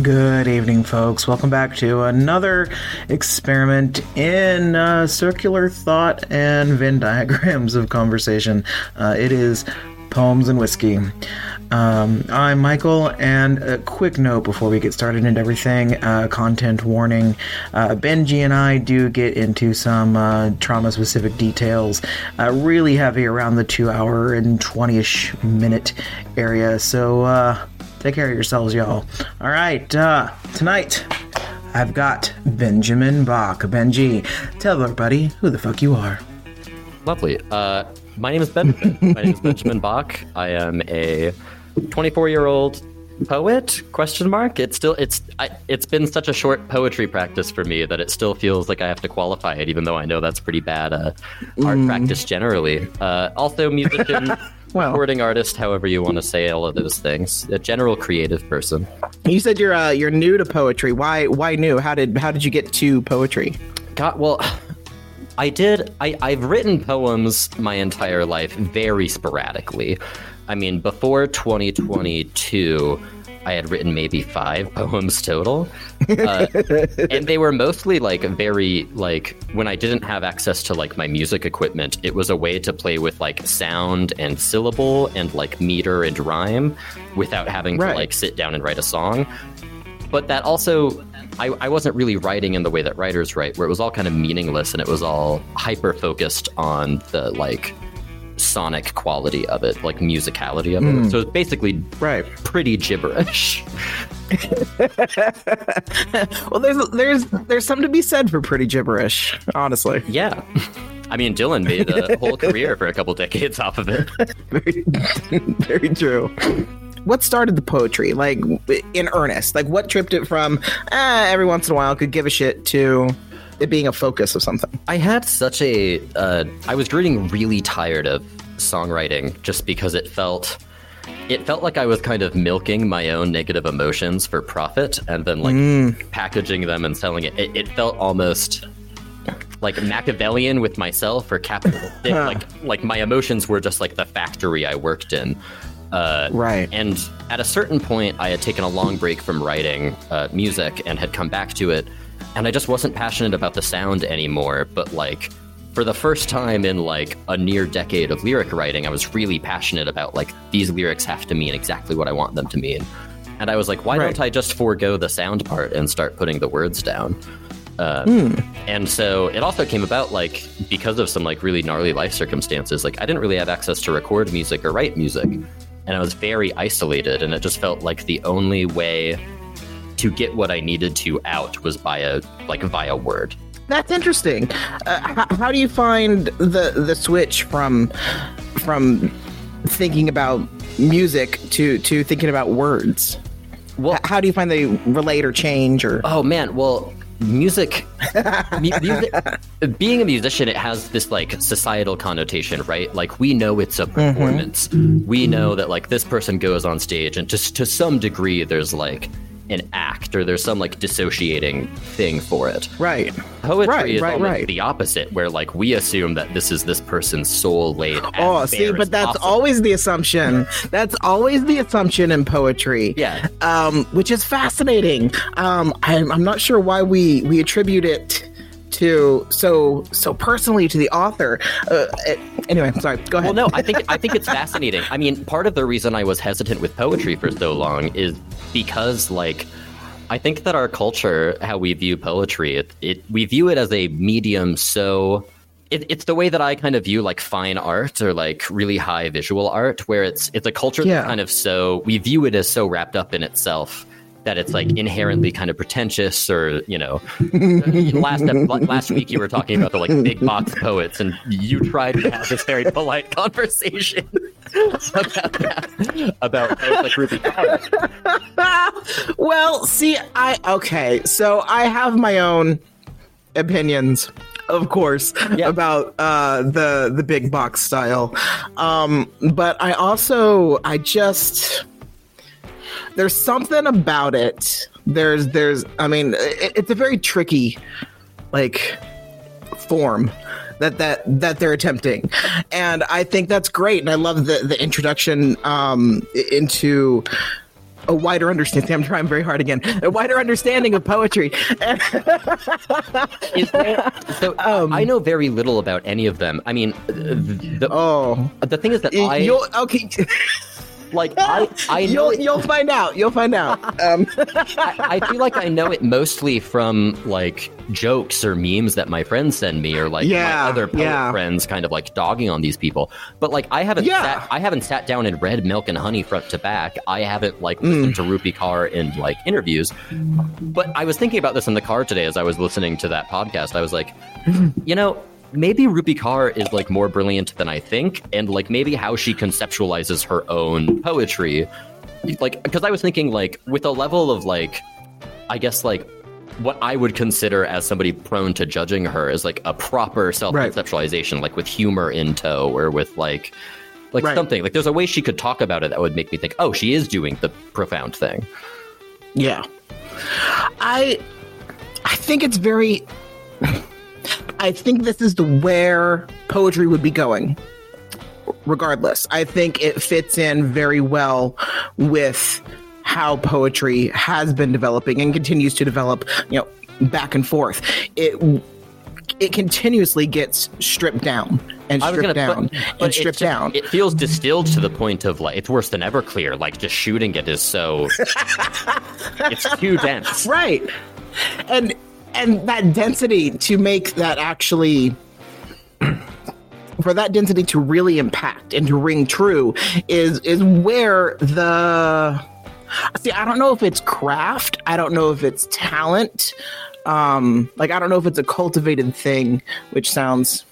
Good evening, folks. Welcome back to another experiment in uh, circular thought and Venn diagrams of conversation. Uh, it is Poems and Whiskey. Um, I'm Michael, and a quick note before we get started into everything uh, content warning. Uh, Benji and I do get into some uh, trauma specific details, uh, really heavy around the two hour and 20 ish minute area. So, uh, Take care of yourselves, y'all. All right, uh, tonight I've got Benjamin Bock. Benji, tell everybody who the fuck you are. Lovely. Uh, my name is Benjamin. my name is Benjamin Bock. I am a 24 year old poet question mark it's still it's I, it's been such a short poetry practice for me that it still feels like i have to qualify it even though i know that's pretty bad uh, art mm. practice generally uh, also musician well, recording artist, however you want to say all of those things. A general creative person. You said you're uh, you're new to poetry. Why why new? How did how did you get to poetry? God, well, I did. I I've written poems my entire life, very sporadically. I mean, before 2022. I had written maybe five poems total, uh, and they were mostly like very like when I didn't have access to like my music equipment. It was a way to play with like sound and syllable and like meter and rhyme without having right. to like sit down and write a song. But that also I, I, wasn't really writing in the way that writers write, where it was all kind of meaningless and it was all hyper focused on the like sonic quality of it, like musicality of mm. it. So it's basically right. pretty gibberish. well, there's there's there's something to be said for pretty gibberish, honestly. Yeah. I mean, Dylan made a whole career for a couple decades off of it. very, very true. What started the poetry, like in earnest? Like, what tripped it from eh, every once in a while could give a shit to it being a focus of something. I had such a. Uh, I was getting really tired of songwriting just because it felt it felt like I was kind of milking my own negative emotions for profit and then like mm. packaging them and selling it. it. It felt almost like Machiavellian with myself or capitalistic. like like my emotions were just like the factory I worked in. Uh, right. And at a certain point, I had taken a long break from writing uh, music and had come back to it and I just wasn't passionate about the sound anymore. But like for the first time in like a near decade of lyric writing, I was really passionate about like these lyrics have to mean exactly what I want them to mean. And I was like, why right. don't I just forego the sound part and start putting the words down? Uh, mm. And so it also came about like because of some like really gnarly life circumstances. Like I didn't really have access to record music or write music, and I was very isolated. And it just felt like the only way to get what I needed to out was by a like via word. That's interesting. Uh, how, how do you find the the switch from from thinking about music to to thinking about words? Well, how do you find they relate or change or? Oh man, well, music, music being a musician it has this like societal connotation right like we know it's a mm-hmm. performance mm-hmm. we know that like this person goes on stage and just to some degree there's like an act or there's some like dissociating thing for it. Right. Poetry right, is right, right. the opposite, where like we assume that this is this person's soul laid. Oh, see, but that's possible. always the assumption. that's always the assumption in poetry. Yeah. Um, which is fascinating. Um, I'm, I'm not sure why we we attribute it to so so personally to the author. Uh, anyway, sorry. Go ahead. Well, no, I think I think it's fascinating. I mean, part of the reason I was hesitant with poetry for so long is because like. I think that our culture, how we view poetry, it, it we view it as a medium so it, it's the way that I kind of view like fine art or like really high visual art, where it's it's a culture yeah. that kind of so we view it as so wrapped up in itself that it's like inherently kind of pretentious or you know last last week you were talking about the like big box poets and you tried to have this very polite conversation about that, about like Rupi well see i okay so i have my own opinions of course yeah. about uh, the the big box style um, but i also i just there's something about it. There's there's I mean it, it's a very tricky like form that that that they're attempting and i think that's great and i love the the introduction um into a wider understanding. I'm trying very hard again. A wider understanding of poetry. There, so I know very little about any of them. I mean, the, oh, the thing is that I okay. like I I know You'll it, you'll find out. You'll find out. Um, I, I feel like I know it mostly from like jokes or memes that my friends send me, or like Yeah, my other poet yeah. friends kind of like dogging on these people. But like I haven't Yeah. sat, I haven't sat down and read Milk and Honey front to back. I haven't like Mm. listened to Rupi Kaur in like interviews. But I was thinking about this in the car today as I was listening to that podcast. I was like, you know. Maybe Rupi Kaur is like more brilliant than I think, and like maybe how she conceptualizes her own poetry like because I was thinking like with a level of like I guess like what I would consider as somebody prone to judging her is like a proper self conceptualization, like with humor in tow or with like like Right. something like there's a way she could talk about it that would make me think, oh, she is doing the profound thing. Yeah. I I think it's very I think this is the where poetry would be going. Regardless, I think it fits in very well with how poetry has been developing and continues to develop, you know, back and forth. It it continuously gets stripped down and stripped down but and stripped just- down. It feels distilled to the point of like it's worse than Everclear. Like just shooting it is so it's too dense. right and and that density to make that actually for that density to really impact and to ring true is is where the see i don't know if it's craft i don't know if it's talent um like i don't know if it's a cultivated thing which sounds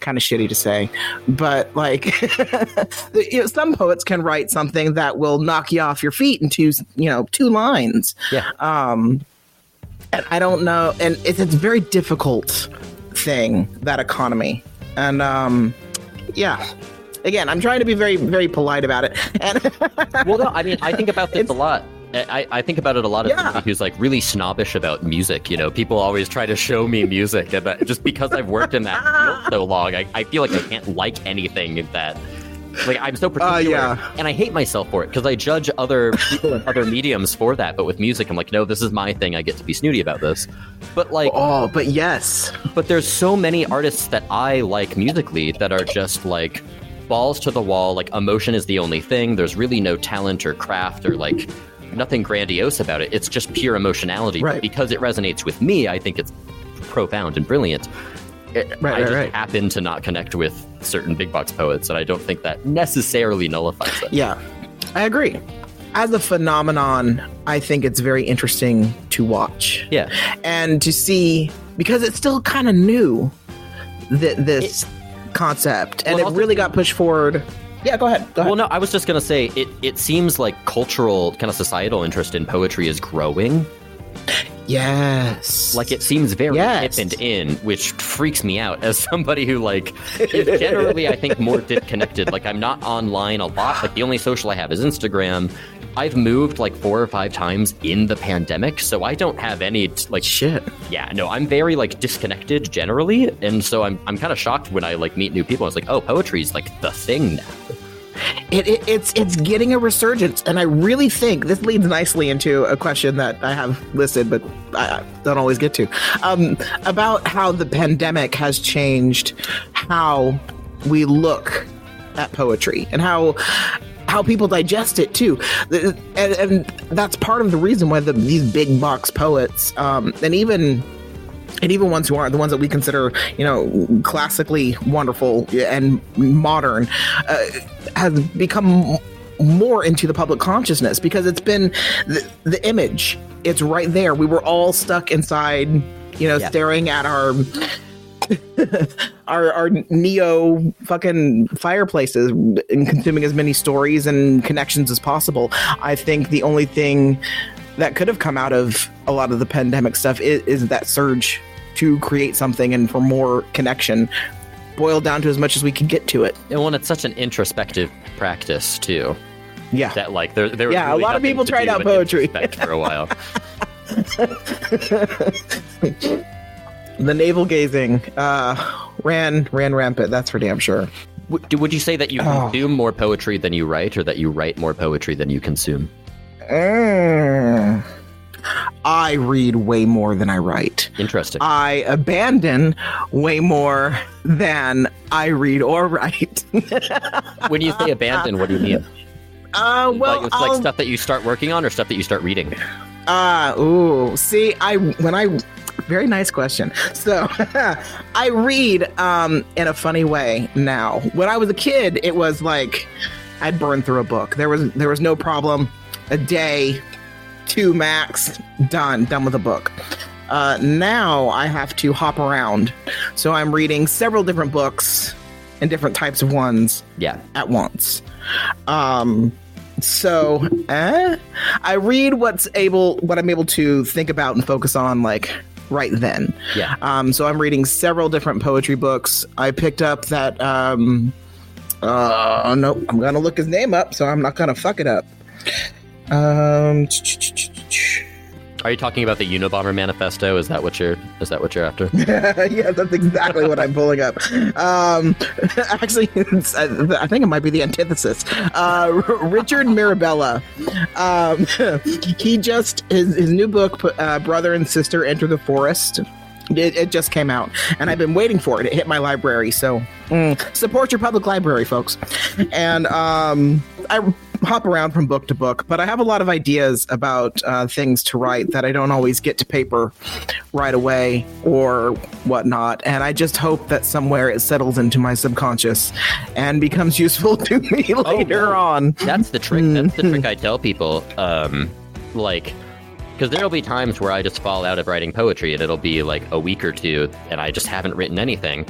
kind of shitty to say but like you know, some poets can write something that will knock you off your feet in two you know two lines Yeah. um and i don't know and it's, it's a very difficult thing that economy and um yeah again i'm trying to be very very polite about it and well, no, I mean, I think about this a lot. I, I think about it a lot as Yeah. who's like really snobbish about music. You know, people always try to show me music, and just because I've worked in that field so long, I, I feel like I can't like anything that. Like I'm so particular, uh, yeah. and I hate myself for it because I judge other people in other mediums for that. But with music, I'm like, no, this is my thing. I get to be snooty about this. But like, oh but yes but there's so many artists that I like musically that are just like balls to the wall, like emotion is the only thing. There's really no talent or craft or like nothing grandiose about it. It's just pure emotionality. Right. But because it resonates with me, I think it's profound and brilliant. It- Right, I right, just right. happen to not connect with certain big box poets, and I don't think that necessarily nullifies it. Yeah, I agree. As a phenomenon, I think it's very interesting to watch. Yeah. And to see, because it's still kind of new, th- this concept. And Well, it really got pushed forward. Yeah, go ahead. Go ahead. Well, no, I was just gonna say it. It seems like cultural, kind of societal interest in poetry is growing. Yes. Like it seems very Yes. hip and in, which freaks me out as somebody who like is generally I think more disconnected. Like I'm not online a lot. Like the only social I have is Instagram. I've moved like four or five times in the pandemic, so I don't have any like Shit. yeah, no, I'm very like disconnected generally, and so I'm I'm kind of shocked when I like meet new people. I was like, oh, poetry's like the thing now. It, it, it's it's getting a resurgence, and I really think this leads nicely into a question that I have listed, but I don't always get to, um, about how the pandemic has changed how we look at poetry and how how people digest it too, and, and that's part of the reason why the, these big box poets, um, and even and even ones who aren't the ones that we consider, you know, classically wonderful and modern, uh, have become more into the public consciousness because it's been the, the image. It's right there. We were all stuck inside, you know, Yeah. staring at our. our our neo fucking fireplaces and consuming as many stories and connections as possible. I think the only thing that could have come out of a lot of the pandemic stuff is, is that surge to create something and for more connection boiled down to as much as we could get to it And when it's such an introspective practice too, yeah that like there there Yeah, a lot of people tried out poetry. for a while. the navel gazing uh ran ran rampant that's for damn sure Would, would you say that you Oh. consume more poetry than you write, or that you write more poetry than you consume? Mm. I read way more than I write. Interesting. I abandon way more than I read or write. when you say abandon, what do you mean? Uh, well, like, it's like I'll- stuff that you start working on or stuff that you start reading? Ah, ooh. See, I when I very nice question. So I read um in a funny way now. When I was a kid, it was like I'd burn through a book. There was there was no problem. A day, two max, done, done with a book. Uh, now I have to hop around. So I'm reading several different books and different types of ones Yeah. at once. Um, so eh, I read what's able, what I'm able to think about and focus on, like right then. Yeah. Um, so I'm reading several different poetry books. I picked up that. Um, uh, no, I'm gonna look his name up, so I'm not gonna fuck it up. Um, Are you talking about the Unabomber manifesto? Is that what you're is that what you're after? yeah, that's exactly what I'm pulling up. Um, actually, I, think it might be the antithesis. Uh, R- Richard Mirabella. Um, he just his, his new book, uh, "Brother and Sister Enter the Forest." It, it just came out, and I've been waiting for it. It hit my library, so mm, support your public library, folks. And um, I hop around from book to book, but I have a lot of ideas about uh, things to write that I don't always get to paper right away or whatnot. And I just hope that somewhere it settles into my subconscious and becomes useful to me later no. on. That's the trick. That's the trick I tell people. Um, like, because there'll be times where I just fall out of writing poetry, and it'll be like a week or two, and I just haven't written anything.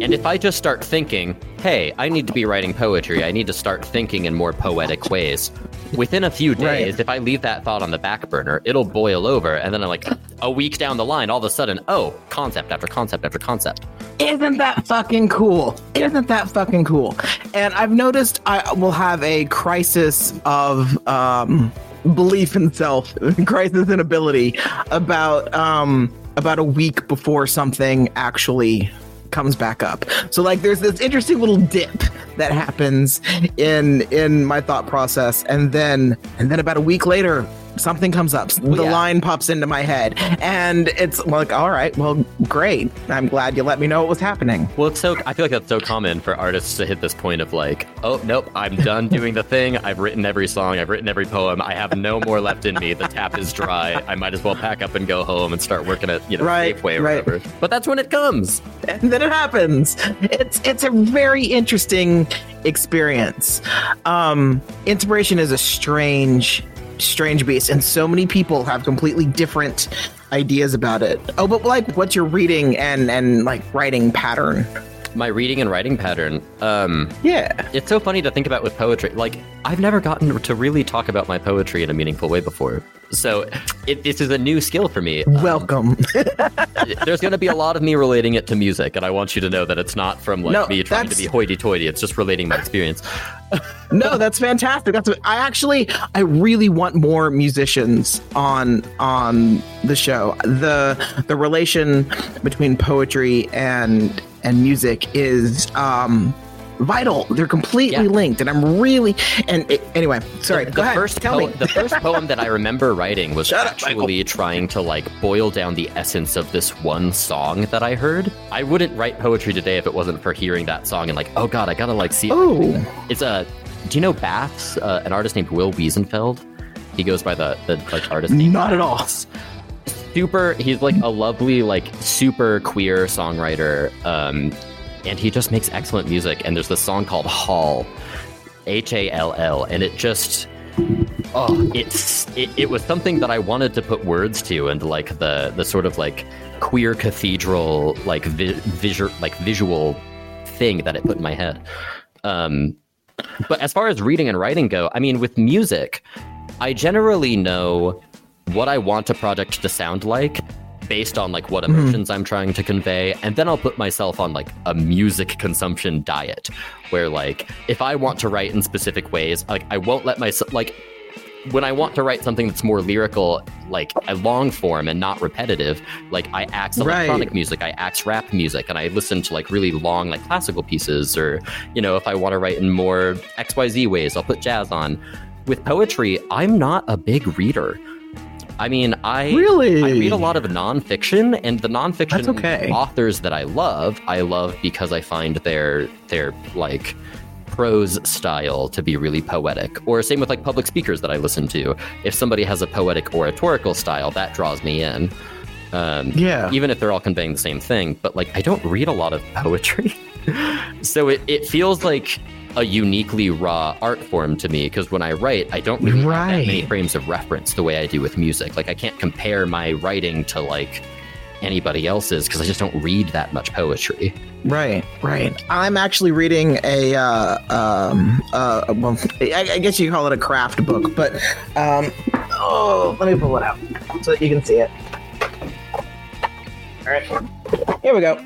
And if I just start thinking, "Hey, I need to be writing poetry. I need to start thinking in more poetic ways," within a few days, Right. if I leave that thought on the back burner, it'll boil over, and then I'm like, a week down the line, all of a sudden, oh, concept after concept after concept. Isn't that fucking cool? Isn't that fucking cool? And I've noticed I will have a crisis of um, belief in self, crisis in ability about um, about a week before something actually comes back up. So like there's this interesting little dip that happens in in my thought process and then and then about a week later something comes up the yeah. line pops into my head and it's like all right well great i'm glad you let me know what was happening Well, it's so. I feel like that's so common for artists to hit this point of like, oh nope, I'm done doing the thing. I've written every song. I've written every poem. I have no more left in me. The tap is dry. I might as well pack up and go home and start working at you know Right, Safeway or right. whatever. But that's when it comes. and then it happens. It's it's a very interesting experience. Um, inspiration is a strange, strange beast, and so many people have completely different ideas about it. Oh, but like, what's your reading and and like writing pattern? My reading and writing pattern. Um, Yeah, it's so funny to think about with poetry. Like I've never gotten to really talk about my poetry in a meaningful way before. So it, this is a new skill for me. Um, welcome. there's going to be a lot of me relating it to music, and I want you to know that it's not from like No, me trying to be hoity-toity. It's just relating my experience. no, that's fantastic. That's I actually I really want more musicians on on the show. The the relation between poetry and and music is um vital. They're completely Yeah. linked and I'm really and it, anyway, sorry. the, go the ahead. first tell me. the first poem that I remember writing was Shut up, actually trying to like boil down the essence of this one song that I heard. I wouldn't write poetry today if it wasn't for hearing that song and like, oh god, I gotta like see. Oh, It's a. Do you know Baths? Uh, an artist named Will Wiesenfeld. He goes by the the like artist name. not at all. Super he's like a lovely like super queer songwriter um and he just makes excellent music and there's this song called hall h-a-l-l and it just oh it's it, it was something that i wanted to put words to and like the the sort of like queer cathedral like vi- visual like visual thing that it put in my head. Um but as far as reading and writing go i mean with music i generally know what I want a project to sound like based on like what hmm. emotions I'm trying to convey and then I'll put myself on like a music consumption diet where like if I want to write in specific ways like I won't let myself like when I want to write something that's more lyrical like a long form and not repetitive like I axe Right. electronic music I axe rap music and I listen to like really long like classical pieces or you know if I want to write in more XYZ ways I'll put jazz on with poetry, I'm not a big reader. I mean, I Really? I read a lot of nonfiction, and the nonfiction okay. authors that I love, I love because I find their their like prose style to be really poetic. Or same with like public speakers that I listen to. If somebody has a poetic oratorical style, that draws me in. Um, Yeah. even if they're all conveying the same thing. But like, I don't read a lot of poetry, so it, it feels like a uniquely raw art form to me because when I write, I don't really have that many frames of reference the way I do with music. Like, I can't compare my writing to like anybody else's because I just don't read that much poetry. Right, right. I'm actually reading a, uh, um, uh, well, I, I guess you call it a craft book, but, um, oh, let me pull it out so that you can see it. All right, here we go.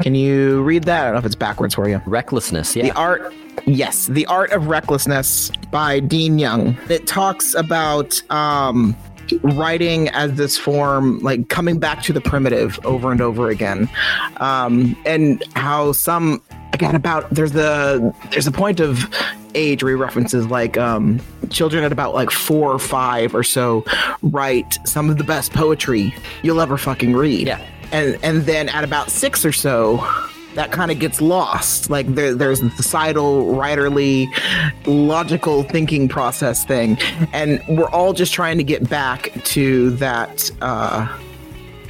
Can you read that? I don't know if it's backwards for you. Recklessness, yeah. The art, yes, The Art of Recklessness by Dean Young. It talks about um, writing as this form, like coming back to the primitive over and over again, um, and how some again about there's the there's a point of age where he references like um, children at about like four or five or so write some of the best poetry you'll ever fucking read Yeah. And and then at about six or so that kind of gets lost like there, there's the societal writerly logical thinking process thing and we're all just trying to get back to that uh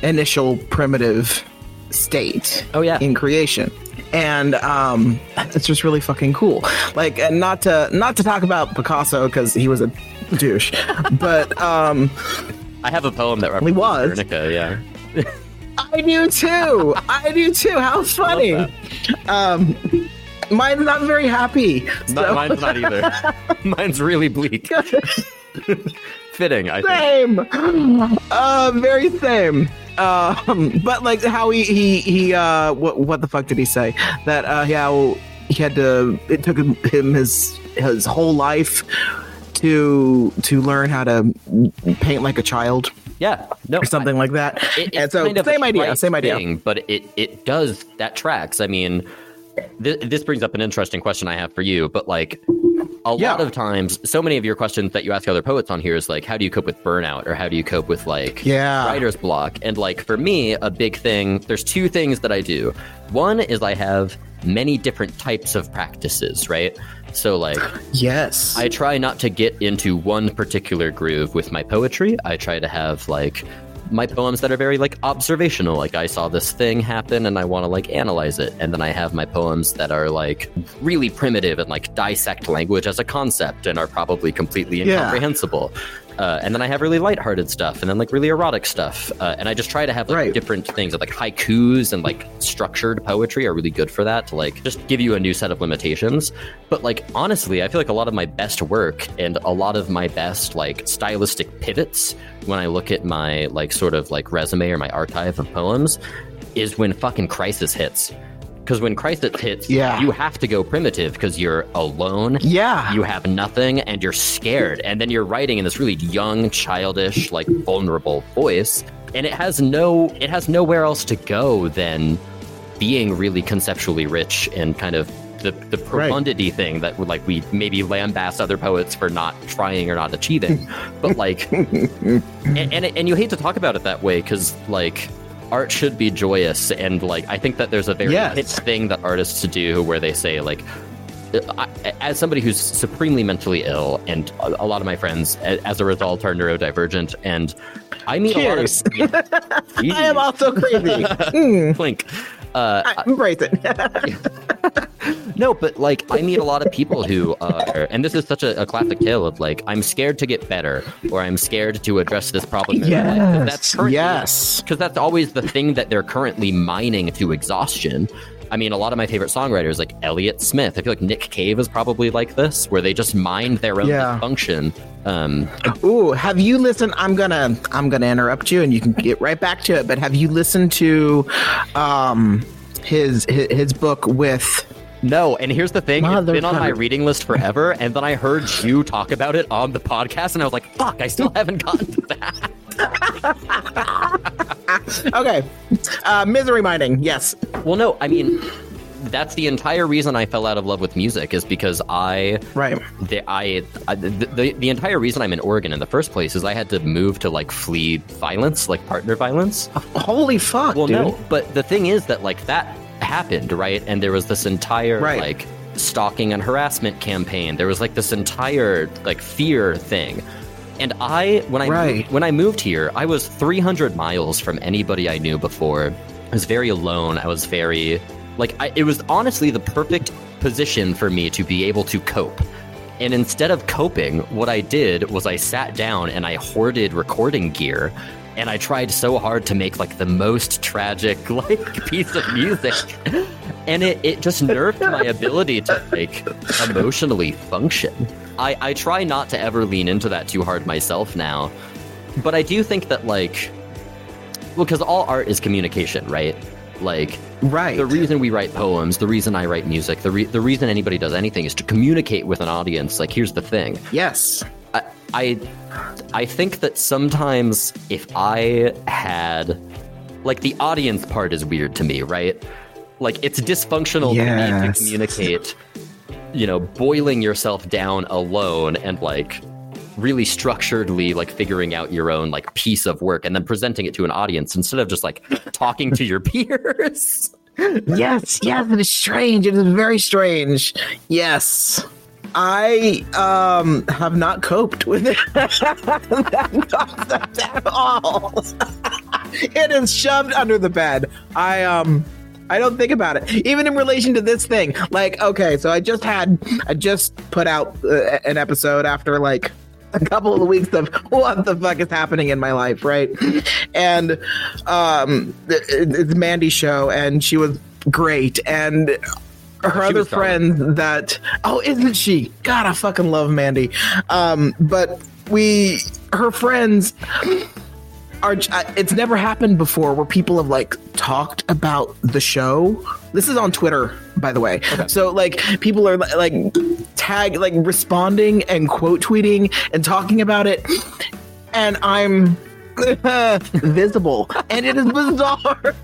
initial primitive state Oh, yeah. in creation and um it's just really fucking cool like and not to not to talk about picasso because he was a douche but um I have a poem that references was. Guernica, yeah. I do too. I do too. How funny. Um, mine's not very happy. Not- mine's not either. mine's really bleak. Fitting, I think. same. Uh, very same. Um, but like how he he he uh what what the fuck did he say that uh how he had to it took him his his whole life to to learn how to paint like a child Yeah, no, or something like that. It- and it's so kind of a same idea, same idea. thing, but it it does that tracks. I mean, th- this brings up an interesting question I have for you. But like, a Yeah. lot of times, so many of your questions that you ask other poets on here is like, how do you cope with burnout, or how do you cope with like Yeah. writer's block? And like for me, a big thing. There's two things that I do. One is I have many different types of practices, right? So like Yes. I try not to get into one particular groove with my poetry. I try to have like my poems that are very like observational. Like I saw this thing happen and I want to like analyze it. And then I have my poems that are like really primitive and like dissect language as a concept and are probably completely Yeah. Uh, and then I have really lighthearted stuff, and then like really erotic stuff, uh, and I just try to have like Right. different things. Like haikus and like structured poetry are really good for that to like just give you a new set of limitations. But like honestly, I feel like a lot of my best work and a lot of my best like stylistic pivots when I look at my like sort of like resume or my archive of poems is when fucking crisis hits. Because when crisis hits, Yeah. you have to go primitive because you're alone yeah. you have nothing and you're scared and then you're writing in this really young childish like vulnerable voice and it has no it has nowhere else to go than being really conceptually rich and kind of the, the profundity thing that would like we maybe lambaste other poets for not trying or not achieving but like and, and, and you hate to talk about it that way because like art should be joyous and like i think that there's a very Yes. hit thing that artists do where they say like I, as somebody who's supremely mentally ill, and a, a lot of my friends, a- as a result, are neurodivergent, and I meet Cheers. a lot of. I am also crazy. Mm, Clink. Uh, embrace it. no, but like I meet a lot of people who are, and this is such a, a classic tale of like I'm scared to get better, or I'm scared to address this problem. in my life, 'cause that's yes. Yes. because that's always the thing that they're currently mining to exhaustion. I mean, a lot of my favorite songwriters, like Elliott Smith, I feel like Nick Cave is probably like this, where they just mind their own Yeah. dysfunction. Um, Ooh, have you listened? I'm gonna I'm gonna interrupt you, and you can get right back to it. But have you listened to um his his, his book with? no, and here's the thing: it's been on my reading list forever, and then I heard you talk about it on the podcast, and I was like, "Fuck, I still haven't gotten to that." Okay, uh, misery mining. Yes. Well, no, I mean, that's the entire reason I fell out of love with music is because I Right. the, I, I the, the the entire reason I'm in Oregon in the first place is I had to move to like flee violence, like partner violence. Holy fuck, Well, dude. no, but the thing is that like that happened, right? And there was this entire Right. like stalking and harassment campaign. There was like this entire like fear thing. And I when I Right. moved, when I moved here, I was 300 miles from anybody I knew before. I was very alone. I was very like I, it was honestly the perfect position for me to be able to cope. And instead of coping, what I did was I sat down and I hoarded recording gear and I tried so hard to make like the most tragic like piece of music. And it, it just nerfed my ability to like emotionally function. I, I try not to ever lean into that too hard myself now. But I do think that like well, because all art is communication, right? Like Right. the reason we write poems, the reason I write music, the re- the reason anybody does anything is to communicate with an audience. Like, here's the thing. yes. I, I I think that sometimes if I had like the audience part is weird to me, right? Like it's dysfunctional to to communicate, you know, boiling yourself down alone and like really structuredly like figuring out your own like piece of work and then presenting it to an audience instead of just like talking to your peers. Yes, yes, it is strange. It is very strange. Yes. I um have not coped with it that at all. it is shoved under the bed. I um I don't think about it. Even in relation to this thing. Like, okay, so I just had I just put out uh, an episode after like a couple of weeks of what the fuck is happening in my life, right? And um, it- it's Mandy's show, and she was great, and her She other friends that oh, isn't she? God, I fucking love Mandy. Um, but we, her friends. Are, uh, it's never happened before where people have like talked about the show. This is on Twitter, by the way. So like people are like tag like responding and quote tweeting and talking about it, and I'm visible, and it is bizarre.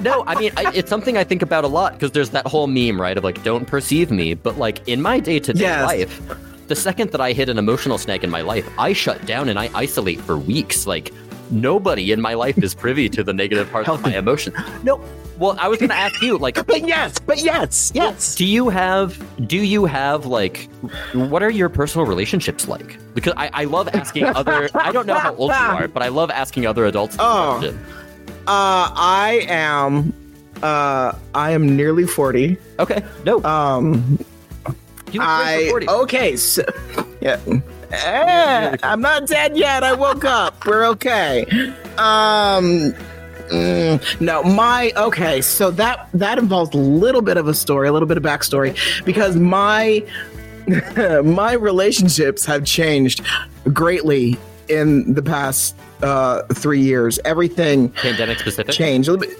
No, I mean, I, it's something I think about a lot because there's that whole meme, right, of like, don't perceive me. But like, in my day to day Yes. life, the second that I hit an emotional snag in my life, I shut down and I isolate for weeks. Like, nobody in my life is privy to the negative parts of my emotion. No, well, I was going to ask you, like, but yes, but yes, yes. do you have, do you have, like, what are your personal relationships like? Because I, I love asking other, I don't know how old you are, but I love asking other adults Oh. Uh, I am, uh, I am nearly forty. Okay, no. Um, you look great I 40. okay, so yeah. Eh, I'm not dead yet. I woke up. We're okay. Um mm, no, my okay, so that that involves a little bit of a story, a little bit of backstory, because my my relationships have changed greatly in the past uh three years. Everything Pandemic specific? changed a little bit.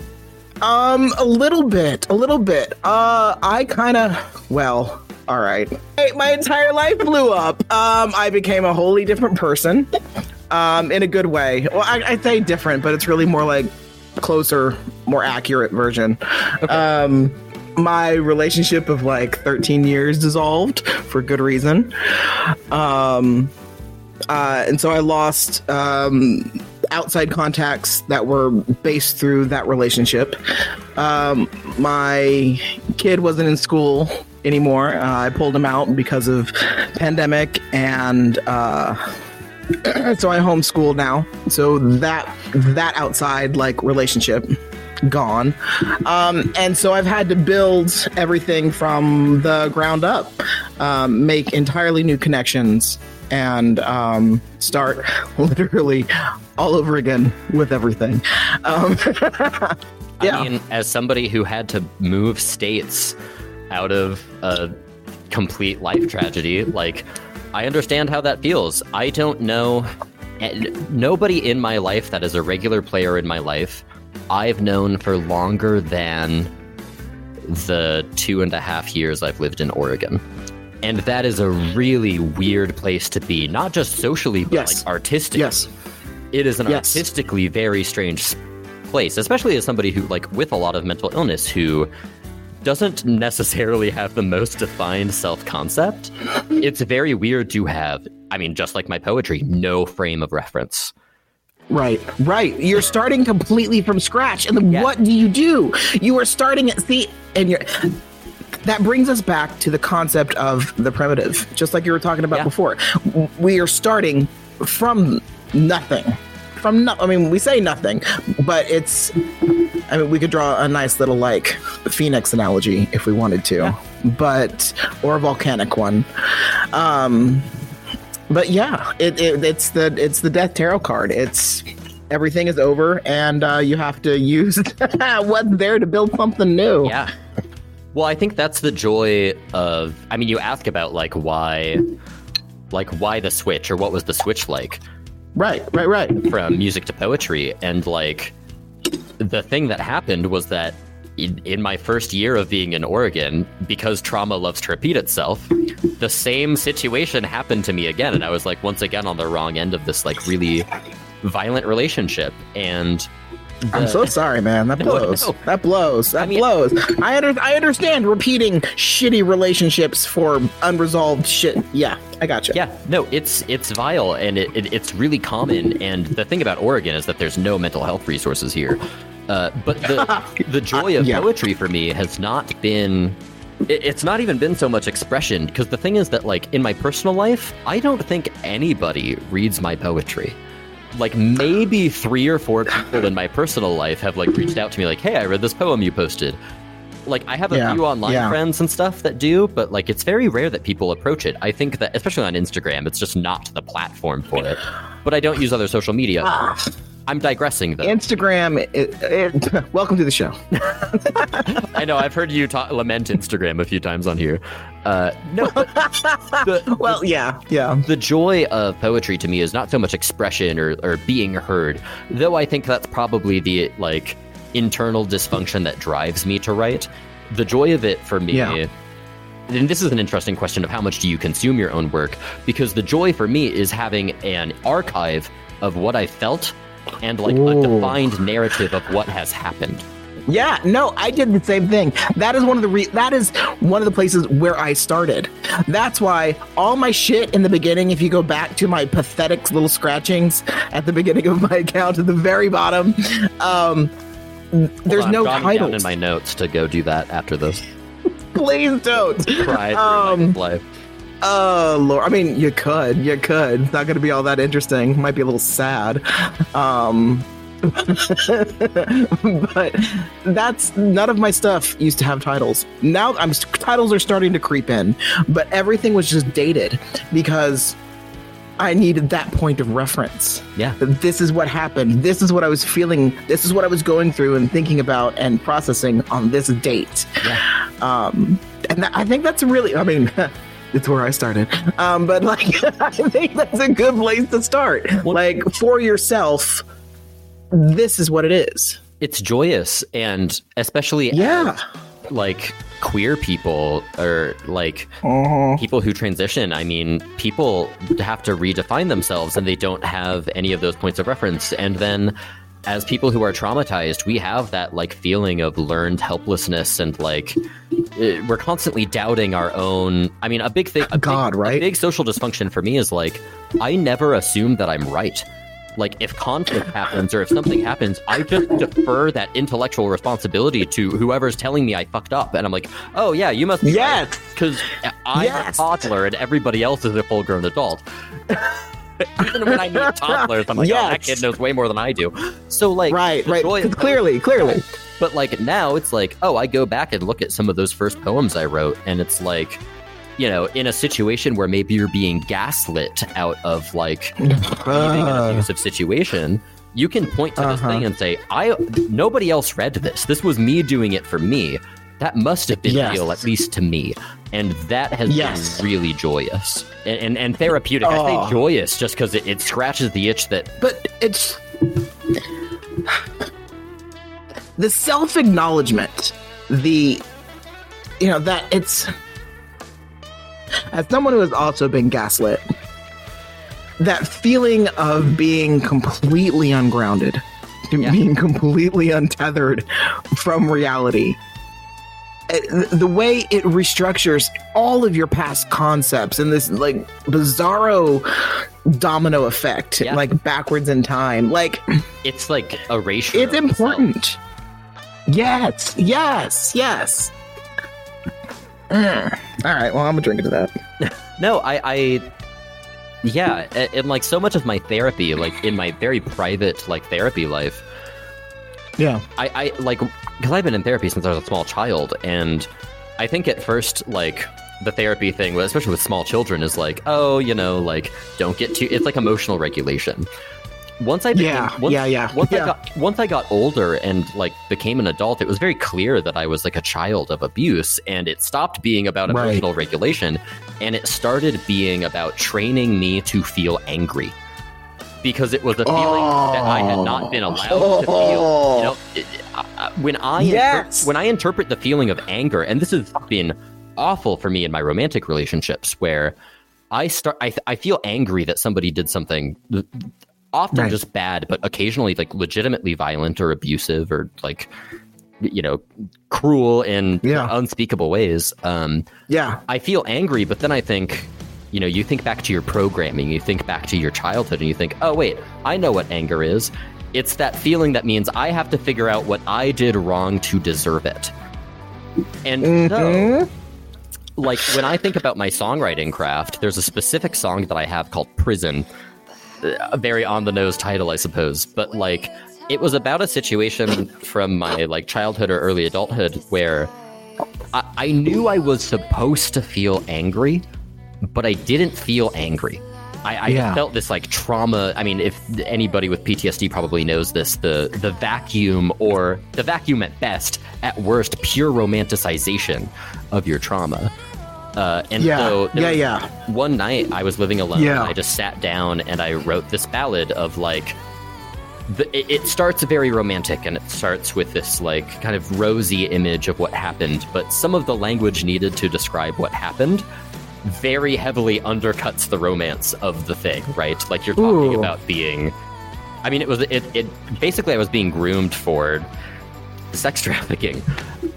Um, a little bit, a little bit. Uh, I kind of, well, all right. My entire life blew up. Um, I became a wholly different person. Um, in a good way. Well, I, I say different, but it's really more like closer, more accurate version. Um, my relationship of like 13 years dissolved for good reason. Um, uh, and so I lost um, outside contacts that were based through that relationship. Um, my kid wasn't in school anymore. Uh, I pulled them out because of pandemic, and uh, so I homeschool now. So that that outside like relationship gone um, and so i've had to build everything from the ground up um, make entirely new connections and um, start literally all over again with everything um, yeah I mean, as somebody who had to move states out of a complete life tragedy, like, I understand how that feels. I don't know. Nobody in my life that is a regular player in my life, I've known for longer than the two and a half years I've lived in Oregon. And that is a really weird place to be, not just socially, but Yes. like artistically yes it is an Yes. artistically very strange place especially as somebody who like with a lot of mental illness who doesn't necessarily have the most defined self concept. It's very weird to have, I mean, just like my poetry, no frame of reference. Right, right. You're starting completely from scratch, and then Yeah. what do you do? You are starting at see, and you're. That brings us back to the concept of the primitive, just like you were talking about Yeah. before. We are starting from nothing. From no, I mean, we say nothing, but it's. I mean, we could draw a nice little like phoenix analogy if we wanted to, but or a volcanic one. Um, but yeah, it, it it's the it's the death tarot card. It's everything is over, and uh, you have to use what's there to build something new. Yeah. Well, I think that's the joy of. I mean, you ask about like why, like why the switch or what was the switch like Right, right, right. from music to poetry, and like the thing that happened was that in, in my first year of being in Oregon, because trauma loves to repeat itself, the same situation happened to me again, and I was like once again on the wrong end of this like really violent relationship, and I'm so sorry, man. That blows. no. That blows. That mean- blows. I under, I understand repeating shitty relationships for unresolved shit. Yeah, I gotcha. Yeah, no, it's it's vile and it, it, it's really common. And the thing about Oregon is that there's no mental health resources here. Uh, but the the joy of Yeah. poetry for me has not been it's not even been so much expression because the thing is that, like, in my personal life, I don't think anybody reads my poetry. Like, maybe three or four people in my personal life have, like, reached out to me, like, hey, I read this poem you posted. Like, I have a Yeah, few online yeah. friends and stuff that do, but, like, it's very rare that people approach it. I think that, especially on Instagram, it's just not the platform for it. But I don't use other social media. I'm digressing, though. Instagram. It, it, welcome to the show. I know I've heard you ta- lament Instagram a few times on here. Uh, no, but the, Well, yeah, yeah. the joy of poetry to me is not so much expression or, or being heard, though I think that's probably the like internal dysfunction that drives me to write. The joy of it for me. Yeah. And this is an interesting question of how much do you consume your own work? Because the joy for me is having an archive of what I felt and like a defined narrative of what has happened. Yeah, no, I did the same thing. That is one of the re- that is one of the places where I started. That's why all my shit in the beginning, if you go back to my pathetic little scratchings at the beginning of my account at the very bottom, um, there's on, no I'm jotting down titles. in my notes to go do that after this. Please don't. Cry Um, life. Oh lord, I mean, you could, you could. It's not going to be all that interesting. Might be a little sad. Um, but that's none of my stuff used to have titles. Now I'm titles are starting to creep in, but everything was just dated because I needed that point of reference. Yeah. This is what happened. This is what I was feeling. This is what I was going through and thinking about and processing on this date. Yeah. Um, and that, I think that's really, I mean, it's where I started. Um, but like, I think that's a good place to start. like for yourself, this is what it is. It's joyous and especially Yeah. as, like queer people or like Uh-huh. people who transition. I mean, people have to redefine themselves and they don't have any of those points of reference. And then as people who are traumatized, we have that like feeling of learned helplessness and like eh, we're constantly doubting our own. I mean, a big thing, a God, big, right? A big social dysfunction for me is like I never assume that I'm right. Like if conflict happens or if something happens, I just defer that intellectual responsibility to whoever's telling me I fucked up, and I'm like, oh yeah, you must be Yes. because I'm Yes. a toddler and everybody else is a full grown adult. Even when I meet toddlers, I'm like, oh, that kid knows way more than I do. So like, Right, right. clearly, clearly. but like now it's like, oh, I go back and look at some of those first poems I wrote, and it's like, you know, in a situation where maybe you're being gaslit out of like leaving an Uh, abusive situation, you can point to this Uh-huh. thing and say, I nobody else read this. This was me doing it for me. That must have been Yes. real, at least to me. And that has Yes. been really joyous and, and, and therapeutic. I Oh. say joyous just because it, it scratches the itch that but it's the self acknowledgement, the you know that it's as someone who has also been gaslit, that feeling of being completely ungrounded, Yeah. being completely untethered from reality. uh, the way it restructures all of your past concepts and this like bizarro domino effect, Yeah. like backwards in time. Like It's like erasure. it's of the self. important. Yes, yes, yes. Mm. All right, well, I'm gonna drink into that. No, I, I yeah, a- and like so much of my therapy, like in my very private like therapy life, Yeah. I, I like because I've been in therapy since I was a small child, and I think at first like the therapy thing, especially with small children, is like, oh, you know, like don't get too. It's like emotional regulation. Once I became, Yeah, once, yeah, yeah, Once yeah. I got once I got older and like became an adult, it was very clear that I was like a child of abuse, and it stopped being about Right. emotional regulation, and it started being about training me to feel angry. Because it was a feeling that I had not been oh. allowed to feel. You know, it- when I inter- when I interpret the feeling of anger, and this has been awful for me in my romantic relationships, where I start, I, I feel angry that somebody did something, often Right. just bad, but occasionally like legitimately violent or abusive or like, you know, cruel in Yeah. unspeakable ways. Um, Yeah. I feel angry, but then I think, you know, you think back to your programming, you think back to your childhood, and you think, oh, wait, I know what anger is. It's that feeling that means I have to figure out what I did wrong to deserve it. And so, Mhm. like, when I think about my songwriting craft, there's a specific song that I have called Prison. A very on the nose title, I suppose, but like, it was about a situation from my like childhood or early adulthood where I, I knew I was supposed to feel angry, but I didn't feel angry. I, I Yeah. felt this like trauma. I mean, if anybody with PTSD probably knows this, the the vacuum or the vacuum at best, at worst, pure romanticization of your trauma. Uh, and Yeah, so yeah, yeah. One night I was living alone. Yeah. I just sat down and I wrote this ballad of like the, it, it starts very romantic and it starts with this like kind of rosy image of what happened but some of the language needed to describe what happened very heavily undercuts the romance of the thing right like you're talking Ooh. about being i mean it was it, it basically i was being groomed for sex trafficking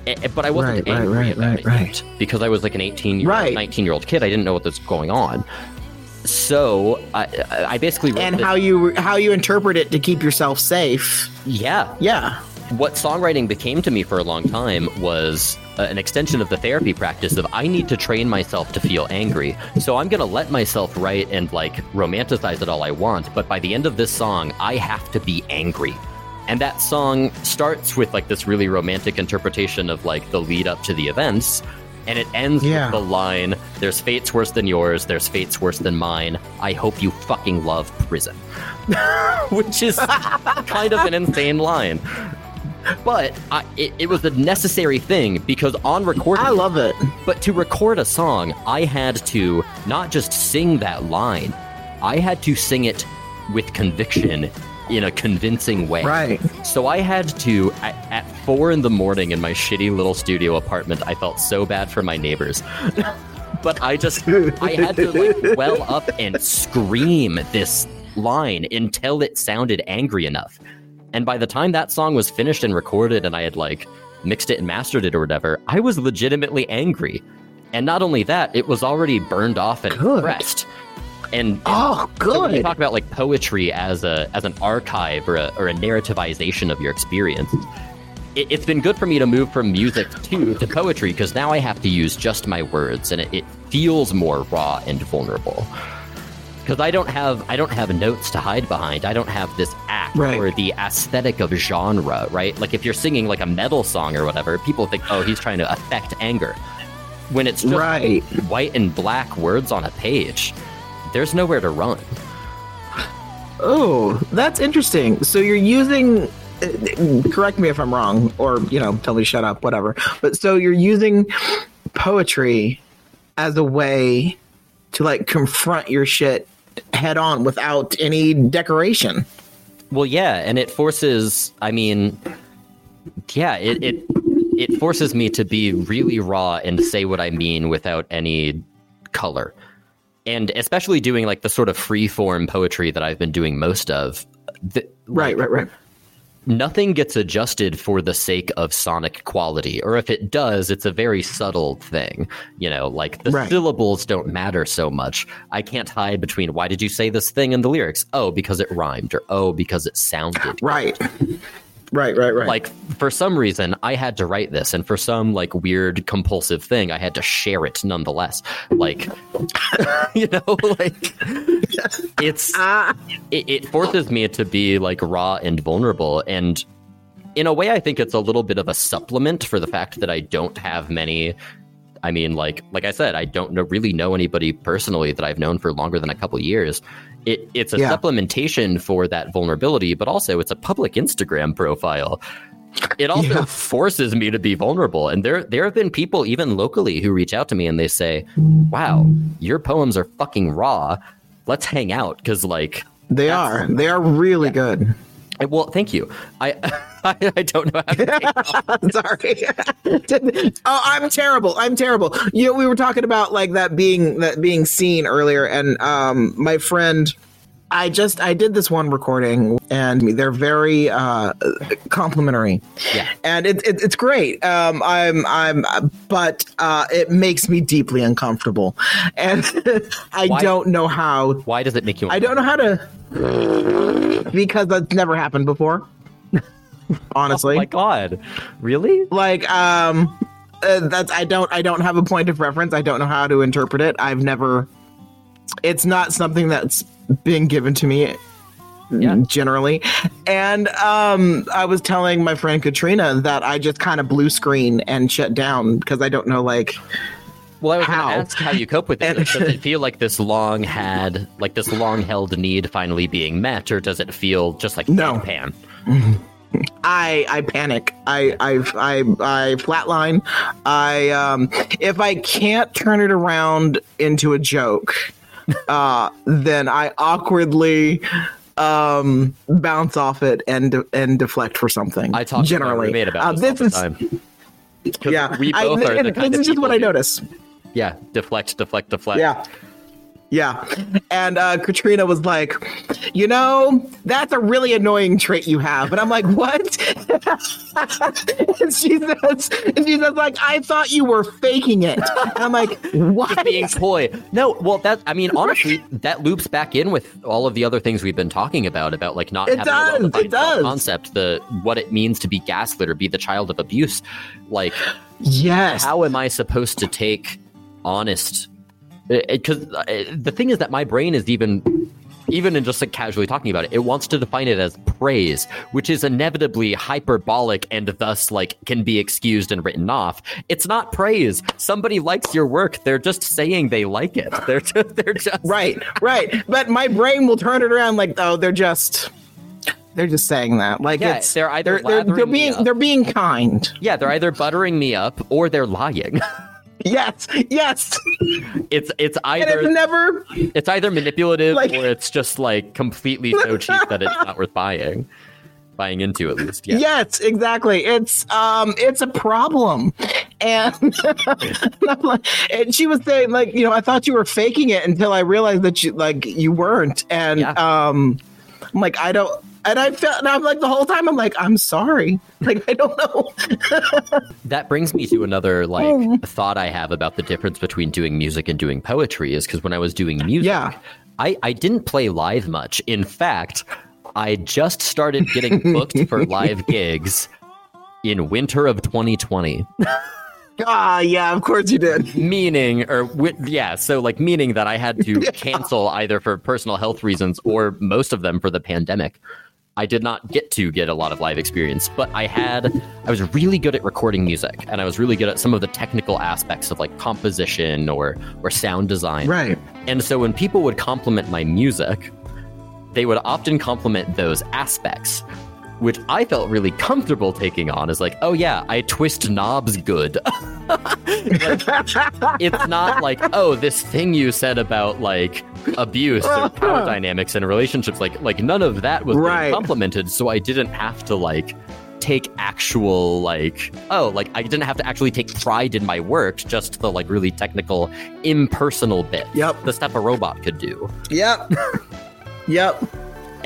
Eh, eh, but i wasn't Right, angry right, about right, it right. yet, because i was like an 18 year Right. 19 year old kid i didn't know what was going on so i i basically wrote And how you how you interpret it to keep yourself safe. yeah Yeah. what songwriting became to me for a long time was uh, an extension of the therapy practice of I need to train myself to feel angry. So I'm going to let myself write and like romanticize it all I want, but by the end of this song, I have to be angry. And that song starts with like this really romantic interpretation of like the lead up to the events. And it ends Yeah. with the line, There's fates worse than yours, there's fates worse than mine. I hope you fucking love prison. Which is kind of an insane line. But I, it, it was a necessary thing because on recording, I love it. but to record a song, I had to not just sing that line, I had to sing it with conviction in a convincing way. Right. So I had to, at, at four in the morning in my shitty little studio apartment, I felt so bad for my neighbors. but I just, I had to like well up and scream this line until it sounded angry enough. And by the time that song was finished and recorded and I had like mixed it and mastered it or whatever, I was legitimately angry. And not only that, it was already burned off and Good. pressed. And, and Oh, so you good. talk about like poetry as a as an archive or a, or a narrativization of your experience, it, it's been good for me to move from music to to poetry because now I have to use just my words and it, it feels more raw and vulnerable. Because I don't have I don't have notes to hide behind. I don't have this act Right. or the aesthetic of genre, right? Like if you're singing like a metal song or whatever, people think, oh, he's trying to affect anger. When it's just Right. white and black words on a page, there's nowhere to run. Oh, that's interesting. So you're using uh, correct me if I'm wrong or you know tell me shut up whatever. But so you're using poetry as a way to like confront your shit head on without any decoration. Well, yeah, and it forces. I mean, yeah, it it it forces me to be really raw and say what I mean without any color, and especially doing like the sort of free form poetry that I've been doing most of. The, Right, right, right. nothing gets adjusted for the sake of sonic quality, or if it does, it's a very subtle thing. You know, like the Right. syllables don't matter so much. I can't hide between why did you say this thing in the lyrics? Oh, because it rhymed, or oh, because it sounded. Right. Right, right, right. Like for some reason, I had to write this, and for some like weird compulsive thing, I had to share it nonetheless. Like, you know, like it's ah, it, it forces me to be like raw and vulnerable and in a way i think it's a little bit of a supplement for the fact that i don't have many i mean like like i said i don't know, really know anybody personally that i've known for longer than a couple years it, it's a Yeah. supplementation for that vulnerability but also it's a public instagram profile it also Yeah. forces me to be vulnerable and there there have been people even locally who reach out to me and they say wow your poems are fucking raw let's hang out because like they are. They are really good. Well, thank you. I I, I don't know how to Sorry. oh, I'm terrible. I'm terrible. You know, we were talking about like that being that being seen earlier, and um, my friend, I just I did this one recording, and they're very uh, complimentary. Yeah. and it, it, it's great. Um, I'm I'm, but uh, it makes me deeply uncomfortable, and I Why? don't know how. Why does it make you? I don't know how to because that's never happened before. Honestly, Oh my god, really? like um uh, that's i don't i don't have a point of reference i don't know how to interpret it i've never it's not something that's been given to me Yeah. generally and um i was telling my friend katrina that i just kind of blue screen and shut down because i don't know like Well, I was How? going to ask how you cope with it. Does it feel like this long had, like this long held need finally being met, or does it feel just like No. pan? I I panic. I I I I flatline. I um if I can't turn it around into a joke, uh then I awkwardly um bounce off it and and deflect for something. I talk generally. to about Uh, this, this is the time. 'Cause yeah. we I, both are the kind this of is just what I notice. Yeah, deflect, deflect, deflect. Yeah. Yeah. And uh, Katrina was like, you know, that's a really annoying trait you have. And I'm like, what? and she says, and she says, like, I thought you were faking it. And I'm like, what? being coy. No, well, that I mean, honestly, that loops back in with all of the other things we've been talking about about like not It having a does, well-defined it does. concept, the what it means to be gaslit or be the child of abuse. Like, yes. how am I supposed to take honest? Uh, because uh, the thing is that my brain is even. Even in just like casually talking about it, it wants to define it as praise, which is inevitably hyperbolic and thus like can be excused and written off. It's not praise. Somebody likes your work. They're just saying they like it. They're just, they're just Right, right. But my brain will turn it around like, oh, they're just. They're just saying that, like Yeah, it's they're either they're, they're, they're being they're being kind. yeah. They're either buttering me up or they're lying. Yes, yes. it's it's And it's either never it's either manipulative Like- or it's just like completely so cheap that it's not worth buying. Buying into at least. Yeah. Yes, exactly. It's um it's a problem. And, and like- and she was saying like, you know, I thought you were faking it until I realized that you like you weren't. And Yeah. um I'm like, I don't and I felt and I'm like the whole time I'm like, I'm sorry. Like I don't know. That brings me to another like Oh. thought I have about the difference between doing music and doing poetry is because when I was doing music, Yeah. I, I didn't play live much. In fact, I just started getting booked for live gigs in winter of 2020. Ah, yeah, of course you did. meaning or yeah so like meaning that i had to cancel either for personal health reasons or most of them for the pandemic i did not get to get a lot of live experience but i had i was really good at recording music and i was really good at some of the technical aspects of like composition or or sound design Right. and so when people would compliment my music, they would often compliment those aspects, which I felt really comfortable taking on is like, oh yeah, I twist knobs good. Like, it's not like, oh, this thing you said about like abuse or power dynamics in relationships, like like none of that was Right. complimented, so I didn't have to like take actual like oh like I didn't have to actually take pride in my work, just the like really technical impersonal bit. Yep. The stuff a robot could do. Yep. yep.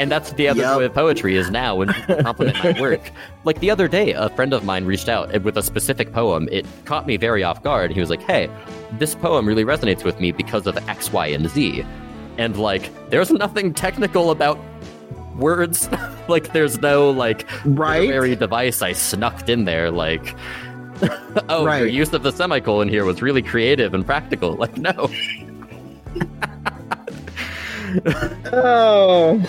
And that's the other Yep. way of poetry is now when people compliment my work. Like the other day, a friend of mine reached out with a specific poem. It caught me very off guard. He was like, "Hey, this poem really resonates with me because of X, Y, and Z," and like, there's nothing technical about words. like, there's no like Right. literary device I snuck in there. Like, oh, your Right. use of the semicolon here was really creative and practical. Like, no. Oh,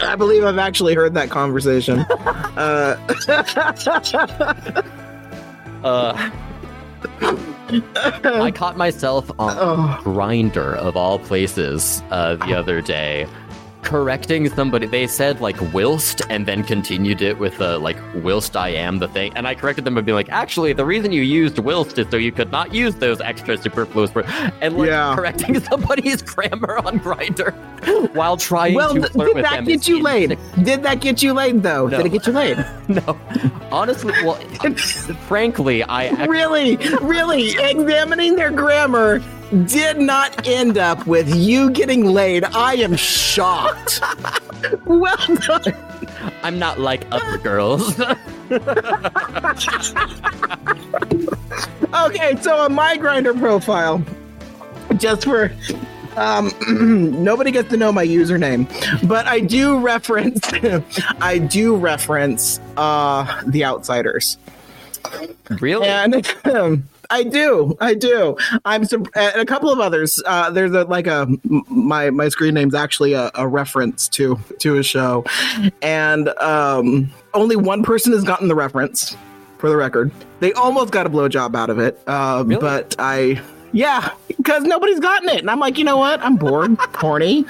I believe I've actually heard that conversation. uh, Uh, I caught myself on oh, Grindr of all places uh, the other day, correcting somebody. They said like whilst, and then continued it with uh, like whilst I am the thing. And I corrected them by being like, actually, the reason you used whilst is so you could not use those extra superfluous words. And like Yeah. correcting somebody's grammar on Grindr while trying well, to flirt did with that get you laid? Did that get you laid though? No. Did it get you laid? No, honestly, well, frankly, I actually really, really, examining their grammar did not end up with you getting laid. I am shocked. well done. I'm not like other girls. Okay, so on my Grindr profile, just for um, nobody gets to know my username, but I do reference, I do reference uh, the Outsiders, really? and um, I do, I do. I'm sur- and a couple of others. Uh, there's a like a my my screen name's actually a, a reference to to a show, and um, only one person has gotten the reference. For the record, they almost got a blowjob out of it, uh, Really? but I, yeah, because nobody's gotten it, and I'm like, you know what? I'm bored, horny.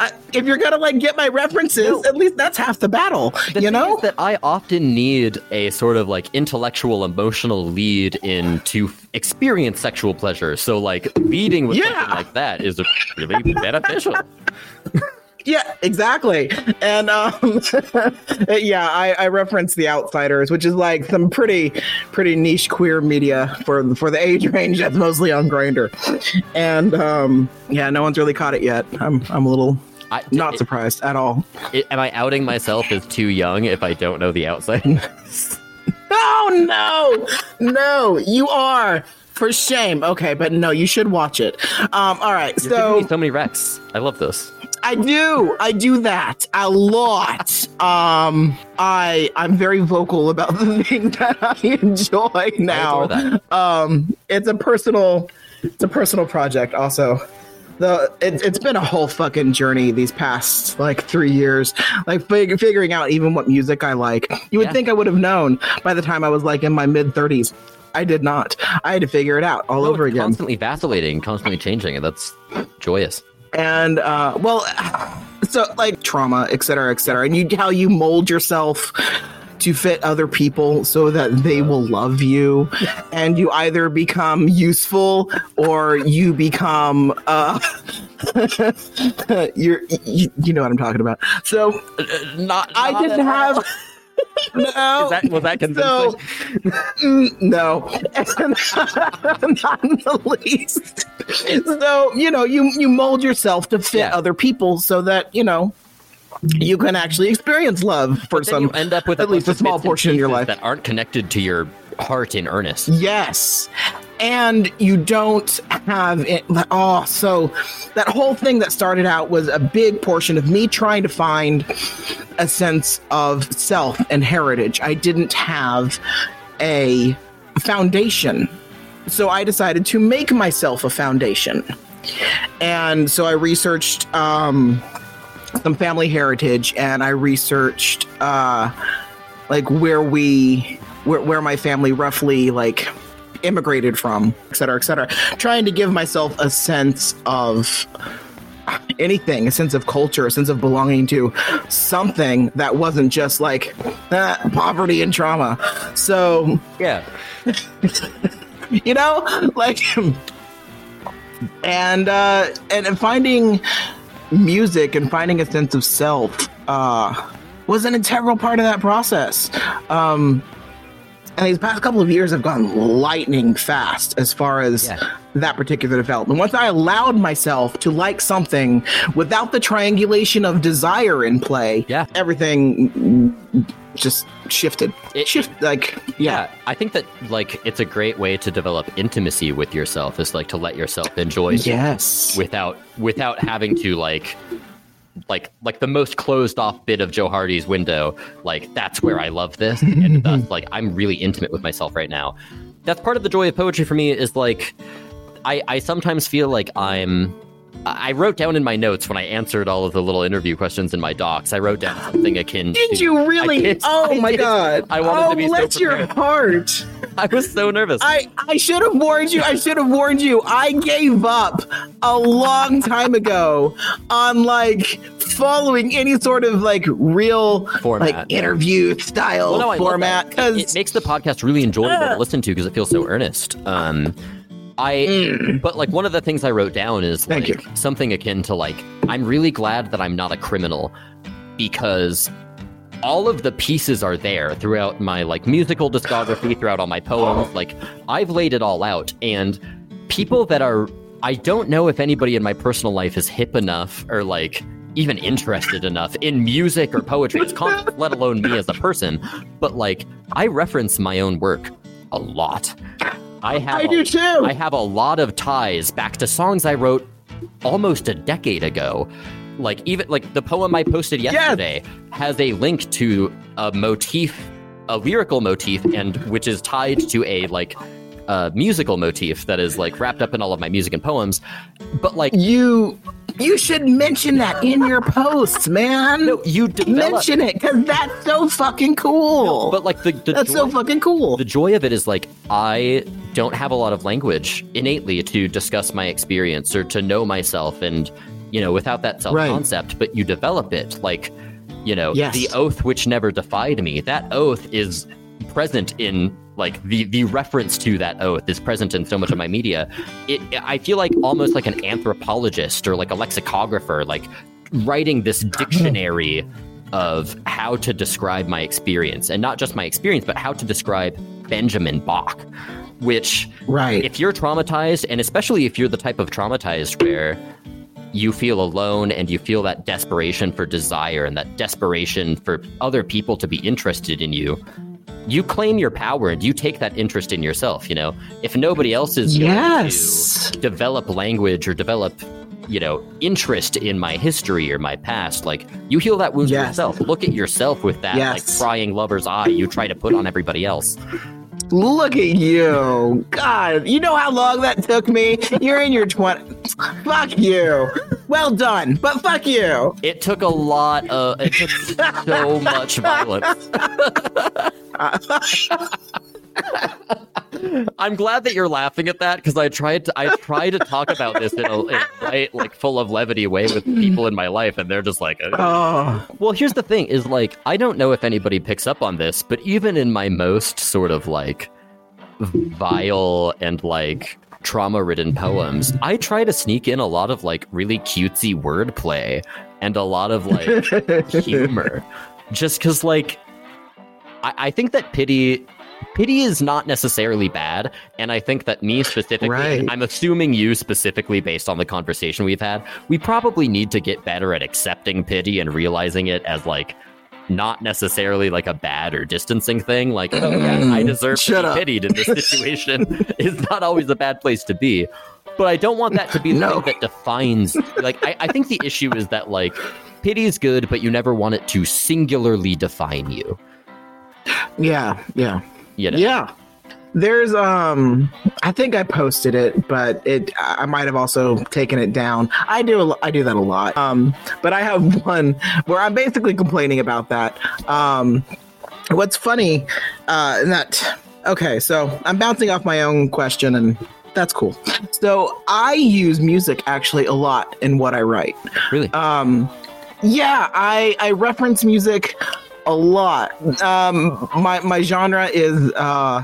I, if you're gonna like get my references, No. at least that's half the battle. The you know? that I often need a sort of like intellectual, emotional lead in to experience sexual pleasure. So like leading with Yeah. something like that is really beneficial. Yeah, exactly. And um yeah, I, I reference the outsiders, which is like some pretty pretty niche queer media for for the age range that's mostly on Grindr. And um yeah, no one's really caught it yet. I'm I'm a little I, not it- surprised at all. it- am I outing myself as too young if I don't know the outside? Oh no, no, you are for shame. Okay, but no, you should watch it. Um, all right, You're so so many recs. I love this. I do. I do that a lot. Um, I I'm very vocal about the thing that I enjoy now. that. Um, it's a personal, it's a personal project. Also, the it, it's been a whole fucking journey these past like three years. Like fig- figuring out even what music I like. You would Yeah. think I would have known by the time I was like in my mid thirties. I did not. I had to figure it out all over again. Constantly vacillating, constantly changing, and that's joyous. and uh well so like trauma et cetera et cetera and you how you mold yourself to fit other people so that they will love you and you either become useful or you become uh you're you, you know what i'm talking about so Not. i not didn't have no that was that convincing? so, mm, no, not in the least. So you know, you you mold yourself to fit Yeah. other people so that you know you can actually experience love for some you end up with at least a small portion of your life. that aren't connected to your heart in earnest. Yes. And you don't have it. Oh, so that whole thing that started out was a big portion of me trying to find a sense of self and heritage. I didn't have a foundation. So I decided to make myself a foundation. And so I researched um, some family heritage and I researched uh, like where we where, where my family roughly like immigrated from et cetera et cetera. Trying to give myself a sense of anything a sense of culture a sense of belonging to something that wasn't just like ah, poverty and trauma. So Yeah. you know? Like and uh and, and finding music and finding a sense of self uh was an integral part of that process. Um and these past couple of years have gone lightning fast as far as Yeah. that particular development. Once I allowed myself to like something without the triangulation of desire in play, Yeah. everything just shifted. It- Shift like yeah. Yeah, I think that like it's a great way to develop intimacy with yourself is like to let yourself enjoy Yes. without without having to like like like the most closed off bit of Johari's window, like that's where I love this, and thus like I'm really intimate with myself right now. That's part of the joy of poetry for me is like I I sometimes feel like I'm I wrote down in my notes when I answered all of the little interview questions in my docs. I wrote down something akin. To- Did to- you really? Did, oh I my did. god! I wanted oh, to be so bless your heart. I was so nervous. I I should have warned you. I should have warned you. I gave up a long time ago on like following any sort of like real Format. like interview style Well, no, format because it makes the podcast really enjoyable to listen to because it feels so earnest. Um, I, but like one of the things I wrote down is Mm. Thank like something akin to like I'm really glad that I'm not a criminal because all of the pieces are there throughout my like musical discography, throughout all my poems. Like I've laid it all out, and people that are I don't know if anybody in my personal life is hip enough or like even interested enough in music or poetry, it's con- let alone me as a person. But like I reference my own work a lot. I have I a- do too. I have a lot of ties back to songs I wrote almost a decade ago. Like even like the poem I posted yesterday has a link to a motif, a lyrical motif, and which is tied to a like a musical motif that is like wrapped up in all of my music and poems. But like you you should mention that in your posts, man. no, you develop, mention uh, it because that's so fucking cool. but like the, the that's so fucking cool. the joy of it is like I don't have a lot of language innately to discuss my experience or to know myself and you know without that self concept but you develop it like you know Yes. the oath which never defied me that oath is present in like the the reference to that oath is present in so much of my media it i feel like almost like an anthropologist or like a lexicographer like writing this dictionary of how to describe my experience and not just my experience but how to describe Benjamin Bock which right. if you're traumatized and especially if you're the type of traumatized where you feel alone and you feel that desperation for desire and that desperation for other people to be interested in you you claim your power and you take that interest in yourself you know if nobody else is going Yes. to develop language or develop you know interest in my history or my past like you heal that wound Yes. yourself look at yourself with that Yes. like crying lover's eye you try to put on everybody else Look at you. God, you know how long that took me? You're in your 20s. Fuck you. Well done, but fuck you. It took a lot of. It took so much violence. I'm glad that you're laughing at that because I tried to. I tried to talk about this in a, in a light, like full of levity way with people in my life, and they're just like. Oh, Well, here's the thing: is like I don't know if anybody picks up on this, but even in my most sort of like vile and like trauma-ridden poems, I try to sneak in a lot of like really cutesy wordplay and a lot of like humor, just because like I, I think that pity. Pity is not necessarily bad, and I think that me specifically, Right. I'm assuming you specifically based on the conversation we've had, we probably need to get better at accepting pity and realizing it as like not necessarily like a bad or distancing thing. Like, oh yeah, I mm-hmm. deserve to Shut be up. pitied in this situation is not always a bad place to be. But I don't want that to be the No. thing that defines. Like, I, I think the issue is that like pity is good, but you never want it to singularly define you. yeah, yeah. You know? Yeah. There's um I think I posted it, but it I might have also taken it down. I do I do that a lot. Um but I have one where I'm basically complaining about that. Um what's funny uh that okay, so I'm bouncing off my own question and that's cool. So I use music actually a lot in what I write. Really? Um, yeah, I I reference music a lot. Um, my my genre is uh,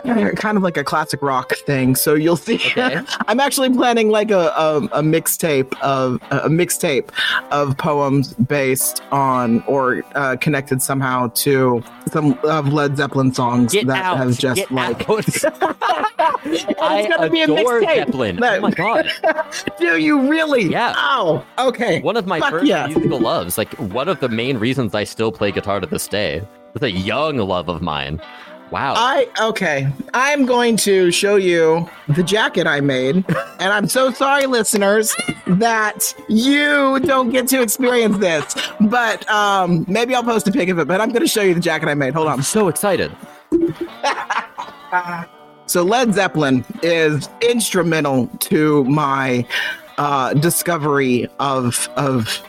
kind of like a classic rock thing. So you'll see. Okay. I'm actually planning like a a, a mixtape of a mixtape of poems based on or uh, connected somehow to some of Led Zeppelin songs Get that out! have just Get like. out. I gonna be a mixtape. Zeppelin. No. Oh my god, Do you really? Yeah. Oh, okay. one of my Fuck first yes. musical loves. Like one of the main reasons I still play guitar to this day. It's a young love of mine. Wow. I okay. I'm going to show you the jacket I made, and I'm so sorry, listeners, that you don't get to experience this. But um, maybe I'll post a pic of it. But I'm going to show you the jacket I made. Hold on. I'm so excited. So Led Zeppelin is instrumental to my uh, discovery of of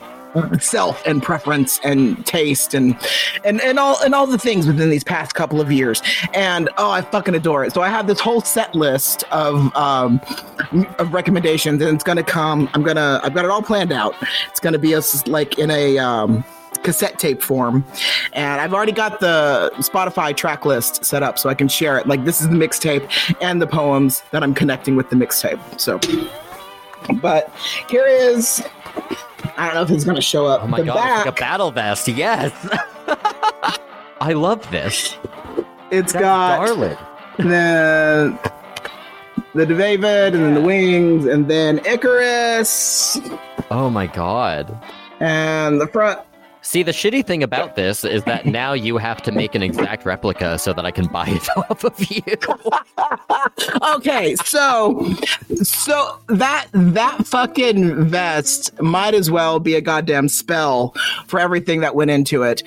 self and preference and taste and and and all and all the things within these past couple of years. And oh, I fucking adore it. So I have this whole set list of um, of recommendations, and it's gonna come. I'm gonna I've got it all planned out. It's gonna be us like in a um, cassette tape form and i've already got the spotify track list set up so i can share it like this is the mixtape and the poems that i'm connecting with the mixtape so but here is i don't know if it's going to show up Oh my the god, back it's like a battle vest. Yes. I love this. it's That's got darling. the the David and then the wings and then Icarus Oh my god. and the front See, the shitty thing about this is that now you have to make an exact replica so that I can buy it off of you. okay, so so that that fucking vest might as well be a goddamn spell for everything that went into it.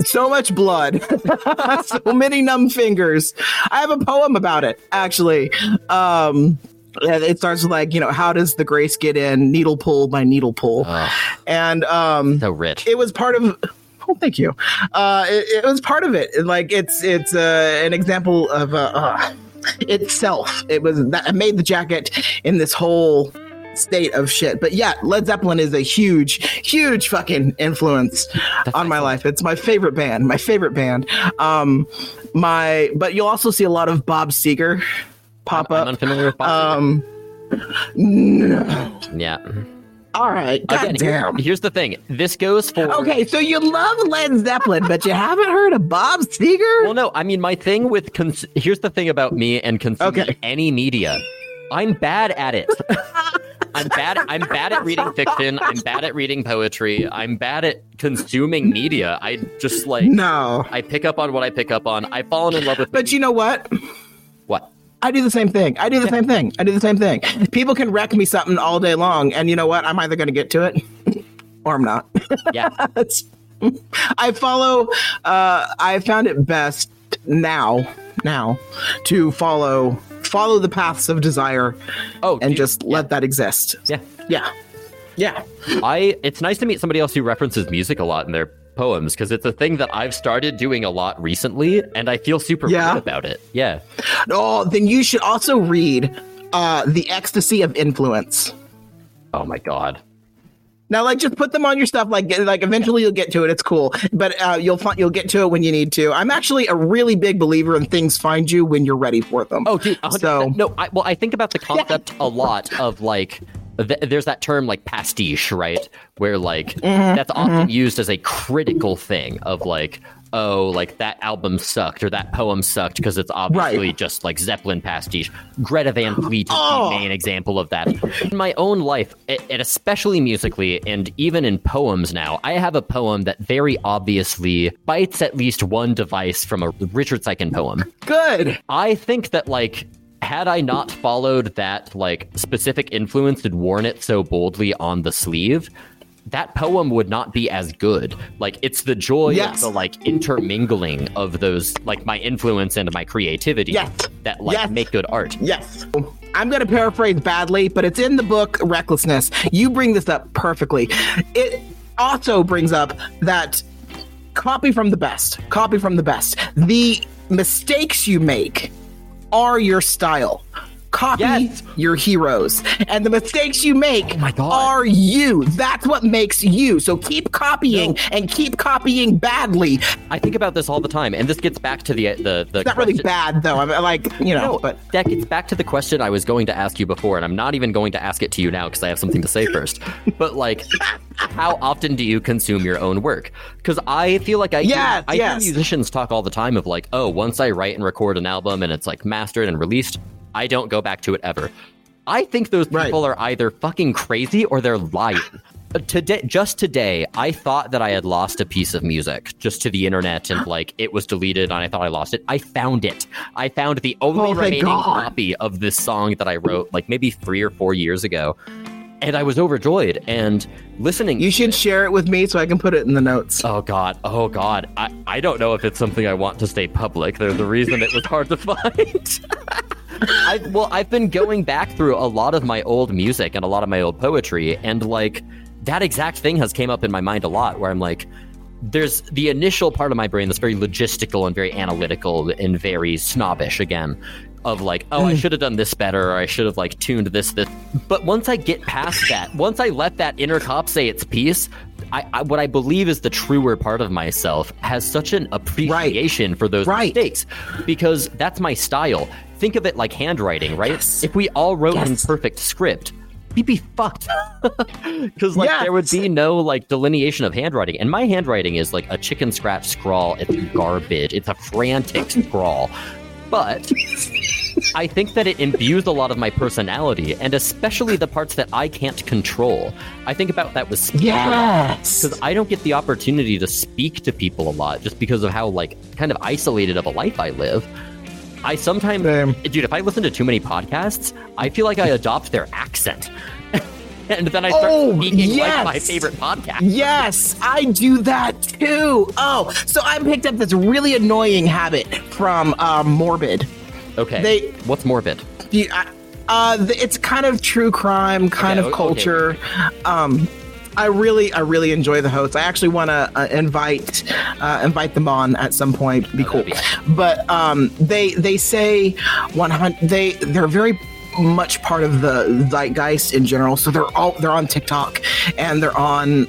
So much blood, so many numb fingers. I have a poem about it actually. Um it starts with like, you know, how does the grace get in? Needle pull by needle pull. And um so rich. it was part of oh thank you. Uh it, it was part of it. Like it's it's uh, an example of uh, uh itself. It was that i made the jacket in this whole state of shit. But yeah led zeppelin is a huge huge fucking influence on my life. It's my favorite band my favorite band. Um my but you'll also see a lot of bob seger pop I'm up unfamiliar with Bob um no Yeah. all right god Again, here- damn here's the thing. This goes for Okay, so you love Led Zeppelin, but you haven't heard of Bob Seger? Well, no, I mean my thing with cons- here's the thing about me and consuming Okay. any media. I'm bad at it. I'm bad. I'm bad at reading fiction. I'm bad at reading poetry. I'm bad at consuming media. I just like no. I pick up on what I pick up on. I've fallen in love with. But you know what? I do the same thing. I do the same thing. I do the same thing. People can wreck me something all day long, and you know what? I'm either going to get to it or I'm not. Yeah. I follow. Uh, I found it best now, now, to follow follow the paths of desire Oh, and dude, just let that exist. yeah. Yeah, yeah. I. It's nice to meet somebody else who references music a lot in their poems because it's a thing that I've started doing a lot recently, and I feel super Yeah. good about it. Yeah. Oh, then you should also read uh, the ecstasy of influence. Oh my god. Now, like, just put them on your stuff. Like, like eventually you'll get to it. It's cool, but uh, you'll find you'll get to it when you need to. I'm actually a really big believer in things find you when you're ready for them. Oh, dude. 100%. So- no, I, well, I think about the concept a lot of like. Th- there's that term like pastiche, right? Where like Mm-hmm, that's often used as a critical thing of like, oh, like that album sucked or that poem sucked because it's obviously Right. just like Zeppelin pastiche. Greta Van Fleet is Oh. the main example of that. In my own life, and especially musically, and even in poems now, I have a poem that very obviously bites at least one device from a Richard Siken poem. good. I think that like had I not followed that like specific influence and worn it so boldly on the sleeve, that poem would not be as good. Like it's the joy Yes. of the like intermingling of those like my influence and my creativity Yes. that like Yes. make good art. Yes. I'm going to paraphrase badly, but it's in the book Recklessness. You bring this up perfectly. It also brings up that copy from the best. Copy from the best. The mistakes you make are your style. Copy Yes. your heroes. And the mistakes you make oh my God. are you. That's what makes you. So keep copying and keep copying badly. I think about this all the time, and this gets back to the uh, the the. It's not really bad though. I'm like, you know, No, but that gets back to the question I was going to ask you before, and I'm not even going to ask it to you now because I have something to say first. But like, how often do you consume your own work? Because I feel like I hear- I yes. hear musicians talk all the time of like, oh, once I write and record an album and it's like mastered and released, I don't go back to it ever. I think those Right. people are either fucking crazy or they're lying. Uh, Today, just today, I thought that I had lost a piece of music just to the internet and like it was deleted and I thought I lost it. I found it. I found the only Oh, remaining God. copy of this song that I wrote like maybe three or four years ago. And I was overjoyed and listening. you should share it with me so I can put it in the notes. Oh God! Oh God! I, I don't know if it's something I want to stay public. There's a reason it was hard to find. I well, I've been going back through a lot of my old music and a lot of my old poetry, and like that exact thing has came up in my mind a lot. Where I'm like, there's the initial part of my brain that's very logistical and very analytical and very snobbish again of like oh i mm. should have done this better or i should have like tuned this this but once i get past that once i let that inner cop say its piece I, I what i believe is the truer part of myself has such an appreciation for those Right. mistakes because that's my style think of it like handwriting right Yes. if we all wrote in Yes. perfect script we'd be fucked because like Yes. there would be no like delineation of handwriting and my handwriting is like a chicken scratch scrawl it's garbage it's a frantic scrawl but I think that it imbues a lot of my personality, and especially the parts that I can't control. I think about that with speaking Yes. because I don't get the opportunity to speak to people a lot just because of how like kind of isolated of a life I live. I sometimes, Same. dude, if I listen to too many podcasts, I feel like I adopt their accent, and then I start Oh, speaking like my favorite podcast. Yes, I do that too. Oh, so I picked up this really annoying habit from um, Morbid. Okay, They- what's morbid? You- uh, th- it's kind of true crime, kind Okay, of okay. culture. Um, I really, I really enjoy the hosts. I actually want to uh, invite, uh, invite them on at some point. Be Oh, cool. be But um, they, they say one hundred. They, they're very much part of the zeitgeist in general. So they're all, they're on TikTok and they're on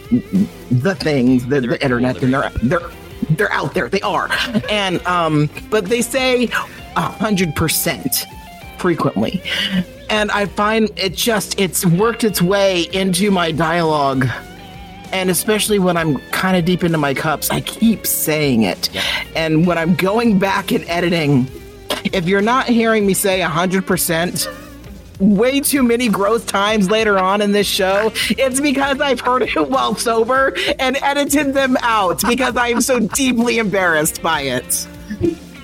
the things, the, the internet, and they're, they're, they're out there. They are, and um, but they say a hundred percent frequently. And I find it just it's worked its way into my dialogue. And especially when I'm kind of deep into my cups, I keep saying it. And when I'm going back and editing, if you're not hearing me say 100%, way too many growth times later on in this show, it's because I've heard it while sober and edited them out because I am so deeply embarrassed by it.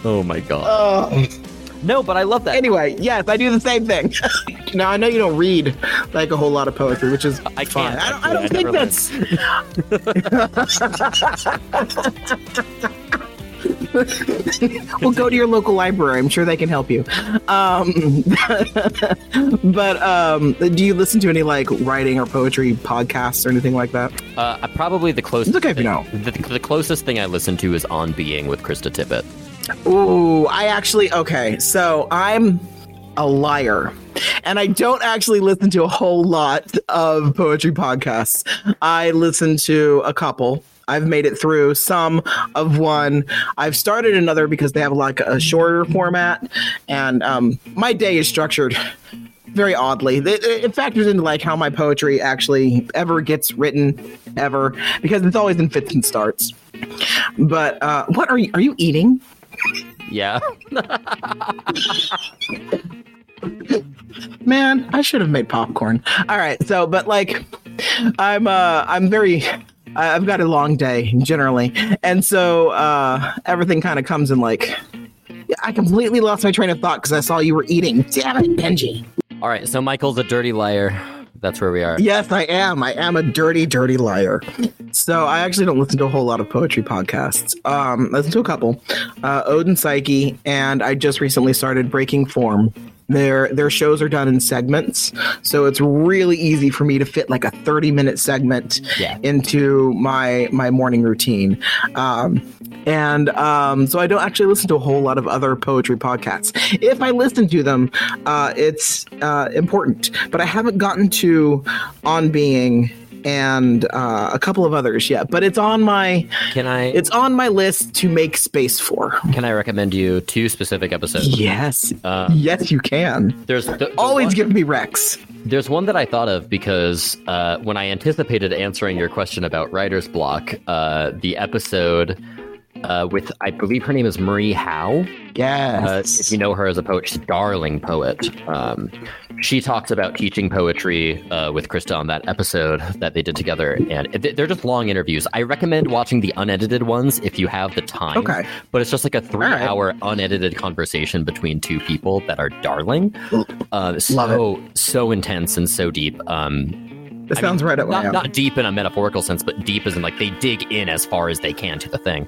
Oh my god! No, but I love that. Anyway, yes, I do the same thing. now I know you don't read like a whole lot of poetry, which is I fine. can't, I don't, I don't. I think never that's. well, go to your local library. I'm sure they can help you. Um, but um, do you listen to any like writing or poetry podcasts or anything like that? Uh, probably the closest. It's okay if you thing- The, the closest thing I listen to is On Being with Krista Tippett. Ooh, I actually okay. So I'm a liar. And I don't actually listen to a whole lot of poetry podcasts. I listen to a couple. I've made it through some of one. I've started another because they have like a shorter format, and um, my day is structured very oddly. It, it factors into like how my poetry actually ever gets written, ever, because it's always in fits and starts. But uh, what are you? Are you eating? Yeah. Man, I should have made popcorn. All right, so but like I'm uh I'm very I've got a long day generally. And so uh everything kind of comes in like I completely lost my train of thought because I saw you were eating. Damn it, Benji. All right. So Michael's a dirty liar. That's where we are. Yes, I am. I am a dirty, dirty liar. So I actually don't listen to a whole lot of poetry podcasts. Um, I listen to a couple, uh, Ode and Psyche, and I just recently started Breaking Form. Their their shows are done in segments, so it's really easy for me to fit like a 30 minute segment Yeah. into my my morning routine. Um, and um, so I don't actually listen to a whole lot of other poetry podcasts. If I listen to them, uh, it's uh, important. But I haven't gotten to On Being and uh, a couple of others yet. But it's on my Can I it's on my list to make space for. can I recommend you two specific episodes? Yes, Uh, yes, you can. There's the, the Always one- give me Rex. There's one that I thought of because uh, when I anticipated answering your question about writer's block, uh, the episode uh, with I believe her name is Marie Howe. Uh, Yes. if you know her as a poet, she's a darling poet. Um, she talks about teaching poetry uh, with Krista on that episode that they did together, and they're just long interviews. I recommend watching the unedited ones if you have the time. Okay. but it's just like a three-hour unedited conversation between two people that are darling. Uh, so so intense and so deep. Um, That sounds right up my not, not deep in a metaphorical sense, but deep as in like they dig in as far as they can to the thing.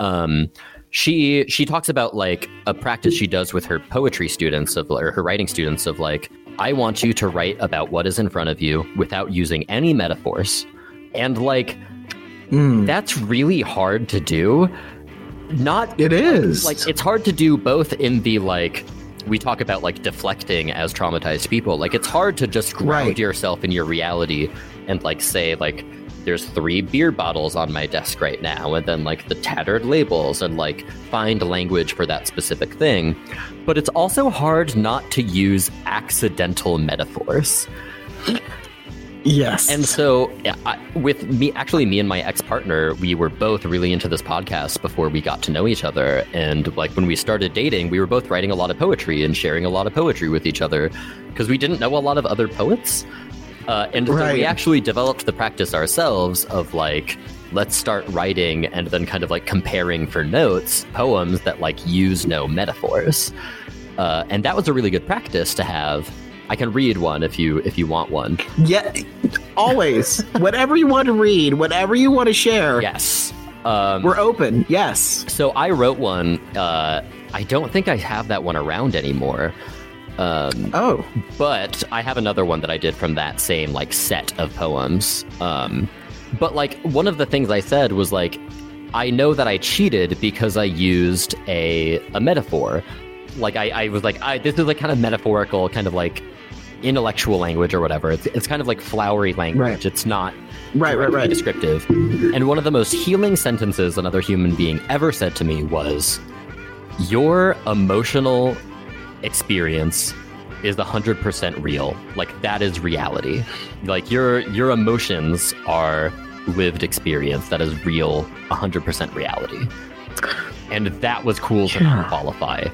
Um, she she talks about like a practice she does with her poetry students of or her writing students of like I want you to write about what is in front of you without using any metaphors, and like Mm, that's really hard to do. Not it is. like it's hard to do both in the like we talk about like deflecting as traumatized people like it's hard to just ground Right. yourself in your reality and like say like there's three beer bottles on my desk right now and then like the tattered labels and like find language for that specific thing but it's also hard not to use accidental metaphors yes. and so, I, with me, actually, me and my ex partner, we were both really into this podcast before we got to know each other. And like when we started dating, we were both writing a lot of poetry and sharing a lot of poetry with each other because we didn't know a lot of other poets. Uh, and so we actually developed the practice ourselves of like, let's start writing and then kind of like comparing for notes poems that like use no metaphors. Uh, and that was a really good practice to have. I can read one if you if you want one. yeah, always. whatever you want to read, whatever you want to share, Yes. Um, we're open. Yes. so I wrote one. Uh, I don't think I have that one around anymore. Um, Oh, but I have another one that I did from that same like set of poems. Um, but like one of the things I said was like, I know that I cheated because I used a a metaphor. Like I, I was like, I, this is like kind of metaphorical, kind of like intellectual language or whatever. It's, it's kind of like flowery language. Right. It's not right, right, right. descriptive. And one of the most healing sentences another human being ever said to me was, Your emotional experience is the 100% real. Like that is reality. Like your your emotions are lived experience that is real 100% reality. And that was cool to Yeah. qualify.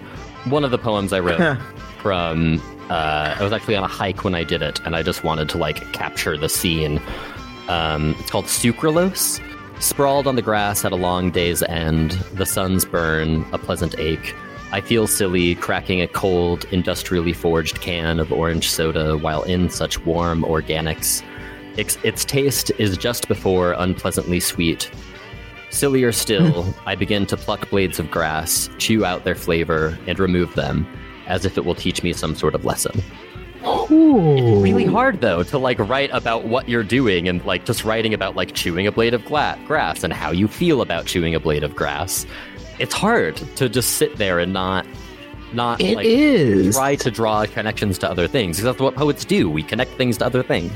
One of the poems I wrote from uh, I was actually on a hike when I did it, and I just wanted to like capture the scene. Um, it's called Sucralose. Sprawled on the grass at a long day's end, the sun's burn, a pleasant ache. I feel silly cracking a cold, industrially forged can of orange soda while in such warm organics. Its, its taste is just before unpleasantly sweet. Sillier still, I begin to pluck blades of grass, chew out their flavor, and remove them, as if it will teach me some sort of lesson. Ooh. Really hard though to like write about what you're doing and like just writing about like chewing a blade of gla- grass and how you feel about chewing a blade of grass. It's hard to just sit there and not not It like is. try to draw connections to other things because that's what poets do. We connect things to other things.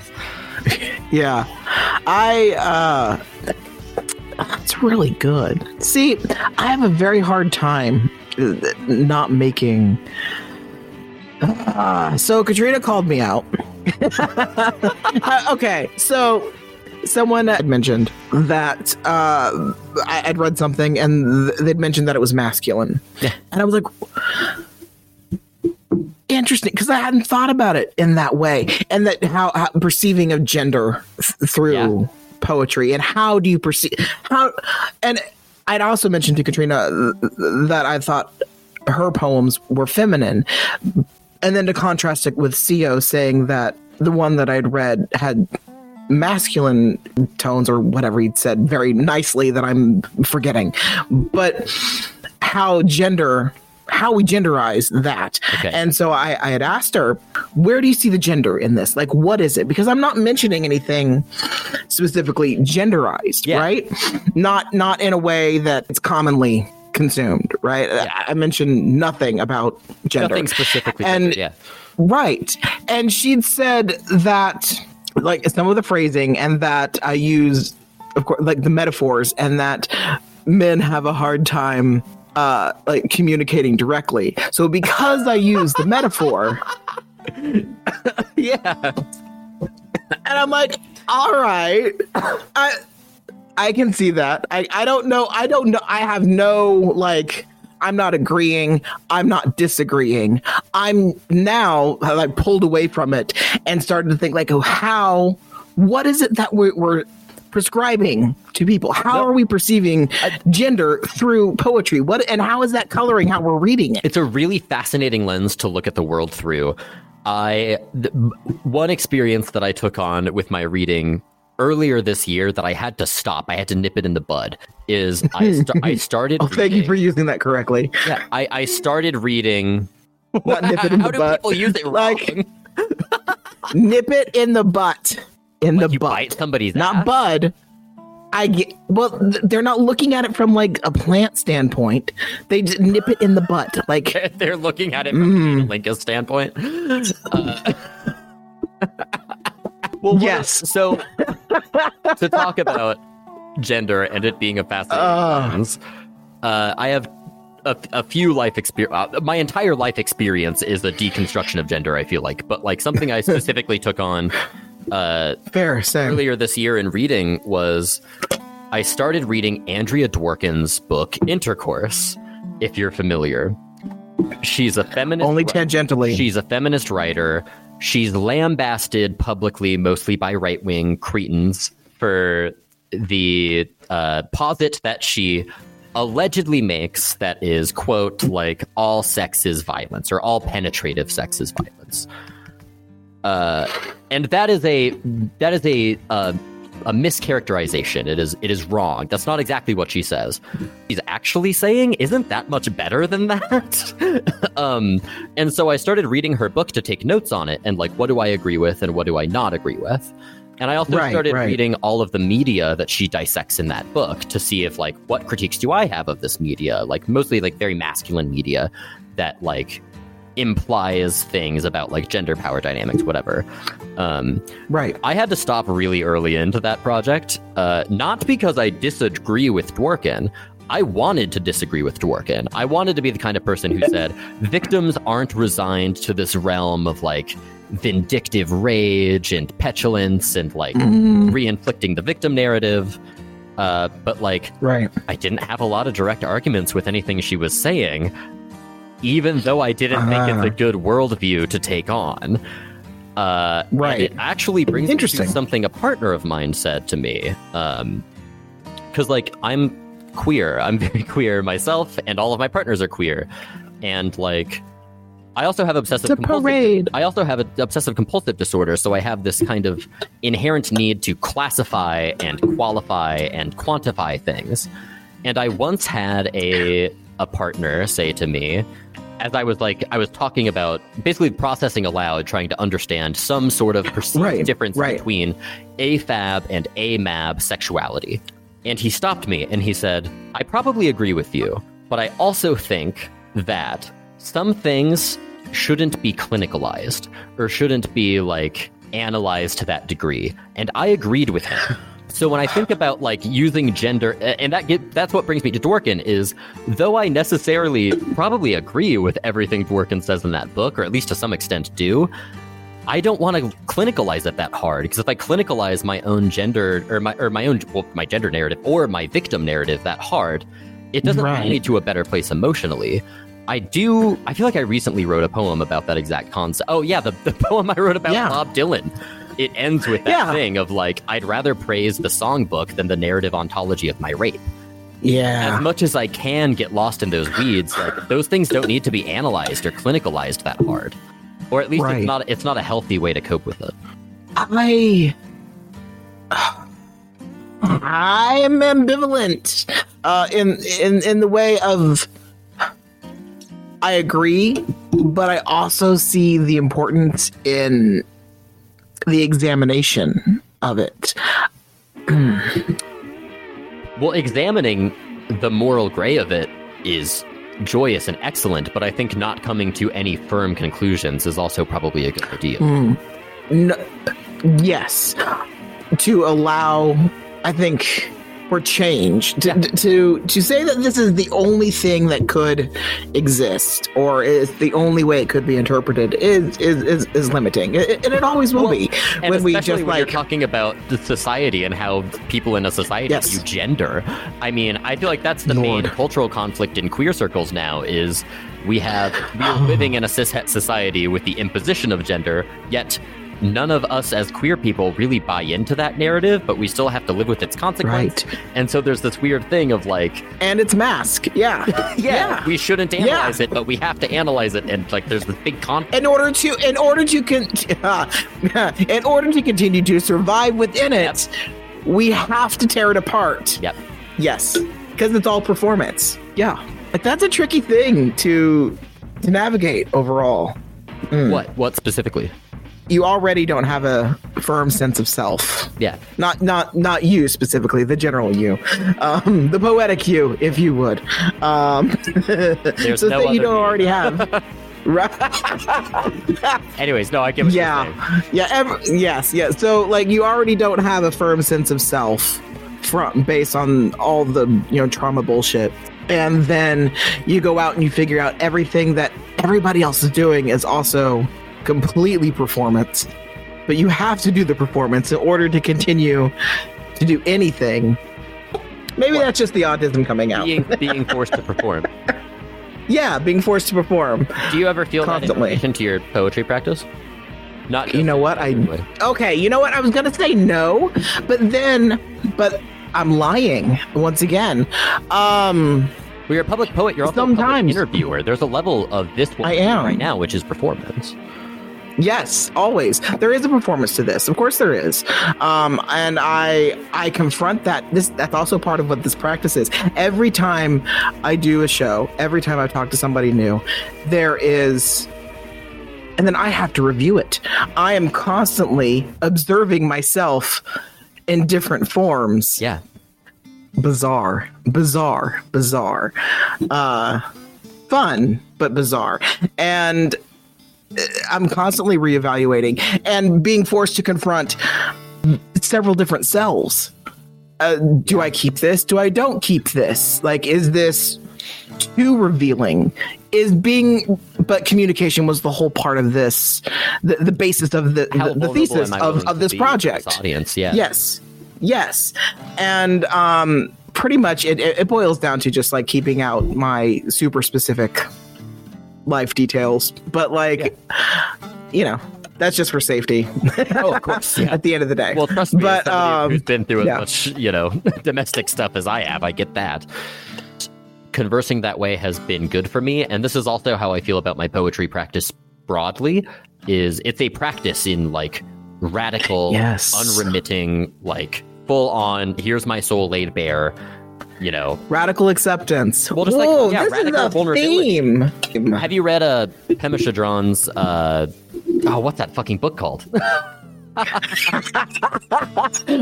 Yeah. I uh that's really good. See, I have a very hard time uh, not making Ah, so Katrina called me out. Uh, okay, so someone had mentioned that uh, I, I'd read something and th- they'd mentioned that it was masculine, Yeah. and I was like, interesting because I hadn't thought about it in that way, and that how, how perceiving of gender th- through Yeah. poetry and how do you perceive how and I'd also mentioned to Katrina th- that I thought her poems were feminine, and then to contrast it with Co saying that the one that I'd read had masculine tones or whatever he'd said very nicely that I'm forgetting, but how gender how we genderize that. Okay. And so I, I had asked her, where do you see the gender in this? Like, what is it? Because I'm not mentioning anything specifically genderized, Yeah. right? Not not in a way that it's commonly consumed, right? I, I mentioned nothing about gender. Nothing specifically. And- yeah. Right. And she'd said that, like, some of the phrasing and that I use, of course, like the metaphors, and that men have a hard time, uh, like communicating directly. So because I use the metaphor, Yeah. and I'm like, all right, I, I can see that. I, I don't know. I don't know. I have no like. I'm not agreeing. I'm not disagreeing. I'm now like pulled away from it and started to think like, oh, how? What is it that we're, we're prescribing to people? How are we perceiving gender through poetry? What and how is that coloring how we're reading it? it's a really fascinating lens to look at the world through. I th- one experience that I took on with my reading earlier this year that I had to stop. I had to nip it in the bud. Is I, sta- I started. Oh, thank you for using that correctly. Yeah, I, I started reading. Not nip it in How the do butt. people use it Like- wrong? Nip it in the butt. In the you butt. bite somebody's not ass? bud. I get well. th- They're not looking at it from like a plant standpoint. They just nip it in the butt. Like They're looking at it from Mm. a Linka's standpoint. Uh, well, Yes. So to talk about gender and it being a fascinating lens, uh, I have a, a few life experience. Uh, my entire life experience is a deconstruction of gender. I feel like, but like something I specifically took on uh, fair, same. earlier this year in reading was I started reading Andrea Dworkin's book Intercourse. If you're familiar, she's a feminist. Only tangentially. She's a feminist writer. She's lambasted publicly, mostly by right wing cretins, for the uh, posit that she allegedly makes that is, quote, like all sex is violence or all penetrative sex is violence. Uh, and that is a that is a uh, a mischaracterization. It is it is wrong. That's not exactly what she says. She's actually saying isn't that much better than that. um, and so I started reading her book to take notes on it and like what do I agree with and what do I not agree with. And I also Right, started right. reading all of the media that she dissects in that book to see if like what critiques do I have of this media, like mostly like very masculine media that like implies things about like gender power dynamics, whatever. Um, right. I had to stop really early into that project, uh, not because I disagree with Dworkin. I wanted to disagree with Dworkin. I wanted to be the kind of person who said victims aren't resigned to this realm of like vindictive rage and petulance and like Mm, re-inflicting the victim narrative. Uh, but like right. I didn't have a lot of direct arguments with anything she was saying, even though I didn't think Ah. it's a good worldview to take on. Uh, Right. it actually brings me Interesting. to something a partner of mine said to me. Because, like, I'm queer. I'm very queer myself, and all of my partners are queer. And, like, I also have obsessive compulsive. I also have an obsessive compulsive disorder, so I have this kind of inherent need to classify and qualify and quantify things. And I once had a a partner say to me, as I was like I was talking about basically processing aloud, trying to understand some sort of perceived Right, difference right. between AFAB and AMAB sexuality. And he stopped me and he said, I probably agree with you, but I also think that some things shouldn't be clinicalized or shouldn't be like analyzed to that degree. And I agreed with him. So when I think about like using gender, and that get, that's what brings me to Dworkin is, though I necessarily probably agree with everything Dworkin says in that book, or at least to some extent do, I don't want to clinicalize it that hard because if I clinicalize my own gender or my or my own well, my gender narrative or my victim narrative that hard, it doesn't Right. lead me to a better place emotionally. I do. I feel like I recently wrote a poem about that exact concept. Oh yeah, the, the poem I wrote about Yeah. Bob Dylan. It ends with that Yeah. thing of like, I'd rather praise the songbook than the narrative ontology of my rape. Yeah. As much as I can get lost in those weeds, like those things don't need to be analyzed or clinicalized that hard. Or at least Right. it's not it's not a healthy way to cope with it. I I am ambivalent uh, in in in the way of I agree, but I also see the importance in the examination of it. Hmm. Well, examining the moral gray of it is joyous and excellent, but I think not coming to any firm conclusions is also probably a good idea. Hmm. No, yes, to allow, I think, for change to, to to say that this is the only thing that could exist or is the only way it could be interpreted is is is, is limiting, and it always will Well, be when we just when like talking about the society and how people in a society Yes. view gender. I mean, I feel like that's the main cultural conflict in queer circles now is we have we're living in a cishet society with the imposition of gender, yet none of us as queer people really buy into that narrative, but we still have to live with its consequence. Right. And so there's this weird thing of like, and it's mask, yeah, yeah, we shouldn't analyze it, but we have to analyze it, and like there's this big conflict. in order to in order to con- in order to continue to survive within it we have to tear it apart Yep. yes because it's all performance yeah but that's a tricky thing to to navigate overall mm. What? What specifically? You already don't have a firm sense of self. Yeah. not not not you specifically the general you. Um the poetic you if you would. Um There's so no that you don't already have. Right. Anyways, no, I get what yeah. yeah ev- yes yeah so like you already don't have a firm sense of self from based on all the you know trauma bullshit. And then you go out and you figure out everything that everybody else is doing is also completely performance but you have to do the performance in order to continue to do anything maybe that's just the autism coming out being being forced to perform. yeah being forced to perform Do you ever feel that Constantly. relation to your poetry practice? Not You know what? I-. Okay, you know what? I was gonna say no, but then, but I'm lying once again. Um, Well, you're a public poet. You're also a Sometimes. public interviewer. There's a level of this one I am. right now, which is performance. Yes, always there is a performance to this. Of course, there is. Um, and I I confront that. This that's also part of what this practice is. Every time I do a show, every time I talk to somebody new, there is. And then I have to review it. I am constantly observing myself in different forms. Yeah. bizarre, bizarre, bizarre, uh, fun but bizarre, and I'm constantly reevaluating and being forced to confront several different selves. Uh, do I keep this? Do I don't keep this? Like, is this too revealing? Is being, but communication was the whole part of this, the, the basis of the, How the, the thesis of, of this project. audience, yeah. Yes. Yes. And um pretty much it it boils down to just like keeping out my super specific life details. But like you know, that's just for safety. Oh, of course. Yeah. At the end of the day. Well, trust me, But, um, who's been through as yeah. much, you know, domestic stuff as I have, I get that. Conversing that way has been good for me, and this is also how I feel about my poetry practice broadly. Is it's a practice in like radical, Yes. unremitting, like full on. Here's my soul laid bare. You know, Radical acceptance. Well, just like- Whoa, yeah, this radical is a vulnerability. theme. have you read uh, Pema Chodron's? Uh, oh, what's that fucking book called?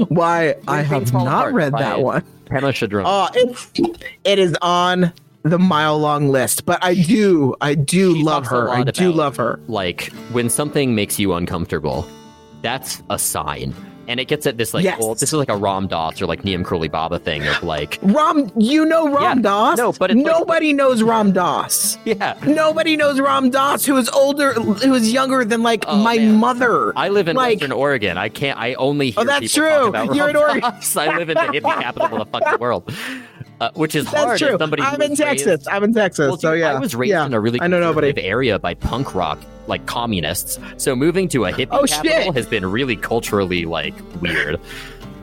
Why I have not read that one. Pema Chodron. Oh, it's it is on the mile long list, but I do I do She love her. I do about, love her. Like when something makes you uncomfortable, that's a sign. And it gets at this like, Yes. well, this is like a Ram Dass or like Neem Karoli Baba thing of like, Ram, you know Ram Yeah, Dass. no, but it's like- nobody knows Ram Dass. yeah. Nobody knows Ram Dass, who is older, who is younger than like Oh, my man. mother. I live in Like- Western Oregon. I can't. I only oh, hear Oh, that's people talk true. You're in Oregon. I live in the hippie capital of the fucking world, uh, which is That's hard. true. Somebody I'm in raised- Texas. I'm in Texas. Well, so yeah, I was raised yeah. in a really I know nobody. area by punk rock, like communists. So moving to a hippie Oh, capital shit. has been really culturally like weird.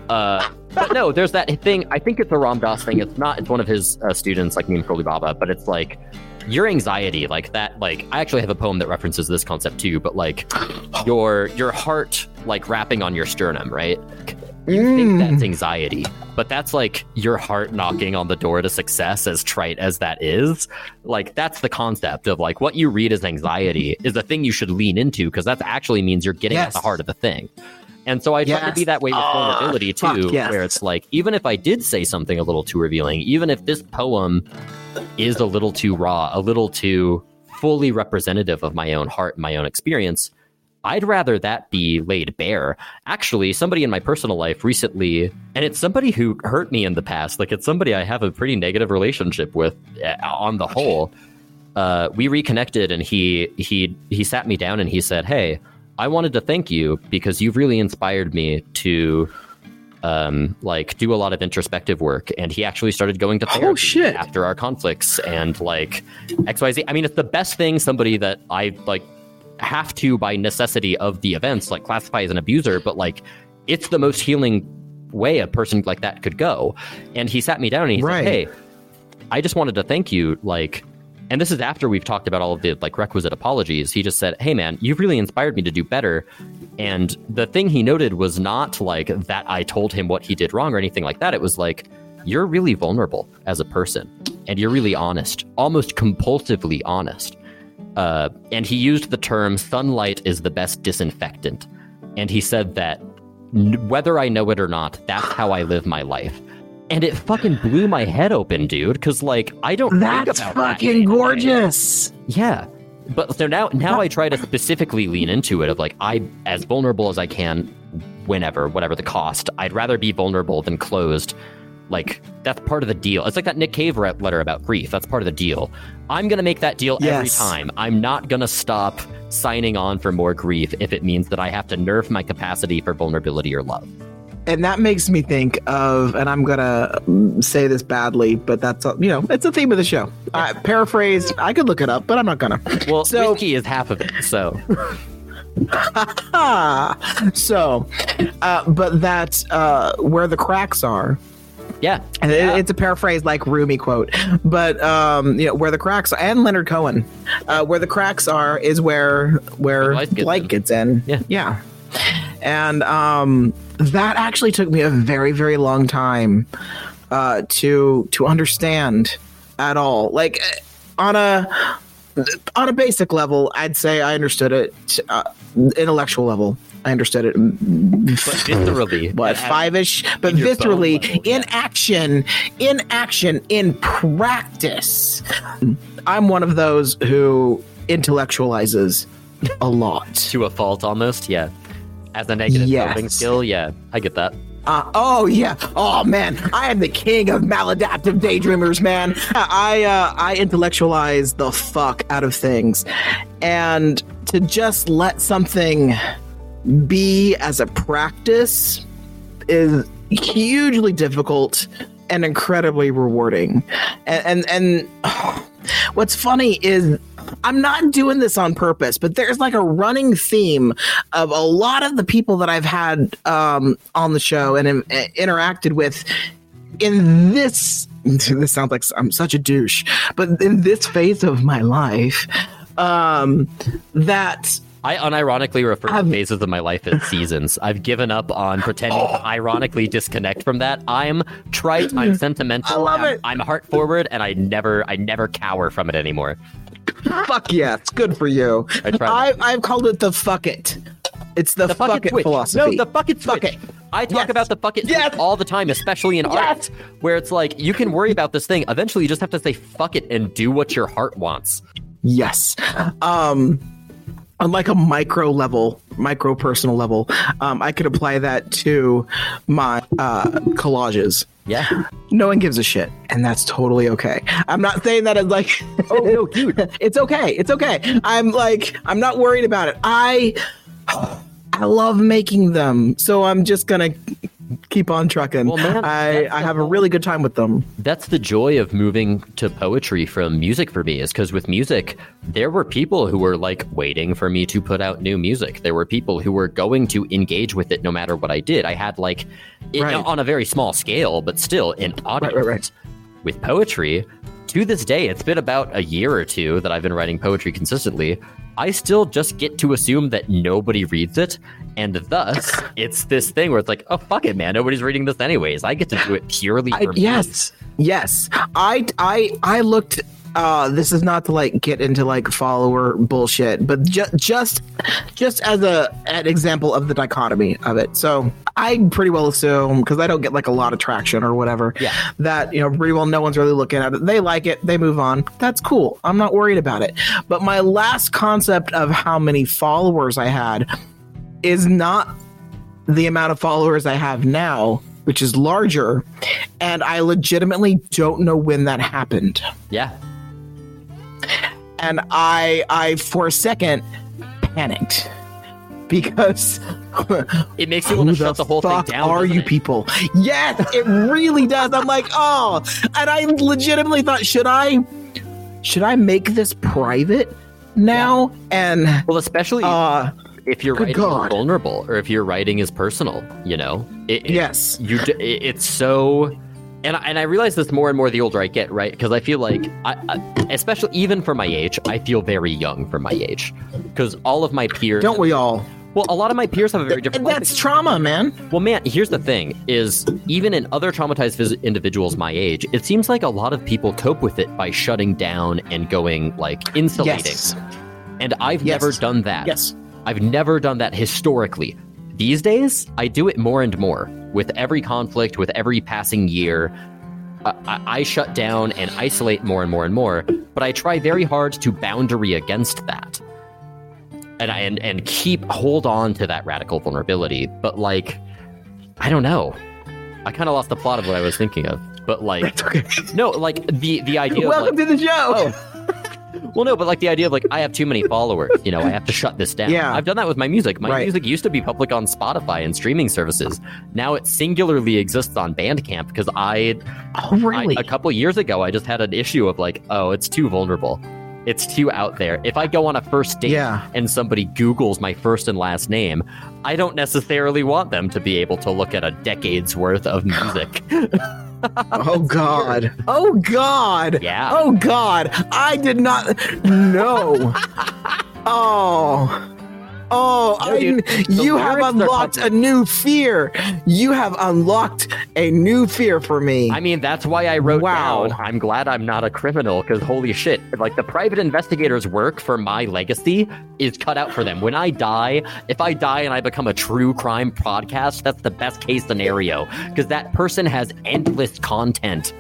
Uh, but no, there's that thing. I think it's a Ram Dass thing. It's not. It's one of his uh, students, like Neem Karoli Baba. But it's like your anxiety, like that. Like I actually have a poem that references this concept too. But like your your heart, like wrapping on your sternum, right? You think Mm. that's anxiety, but that's like your heart knocking on the door to success, as trite as that is. Like, that's the concept of like what you read as anxiety is the thing you should lean into because that actually means you're getting at the heart of the thing. And so I try to be that way with Ah, vulnerability too, yes. where it's like, even if I did say something a little too revealing, even if this poem is a little too raw, a little too fully representative of my own heart and my own experience, I'd rather that be laid bare. Actually, somebody in my personal life recently, and it's somebody who hurt me in the past, like it's somebody I have a pretty negative relationship with uh, on the whole. Uh, we reconnected and he he he sat me down and he said, "Hey, I wanted to thank you because you've really inspired me to um, like do a lot of introspective work." And he actually started going to therapy shit. after our conflicts and like XYZ. I mean, it's the best thing somebody that I like have to by necessity of the events like classify as an abuser, but like it's the most healing way a person like that could go. And he sat me down and he Right. said, "Hey, I just wanted to thank you like and this is after we've talked about all of the like requisite apologies. He just said, "Hey man, you've really inspired me to do better." And the thing he noted was not like that I told him what he did wrong or anything like that. It was like you're really vulnerable as a person and you're really honest, almost compulsively honest. Uh, and he used the term sunlight is the best disinfectant. And he said that n- whether I know it or not, that's how I live my life. And it fucking blew my head open, dude. Because like I don't. That's that fucking day gorgeous. Yeah. But so now now I try to specifically lean into it of like I as vulnerable as I can whenever, whatever the cost. I'd rather be vulnerable than closed. Like that's part of the deal. It's like that Nick Cave letter about grief. That's part of the deal. I'm going to make that deal every time. I'm not going to stop signing on for more grief if it means that I have to nerf my capacity for vulnerability or love. And that makes me think of, and I'm gonna mm, say this badly, but that's you know, it's a theme of the show. Uh, paraphrased, I could look it up, but I'm not gonna. Well, So- whiskey is half of it. So, so, uh, but that uh, where the cracks are, yeah. It- Yeah. it's a paraphrase like Rumi quote, but um, you know where the cracks are, and Leonard Cohen, uh, where the cracks are is where where Light gets light in. gets in. Yeah. yeah, and um, that actually took me a very very long time uh, to to understand at all. Like on a on a basic level, I'd say I understood it. Uh, intellectual level, I understood it. But viscerally. what five ish but viscerally level, in yeah. action in action in practice i'm one of those who intellectualizes a lot to a fault almost. Yeah. As a negative Yes. coping skill. Yeah. I get that. uh, oh yeah oh man i am the king of maladaptive daydreamers man i uh, i intellectualize the fuck out of things and to just let something be as a practice is hugely difficult and incredibly rewarding. And and, and what's funny is I'm not doing this on purpose, but there's like a running theme of a lot of the people that I've had um, on the show and um, interacted with in this. This sounds like I'm such a douche, but in this phase of my life, um, that I unironically refer to Um, phases of my life as seasons. I've given up on pretending to ironically disconnect from that. I'm trite. I'm sentimental. I love I'm, it. I'm heart forward, and I never, I never cower from it anymore. fuck yes, good for you. I tried I, I've called it the fuck it. It's the, The fuck, fuck it it philosophy. No, the fuck it. Fuck it. I talk Yes. about the fuck it Yes. all the time, especially in art, where it's like you can worry about this thing. Eventually, you just have to say fuck it and do what your heart wants. Yes. Um on like a micro level, micro personal level, um, I could apply that to my uh, collages. Yeah. No one gives a shit, and that's totally okay. I'm not saying that as like, oh no, dude, it's okay, it's okay. I'm like, I'm not worried about it. I, I love making them, so I'm just gonna keep on trucking. Well, man, I I have a really good time with them. That's the joy of moving to poetry from music for me, is because with music, there were people who were like waiting for me to put out new music. There were people who were going to engage with it no matter what I did. I had like, it, Right. on a very small scale, but still an audience. right, right. With poetry, to this day, it's been about a year or two that I've been writing poetry consistently. I still just get to assume that nobody reads it, and thus it's this thing where it's like, oh fuck it, man, nobody's reading this anyways. I get to do it purely I, for me. yes, yes. I I I looked. Uh, this is not to like get into like follower bullshit, but ju- just just as a an example of the dichotomy of it. So I pretty well assume because I don't get like a lot of traction or whatever. Yeah. That you know pretty well no one's really looking at it. They like it. They move on. That's cool. I'm not worried about it. But my last concept of how many followers I had is not the amount of followers I have now, which is larger, and I legitimately don't know when that happened. Yeah. And I I for a second panicked because It makes you want to shut the, whole thing down. are you it? people? Yes, it really does. I'm like, oh, and I legitimately thought, should I should I make this private now? And Well, especially uh if your good writing God. is vulnerable or if your writing is personal, you know? It, it- yes. you d- it- it's so and I, and I realize this more and more the older I get, right? Because I feel like, I, I, especially even for my age, I feel very young for my age. Because all of my peers, Don't we all? well, a lot of my peers have a very different. And life that's trauma, man. well, man, here's the thing: is even in other traumatized vis- individuals my age, it seems like a lot of people cope with it by shutting down and going like insulating. Yes. And I've Yes. never done that. Yes. I've never done that historically. These days, I do it more and more. With every conflict, with every passing year, I, I, shut down and isolate more and more and more. But I try very hard to boundary against that, and I and, and keep hold on to that radical vulnerability. But like, I don't know. I kind of lost the plot of what I was thinking of. But like, okay. no, like the the idea. of, Welcome like, to the show. Oh. Well, no, but like the idea of like I have too many followers, you know, I have to shut this down. Yeah. I've done that with my music. My Right. music used to be public on Spotify and streaming services. Now it singularly exists on Bandcamp because I, Oh, really? I a couple years ago I just had an issue of like, oh, it's too vulnerable. It's too out there. If I go on a first date Yeah. and somebody Googles my first and last name, I don't necessarily want them to be able to look at a decade's worth of music. oh God. Oh God. Yeah. Oh God. I did not know. oh. Oh, dude, you have unlocked a new fear. You have unlocked a new fear for me. I mean, that's why I wrote Wow. down, I'm glad I'm not a criminal, because holy shit, like the private investigator's work for my legacy is cut out for them. When I die, if I die and I become a true crime podcast, that's the best case scenario, because that person has endless content.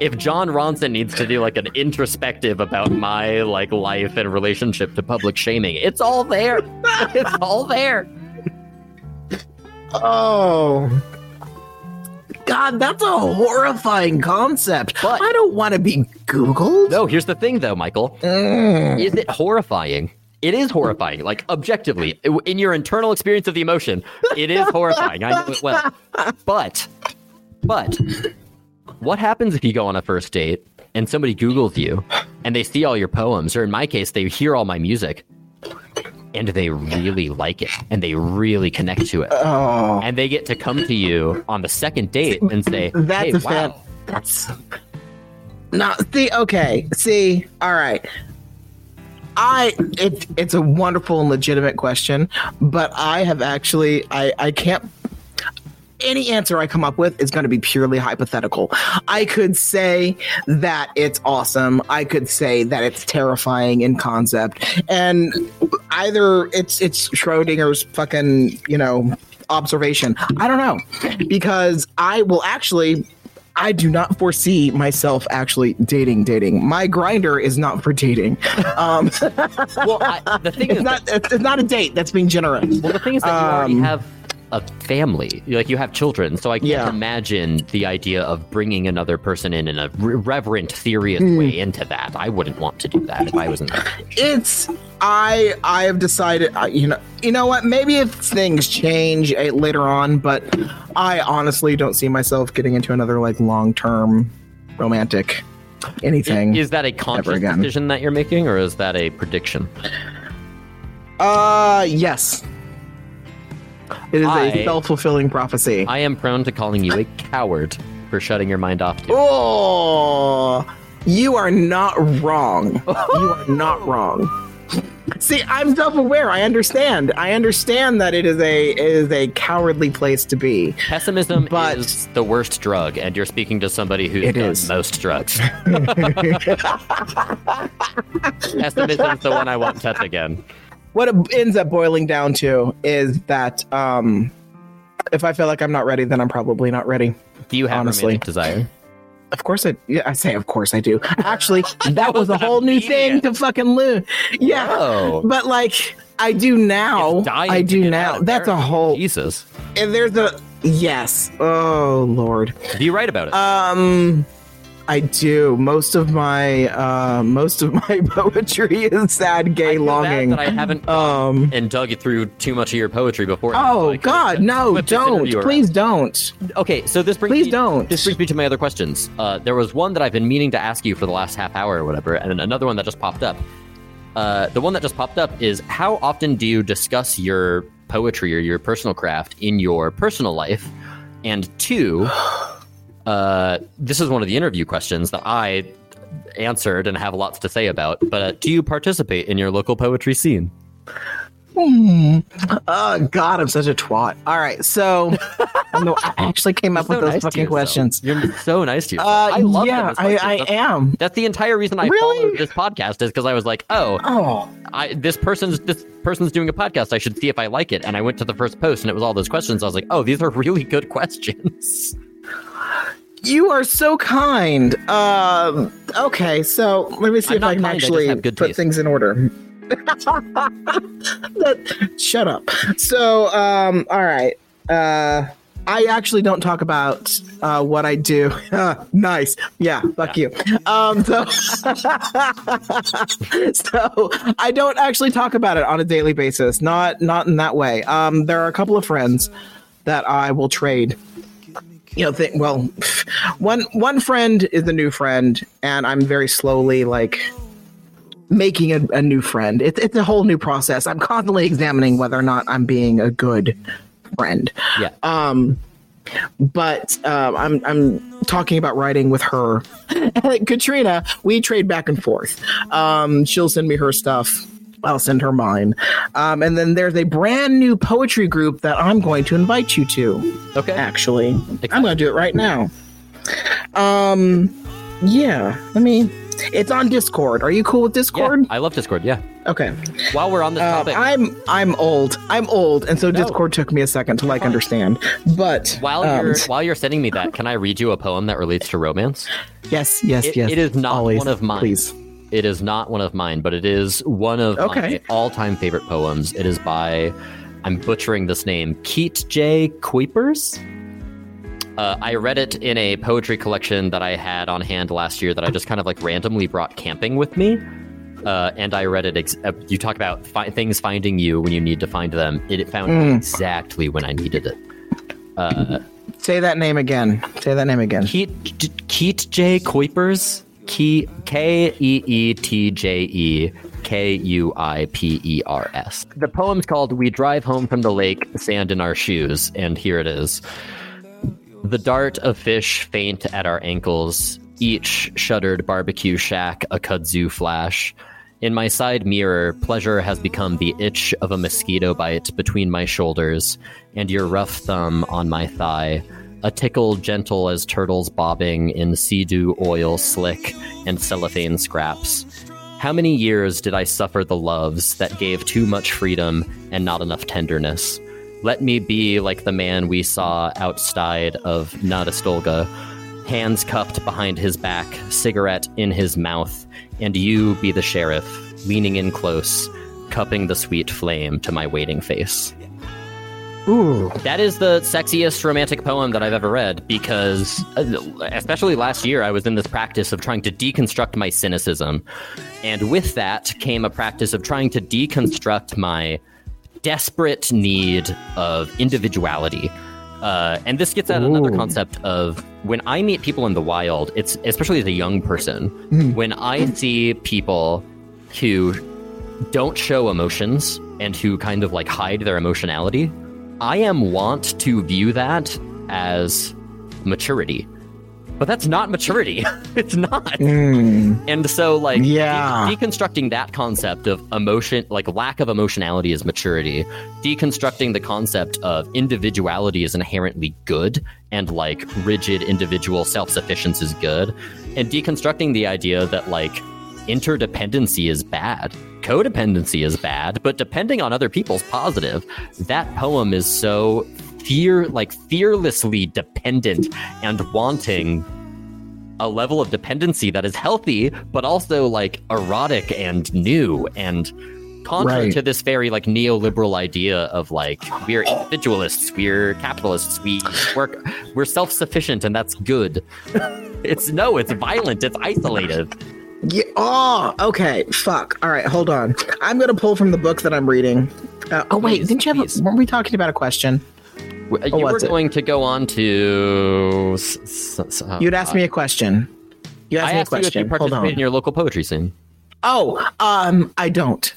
If Jon Ronson needs to do like an introspective about my like life and relationship to public shaming, it's all there. it's all there. oh. God, that's a horrifying concept. But- I don't want to be Googled. No, here's the thing though, Michael. Mm. is it horrifying? It is horrifying. Like objectively, in your internal experience of the emotion, it is horrifying. I know it well. But, but, what happens if you go on a first date and somebody Googles you and they see all your poems, or in my case, they hear all my music, and they really like it and they really connect to it, Oh. and they get to come to you on the second date and say, That's "Hey, a wow, fan. That's no. See, okay. See, all right. I it it's a wonderful and legitimate question, but I have actually I I can't. Any answer I come up with is going to be purely hypothetical. I could say that it's awesome. I could say that it's terrifying in concept, and either it's it's Schrodinger's fucking you know observation. I don't know because I will actually. I do not foresee myself actually dating. Dating. My Grindr is not for dating. Um, Well, I, the thing it's is, not. It's it's not a date. That's being generous. Well, the thing is that you already Um, have a family, like you have children, so I can't Yeah. imagine the idea of bringing another person in in a re- reverent, serious Hmm. way into that. I wouldn't want to do that if I was in that. It's I I have decided uh, you know you know what maybe if things change uh, later on but I honestly don't see myself getting into another like long term romantic anything. Is that a conscious decision that you're making, or is that a prediction? uh yes. It is I- a self fulfilling prophecy. I am prone to calling you a coward for shutting your mind off to. oh You are not wrong. you are not wrong. See, I'm self-aware. I understand. I understand that it is a it is a cowardly place to be. Pessimism But- is the worst drug, and you're speaking to somebody who's done is. most drugs. Pessimism is the one I won't touch again. What it ends up boiling down to is that um, if I feel like I'm not ready, then I'm probably not ready. Do you have Honestly. desire? Of course I yeah, I say of course I do. Actually, that was a whole new thing to fucking learn. Yeah. Oh. But like I do now. I do now. That's a whole Jesus. and there's a yes. Oh lord. Do you write about it? Um I do. Most of my uh most of my poetry is sad gay I longing. that I haven't Um and dug it through too much of your poetry before. Oh Like, God, no! Don't around. please don't. Okay, so this brings Please me, don't. This brings me to my other questions. Uh, there was one that I've been meaning to ask you for the last half hour or whatever, and another one that just popped up. Uh, the one that just popped up is how often do you discuss your poetry or your personal craft in your personal life? And two, uh, this is one of the interview questions that I answered and have lots to say about. But uh, do you participate in your local poetry scene? Oh God, I'm such a twat. All right, so no, I actually came up with those nice fucking questions. You're so nice to you. Uh, I love yeah, I, I that's- am. That's the entire reason I Really? followed this podcast is because I was like, oh, Oh, I, this person's this person's doing a podcast. I should see if I like it. And I went to the first post, and it was all those questions. I was like, oh, these are really good questions. You are so kind. Um, okay, so let me see I'm if I can kind, actually put taste. things in order. That- shut up. So, um, all right. Uh, I actually don't talk about uh, what I do. nice. Yeah, fuck you. Um, so, so I don't actually talk about it on a daily basis. Not not in that way. Um, there are a couple of friends that I will trade. You know, think well, one one friend is a new friend, and I'm very slowly like making a, a new friend. It's it's a whole new process. I'm constantly examining whether or not I'm being a good friend. Yeah. Um, but um, I'm I'm talking about writing with her, Katrina. We trade back and forth. Um, she'll send me her stuff. I'll send her mine. Um, and then there's a brand new poetry group that I'm going to invite you to. okay. Actually, I'm going to do it right now. Um, yeah. Let me. It's on Discord. Are you cool with Yeah, Discord? I love Discord. Yeah. Okay. While we're on this Um, topic, I'm I'm old. I'm old, and so Discord took me a second to like understand. But while um, you're while you're sending me that, can I read you a poem that relates to romance? yes, yes, It- yes. it is not always, one of mine. Please. It is not one of mine, but it is one of Okay. my all-time favorite poems. It is by I'm butchering this name, Keetje Kuipers. Uh, I read it in a poetry collection that I had on hand last year that I just kind of like randomly brought camping with me. Uh, and I read it. Ex- uh, you talk about fi- things finding you when you need to find them. It, found me exactly when I needed it. Say that name again. Say that name again. Keat, Keetje Kuipers. K E E T J E K U I P E R S. The poem's called We Drive Home from the Lake, Sand in Our Shoes, and here it is. The dart of fish faint at our ankles, each shuttered barbecue shack a kudzu flash. In my side mirror, pleasure has become the itch of a mosquito bite between my shoulders, and your rough thumb on my thigh. A tickle gentle as turtles bobbing in sea dew oil slick and cellophane scraps. How many years did I suffer the loves that gave too much freedom and not enough tenderness? Let me be like the man we saw outside of Nadastolga, hands cuffed behind his back, cigarette in his mouth, and you be the sheriff, leaning in close, cupping the sweet flame to my waiting face. Ooh. That is the sexiest romantic poem that I've ever read because, uh, especially last year, I was in this practice of trying to deconstruct my cynicism. And with that came a practice of trying to deconstruct my desperate need of individuality. Uh, and this gets at another concept of when I meet people in the wild, it's especially as a young person, when I see people who don't show emotions and who kind of like hide their emotionality, I am want to view that as maturity. but that's not maturity. it's not. Mm, And so, like, Yeah. de- deconstructing that concept of emotion, like lack of emotionality is maturity, deconstructing the concept of individuality is inherently good and like rigid individual self sufficiency is good, and deconstructing the idea that like interdependency is bad, codependency is bad, but depending on other people's positive. That poem is so fear, like fearlessly dependent and wanting a level of dependency that is healthy, but also like erotic and new and contrary Right. to this very like neoliberal idea of like we're individualists, we're capitalists, we work, we're self-sufficient, and that's good. it's no, it's violent, it's isolated. Yeah, oh, okay. Fuck. All right, hold on. I'm gonna pull from the book that I'm reading. Uh, oh wait, Please, didn't you have? please. A, weren't we talking about a question? W- You were what's it? going to go on to. uh, You'd ask me a question. You asked I me a asked you if you question. Hold participate on. in your local poetry scene. Oh, um, I don't.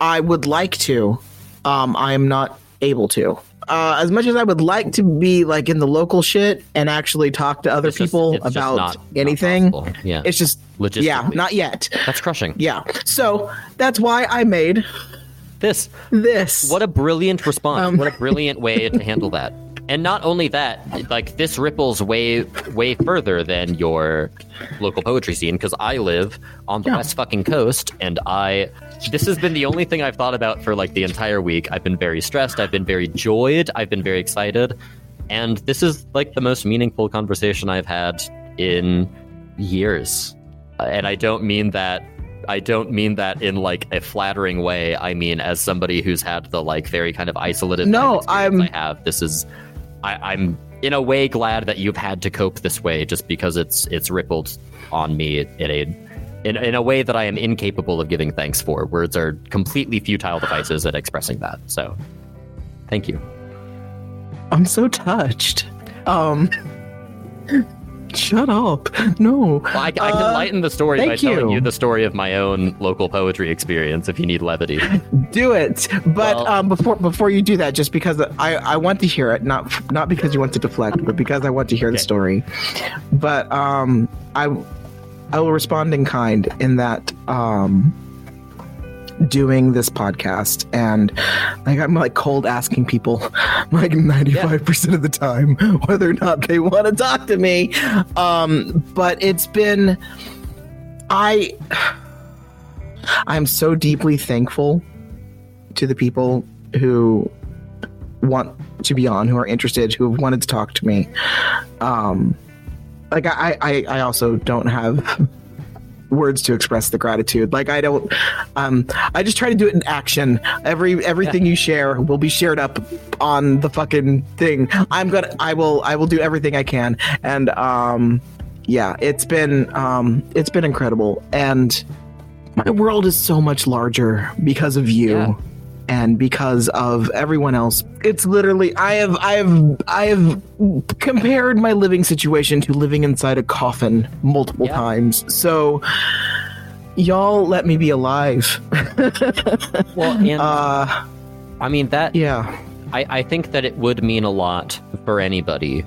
I would like to. Um, I am not able to. Uh, as much as I would like to be like in the local shit and actually talk to other It's people just about not- not anything, possible. Yeah. it's just yeah, not yet. That's crushing. Yeah, so that's why I made This this. What a brilliant response. Um, what a brilliant way to handle that. And not only that, like this ripples way way further than your local poetry scene because I live on the Yeah. west fucking coast and I this has been the only thing I've thought about for like the entire week. I've been very stressed, I've been very joyed, I've been very excited. And this is like the most meaningful conversation I've had in years. And I don't mean that I don't mean that in like a flattering way. I mean as somebody who's had the like very kind of isolated No, I'm- I have. This is I, I'm in a way glad that you've had to cope this way just because it's it's rippled on me in a in, in a way that I am incapable of giving thanks for. Words are completely futile devices at expressing that. So thank you. I'm so touched. Um, shut up. No. Well, I, I can Uh, lighten the story by telling you. you the story of my own local poetry experience if you need levity. do it but Well- um before before you do that just because i i want to hear it not not because you want to deflect but because i want to hear the story but um i i will respond in kind in that um doing this podcast and like i'm like cold asking people like 95% of the time whether or not they want to talk to me um but it's been i i'm so deeply thankful to the people who want to be on, who are interested, who have wanted to talk to me. Um, like I, I, I also don't have words to express the gratitude. Like I don't, um, I just try to do it in action. Every everything you share will be shared up on the fucking thing. I'm gonna, I will, I will do everything I can. And um, yeah, it's been, um, it's been incredible. And my world is so much larger because of you Yeah. And because of everyone else it's literally i have i have i have compared my living situation to living inside a coffin multiple Yeah. times. So y'all let me be alive. Well, and uh I mean that yeah. I, I think that it would mean a lot for anybody,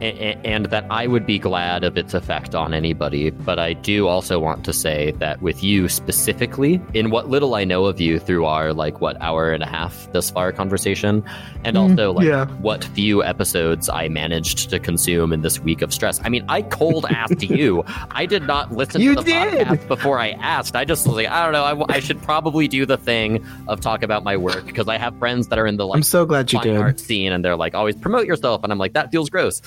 and, that I would be glad of its effect on anybody. But I do also want to say that with you specifically, in what little I know of you through our like what hour and a half thus far conversation, and mm, also like yeah. what few episodes I managed to consume in this week of stress. I mean, I cold asked you. I did not listen You to the did. podcast before I asked. I just was like, I don't know. I, I should probably do the thing of talk about my work because I have friends that are in the like i'm so glad you did art scene and they're like always promote yourself and i'm like that feels gross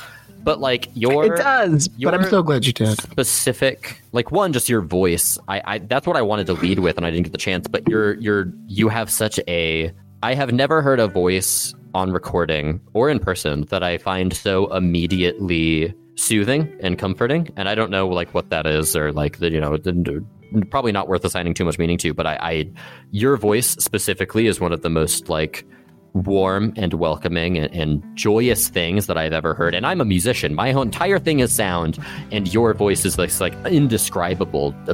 but like your it does but i'm your- so glad you did. specific like one just your voice. I, I that's what i wanted to lead with and i didn't get the chance but you're you're you have such a i have never heard a voice on recording or in person that i find so immediately soothing and comforting and i don't know like what that is or like the you know the, probably not worth assigning too much meaning to but I, I your voice specifically is one of the most like warm and welcoming and, and joyous things that I've ever heard. And I'm a musician. My entire thing is sound, and your voice is this like indescribable a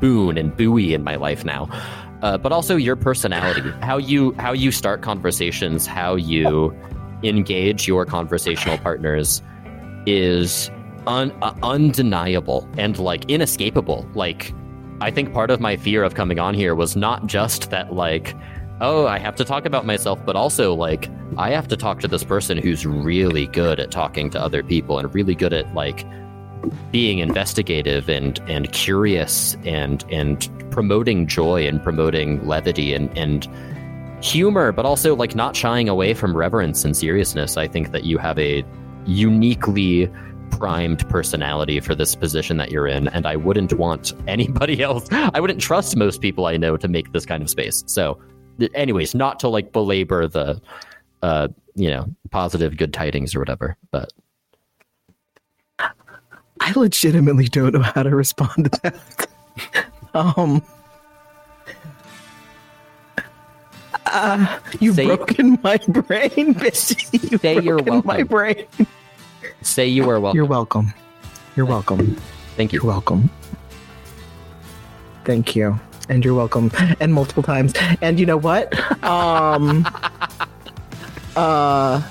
boon and buoy in my life now. Uh, but also your personality, how you how you start conversations, how you engage your conversational partners is un, uh, undeniable and like inescapable. Like, I think part of my fear of coming on here was not just that, like, oh, I have to talk about myself, but also like I have to talk to this person who's really good at talking to other people and really good at like being investigative and and curious and and promoting joy and promoting levity and and humor, but also like not shying away from reverence and seriousness. I think that you have a uniquely primed personality for this position that you're in, and I wouldn't want anybody else. I wouldn't trust most people I know to make this kind of space. So, anyways, not to like belabor the, uh, you know, positive good tidings or whatever, but I legitimately don't know how to respond to that. um, uh, you've Say- broken my brain, bitch. You've Say you're broken My welcome. brain. say you are welcome. You're welcome. You're welcome. Thank You're you. welcome. Thank you. And you're welcome. And multiple times. And you know what? Um uh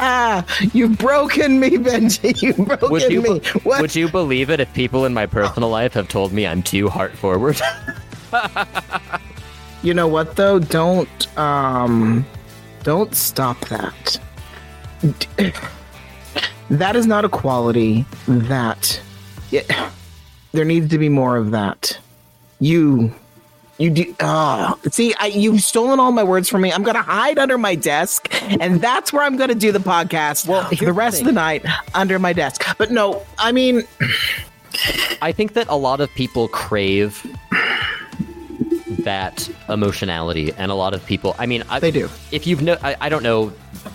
Ah, you've broken me, Benji. You've broken Would you me. What? would you believe it if people in my personal life have told me I'm too heart forward? You know what though? Don't um don't stop that. That is not a quality that yeah, there needs to be more of that. You you do ah see I you've stolen all my words from me. I'm gonna hide under my desk and that's where I'm gonna do the podcast Well, for here's the the rest of the night under my desk. But no, I mean I think that a lot of people crave that emotionality, and a lot of people. I mean, I, They do. If you've no, I, I don't know.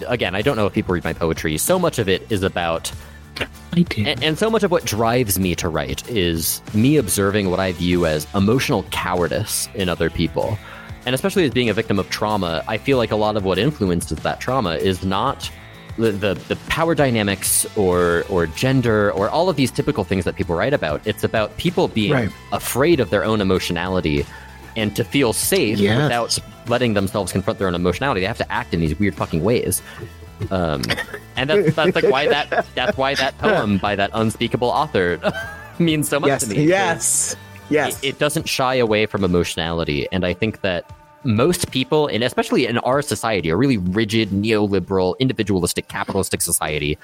Again, I don't know if people read my poetry. So much of it is about, I and, and so much of what drives me to write is me observing what I view as emotional cowardice in other people, and especially as being a victim of trauma. I feel like a lot of what influences that trauma is not the, the, the power dynamics or or gender or all of these typical things that people write about. It's about people being Right. afraid of their own emotionality and to feel safe Yes. without letting themselves confront their own emotionality. They have to act in these weird fucking ways. Um, and that's, that's like why that that's why that poem by that unspeakable author means so much yes. to me. Yes. Yes. It, it doesn't shy away from emotionality, and I think that most people, and especially in our society, a really rigid, neoliberal, individualistic, capitalistic society,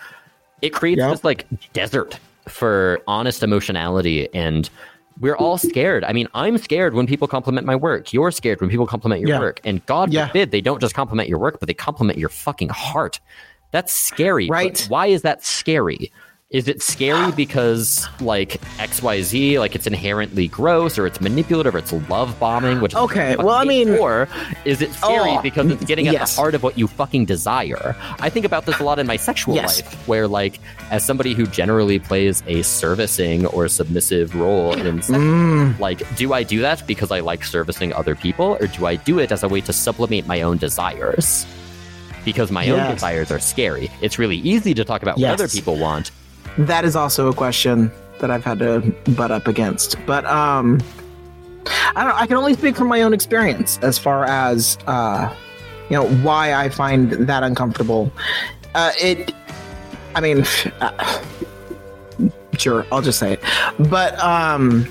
it creates Yep. this like desert for honest emotionality and we're all scared. I mean, I'm scared when people compliment my work. You're scared when people compliment your Yeah. work. And God Yeah. forbid they don't just compliment your work, but they compliment your fucking heart. That's scary. but Right. why is that scary? Is it scary because like XYZ, like it's inherently gross or it's manipulative or it's love bombing, which Okay, well, I mean- or is it scary Oh, because it's getting at yes. the heart of what you fucking desire? I think about this a lot in my sexual Yes. life, where like as somebody who generally plays a servicing or submissive role in sex, Mm. like do I do that because I like servicing other people, or do I do it as a way to sublimate my own desires? Because my own desires are scary. It's really easy to talk about what other people want. That is also a question that I've had to butt up against. But um, I don't. I can only speak from my own experience as far as uh, you know why I find that uncomfortable. Uh, it. I mean, uh, sure, I'll just say it. But um,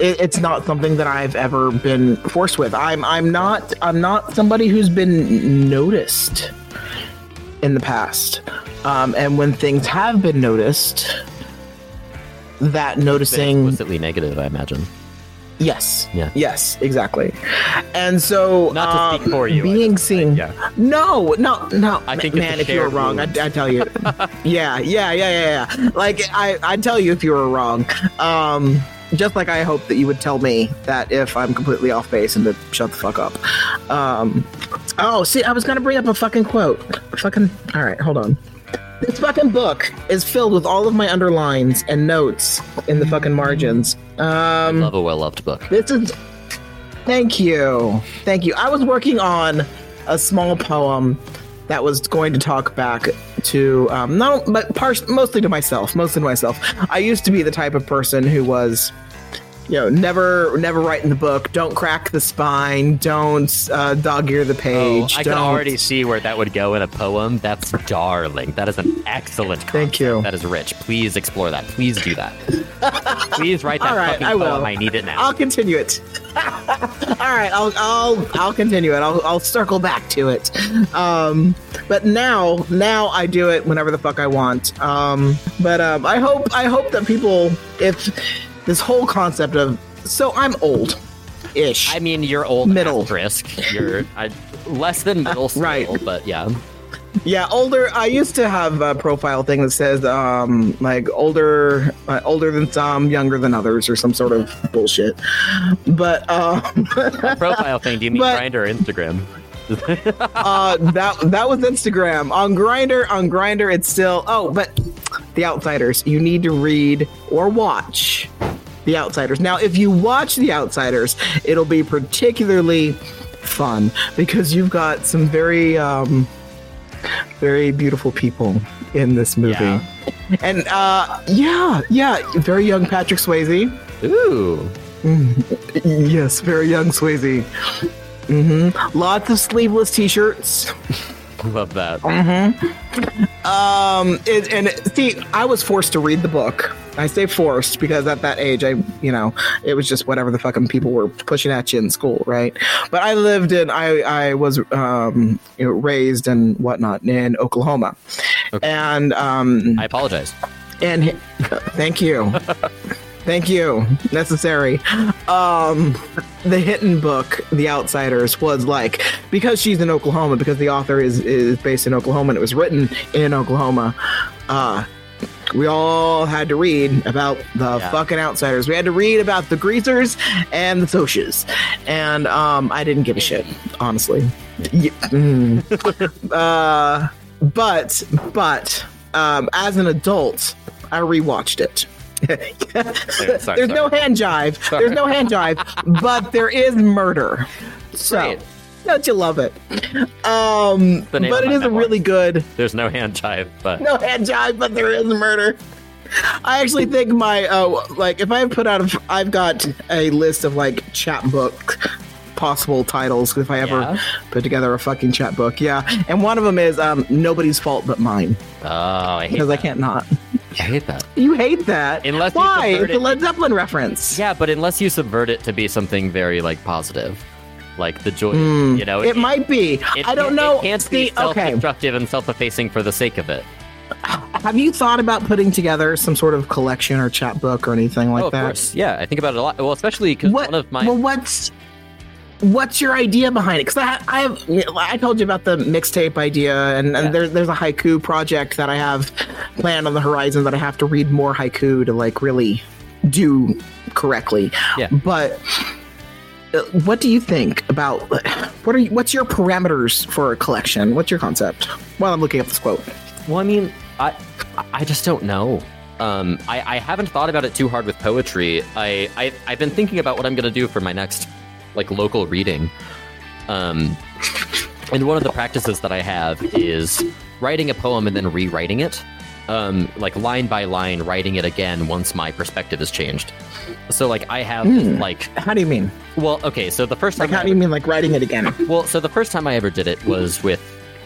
it, it's not something that I've ever been forced with. I'm. I'm not. I'm not somebody who's been noticed in the past. Um, and when things have been noticed, that noticing explicitly negative, I imagine. Yes. Yeah. Yes, exactly. And so, Not to speak um, for you, being just- seen. yeah. No, no, no. I think man, if you were wrong. I, I tell you. yeah, yeah, yeah, yeah, yeah. Like I, I'd tell you if you were wrong. Um, just like I hope that you would tell me that if I'm completely off base and to shut the fuck up. Um, oh, see, I was gonna bring up a fucking quote. Fucking. All right, hold on. This fucking book is filled with all of my underlines and notes in the fucking margins. Um, Love a well loved book. this is. Thank you. Thank you. I was working on a small poem that was going to talk back to, um, not, but pars- mostly to myself, mostly to myself. I used to be the type of person who was you know, never, never write in the book. Don't crack the spine. Don't uh, dog ear the Oh, page. I can don't- already see where that would go in a poem. That's darling. That is an excellent. Thank you. That is rich. Please explore that. Please do that. Please write that All right, fucking I will. poem. I need it now. I'll continue it. All right, I'll I'll I'll continue it. I'll I'll circle back to it. Um, but now now I do it whenever the fuck I want. Um, but um, I hope I hope that people if this whole concept of so I'm old ish. I mean, you're old. Middle. Asterisk. You're I, less than middle still, Right. but yeah. Yeah, older. I used to have a profile thing that says um like older, uh, older than some, younger than others, or some sort of bullshit. But um, Profile thing. Do you mean Grindr or Instagram? uh, that that was Instagram. On Grindr, on Grindr, it's still. Oh, but The Outsiders. You need to read or watch The Outsiders. Now, if you watch The Outsiders, it'll be particularly fun because you've got some very um, very beautiful people in this movie. Yeah. And uh, yeah, yeah, very young Patrick Swayze. Ooh. Yes, very young Swayze. Mm-hmm. Lots of sleeveless T-shirts. Love that. Mm-hmm. Um, it, and see, I was forced to read the book. I say forced because at that age, I, you know, it was just whatever the fucking people were pushing at you in school, right? But I lived in, I, I was, um, you know, raised and whatnot in Oklahoma, and um, I apologize. and thank you. Thank you. Necessary. Um the hidden book the outsiders was like because she's in oklahoma because the author is is based in oklahoma and it was written in oklahoma uh we all had to read about the Yeah. fucking outsiders. We had to read about the greasers and the Socs, and um, I didn't give a shit, honestly. Mm. uh, but but um, as an adult, I rewatched it. sorry, There's no hand jive. There's no hand jive, but there is murder. So Great. Don't you love it? Um, but it is a really good. There's no hand jive, but No hand jive, but there is murder. I actually think my uh, like if I put out, a, I've got a list of like chapbook possible titles if I ever Yeah? put together a fucking chapbook. Yeah, and one of them is um, nobody's fault but mine oh, I hate because I can't not. I hate that. You hate that. Unless why? It's a Led Zeppelin reference. Yeah, but unless you subvert it to be something very like positive, like the joy, you know, Hmm. It might be. it I don't can't- know. It can't See, be self-destructive and self-effacing for the sake of it. Have you thought about putting together some sort of collection or chapbook or anything like oh, of that? course. Yeah, I think about it a lot. Well, especially because one of my Well, what's what's your idea behind it? Because I, I have I told you about the mixtape idea, and, and Yeah. there, there's a haiku project that I have planned on the horizon that I have to read more haiku to like really do correctly. Yeah. But what do you think about what are you, what's your parameters for a collection? What's your concept? While I'm looking up this quote. Well, I mean, I I just don't know. Um, I, I haven't thought about it too hard with poetry. I, I I've been thinking about what I'm gonna do for my next like local reading. Um, and one of the practices that I have is writing a poem and then rewriting it, um, like line by line, writing it again once my perspective has changed. So like I have like How do you mean? well okay so the first time Like, I how do you mean like writing it again? well, so the first time I ever did it was with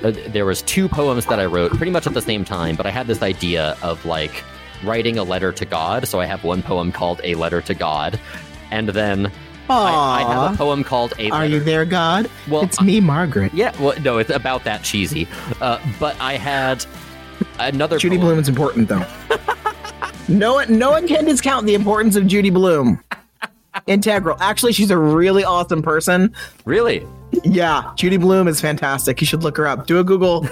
uh, there was two poems that I wrote pretty much at the same time, but I had this idea of like writing a letter to God. So I have one poem called "A Letter to God," and then I, I have a poem called "A Are you there, God? Well, it's me, Margaret. Yeah, well, no, it's about that cheesy. Uh, but I had another Judy poem. Blume is important, though. no one, no one can discount the importance of Judy Blume. Integral. Actually, she's a really awesome person. Really? Yeah, Judy Blume is fantastic. You should look her up. Do a Google.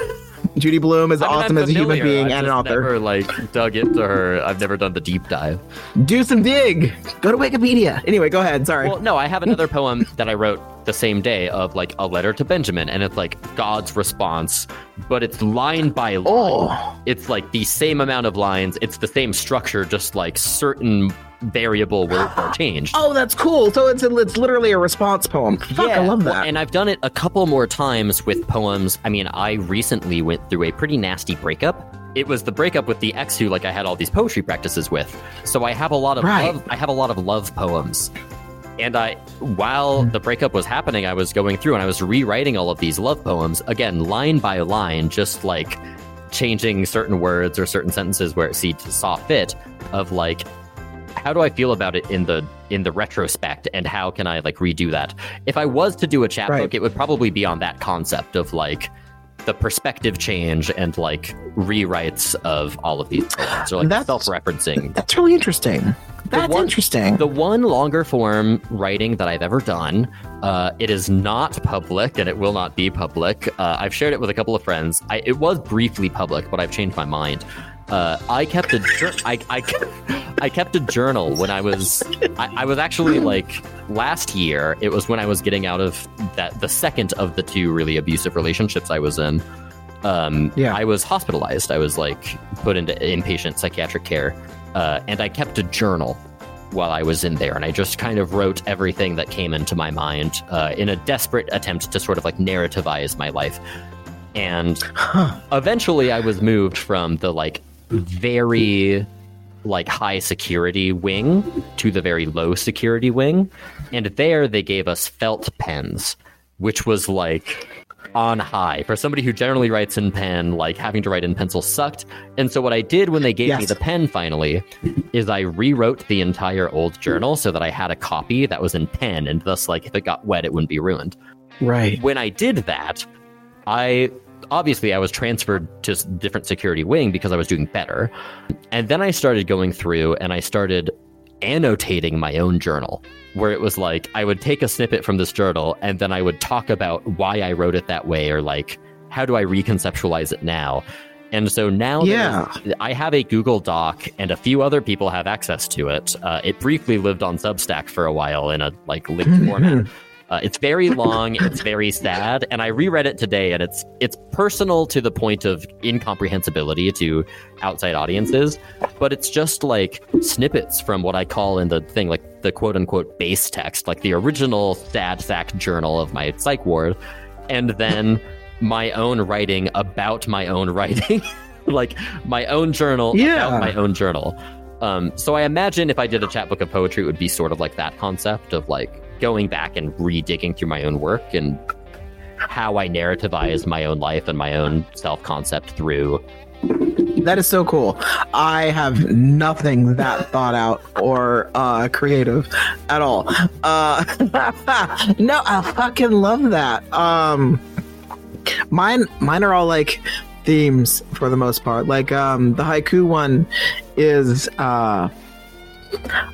Judy Blume is I mean, awesome as a human being I've and an author. Never like dug into her. I've never done the deep dive. Do some dig. Go to Wikipedia. Anyway, go ahead. Sorry. Well, no, I have another poem that I wrote the same day of like a letter to Benjamin, and it's like God's response, but it's line by line. Oh. It's like the same amount of lines. It's the same structure, just like certain variable words are changed. oh, that's cool. So it's it's literally a response poem. Fuck, I love well, that. and I've done it a couple more times with poems. I mean, I recently went through a pretty nasty breakup. it was the breakup with the ex who like I had all these poetry practices with. So I have a lot of Right. love I have a lot of love poems. And I while the breakup was happening, I was going through and I was rewriting all of these love poems again line by line just like changing certain words or certain sentences where it see, saw fit of like how do I feel about it in the in the retrospect and how can I like redo that? If I was to do a chapbook, Right. it would probably be on that concept of like the perspective change and like rewrites of all of these poems or like That's- self-referencing. That's really interesting. That's one- interesting. The one longer form writing that I've ever done, uh, it is not public and it will not be public. Uh, I've shared it with a couple of friends. I, it was briefly public, but I've changed my mind. Uh, I kept a jour- I, I, I kept a journal when I was I, I was actually like last year. It was when I was getting out of that the second of the two really abusive relationships I was in. Um, Yeah. I was hospitalized. I was like put into inpatient psychiatric care, uh, and I kept a journal while I was in there, and I just kind of wrote everything that came into my mind uh, in a desperate attempt to sort of like narrativize my life. And Huh. eventually, I was moved from the like very like high security wing to the very low security wing, and there they gave us felt pens, which was like on high for somebody who generally writes in pen like having to write in pencil sucked. And so what i did when they gave me the pen finally is i rewrote the entire old journal so that i had a copy that was in pen and thus like if it got wet it wouldn't be ruined. Right. when I did that, I obviously I was transferred to different security wing because I was doing better. And then I started going through and I started annotating my own journal where it was like I would take a snippet from this journal and then I would talk about why I wrote it that way or like how do I reconceptualize it now. And so now Yeah. I have a Google Doc and a few other people have access to it. Uh, it briefly lived on Substack for a while in a like linked format. Uh, it's very long. It's very sad, and I reread it today, and it's it's personal to the point of incomprehensibility to outside audiences. But it's just like snippets from what I call in the thing, like the quote unquote base text, like the original sad sack journal of my psych ward, and then my own writing about my own writing, like my own journal Yeah. about my own journal. Um, so I imagine if I did a chapbook of poetry, it would be sort of like that concept of like going back and re-digging through my own work and how I narrativize my own life and my own self-concept through. That is so cool. I have nothing that thought out or uh, creative at all. Uh, no, I fucking love that. Um, mine, mine are all like themes for the most part. Like um, the haiku one is. Uh,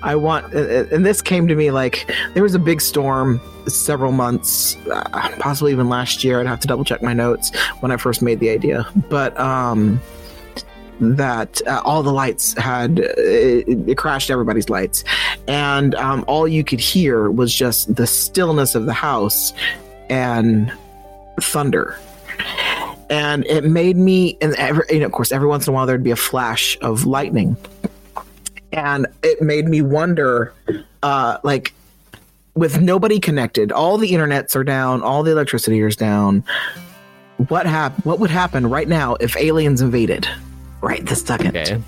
I want, and this came to me like there was a big storm several months, uh, possibly even last year. I'd have to double check my notes when I first made the idea, but um, that uh, all the lights had it, it crashed everybody's lights, and um, all you could hear was just the stillness of the house and thunder. And it made me, and every, you know, of course, every once in a while there'd be a flash of lightning, and it made me wonder, uh, like, with nobody connected, all the internets are down, all the electricity is down. What hap- What would happen right now if aliens invaded? Right this second Okay.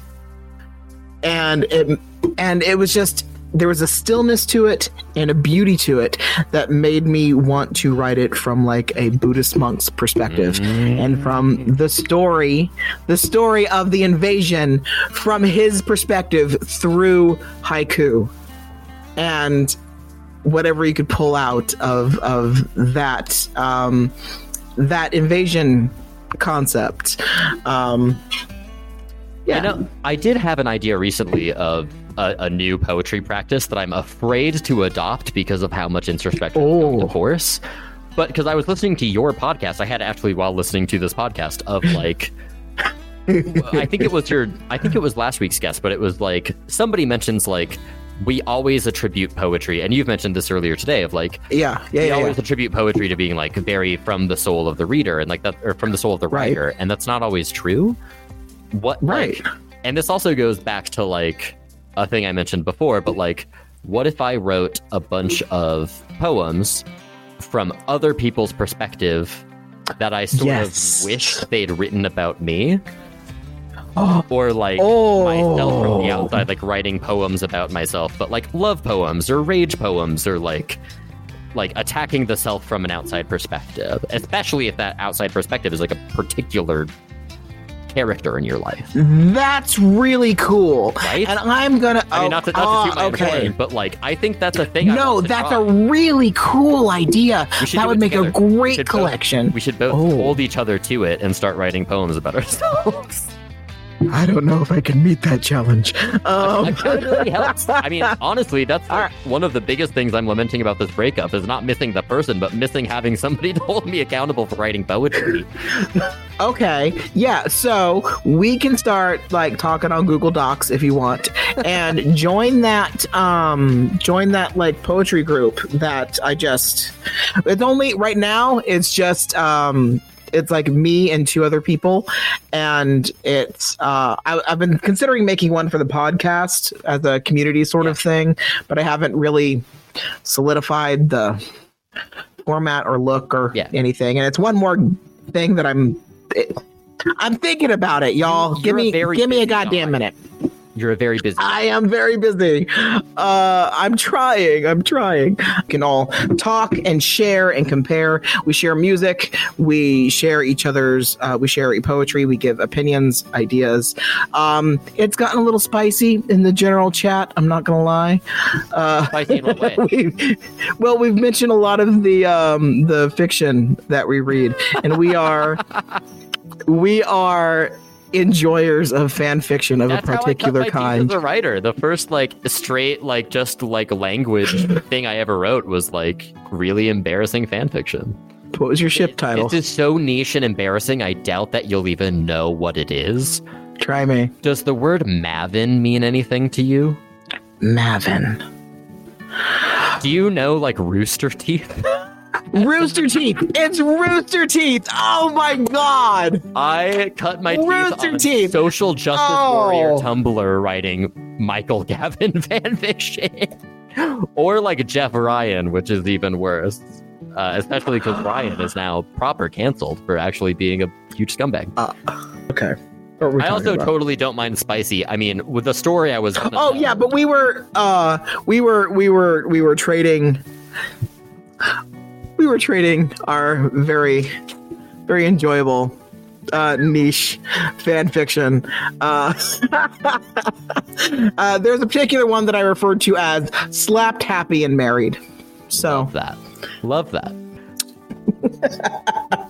and it and it was just there was a stillness to it and a beauty to it that made me want to write it from like a Buddhist monk's perspective. And from the story the story of the invasion from his perspective through haiku. And whatever you could pull out of of that um that invasion concept um yeah. I know. I did have an idea recently of a, a new poetry practice that I'm afraid to adopt because of how much introspection Oh. of course. But because I was listening to your podcast, I had actually while listening to this podcast of like I think it was your I think it was last week's guest, but it was like somebody mentions like we always attribute poetry, and you've mentioned this earlier today of like yeah yeah we yeah, always yeah. attribute poetry to being like very from the soul of the reader and like that or from the soul of the Right. writer, and that's not always true. What Right. like, and this also goes back to like a thing I mentioned before, but like what if I wrote a bunch of poems from other people's perspective that I sort Yes. of wish they'd written about me? or like Oh. myself from the oh. outside, like writing poems about myself, but like love poems or rage poems or like like attacking the self from an outside perspective, especially if that outside perspective is like a particular character in your life. That's really cool. Right? And I'm gonna. I mean, not to, not to oh, toot my own okay. horn, but like I think that's a thing. I No, want to that's try. a really cool idea. We should That do would it make a together. We great should both- collection. we should both Oh. hold each other to it and start writing poems about ourselves. I don't know if I can meet that challenge. Um, Accountability helps. I mean, honestly, that's like one of the biggest things I'm lamenting about this breakup is not missing the person, but missing having somebody to hold me accountable for writing poetry. okay, yeah. So we can start like talking on Google Docs if you want, and join that. Um, join that like poetry group that I just. It's only right now. It's just um. It's like me and two other people, and it's. Uh, I, I've been considering making one for the podcast as a community sort of thing, but I haven't really solidified the format or look or Yeah. anything. And it's one more thing that I'm. I'm thinking about it, y'all. You're give me, give me a goddamn guy. minute. You're a very busy. I am very busy. Uh, I'm trying. I'm trying. We can all talk and share and compare. We share music. We share each other's. Uh, we share poetry. We give opinions, ideas. Um, it's gotten a little spicy in the general chat. I'm not gonna lie. Uh, Spicy in what way? we, well, we've mentioned a lot of the um, the fiction that we read, and we are we are enjoyers of fan fiction of That's a particular how I cut my teeth kind. a writer. The first like straight like just like language thing I ever wrote was like really embarrassing fan fiction. What was your ship title? This is so niche and embarrassing. I doubt that you'll even know what it is. Try me, Does the word Mavin mean anything to you? Mavin. Do you know like rooster teeth? Rooster Teeth. It's Rooster Teeth. Oh my god. I cut my teeth Rooster on teeth. social justice Oh. warrior Tumblr writing Michael Gavin Van fanfiction, or like Geoff Ryan, which is even worse. Uh, especially because Ryan is now proper canceled for actually being a huge scumbag. Okay. What were we I also about? totally don't mind spicy. I mean, with the story I was. Oh tell- yeah, but we were uh we were we were we were trading we were trading our very very enjoyable uh niche fan fiction. Uh, uh there's a particular one that I referred to as slapped happy and married. So Love that. Love that.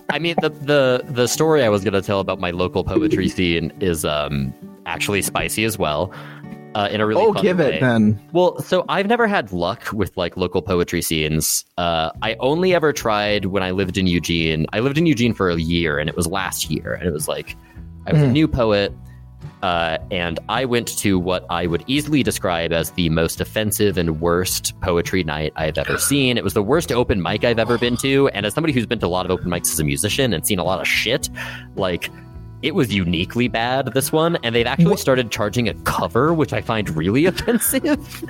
I mean, the the the story I was gonna tell about my local poetry scene is um actually spicy as well. Uh, in a really oh give way. it then. Well, so I've never had luck with like local poetry scenes. Uh, I only ever tried when I lived in Eugene. I lived in Eugene for a year, and it was last year, and it was like I was a Mm. new poet, uh, and I went to what I would easily describe as the most offensive and worst poetry night I've ever seen. It was the worst open mic I've ever been to, and as somebody who's been to a lot of open mics as a musician and seen a lot of shit, like. It was uniquely bad, this one, and they've actually What- started charging a cover, which I find really offensive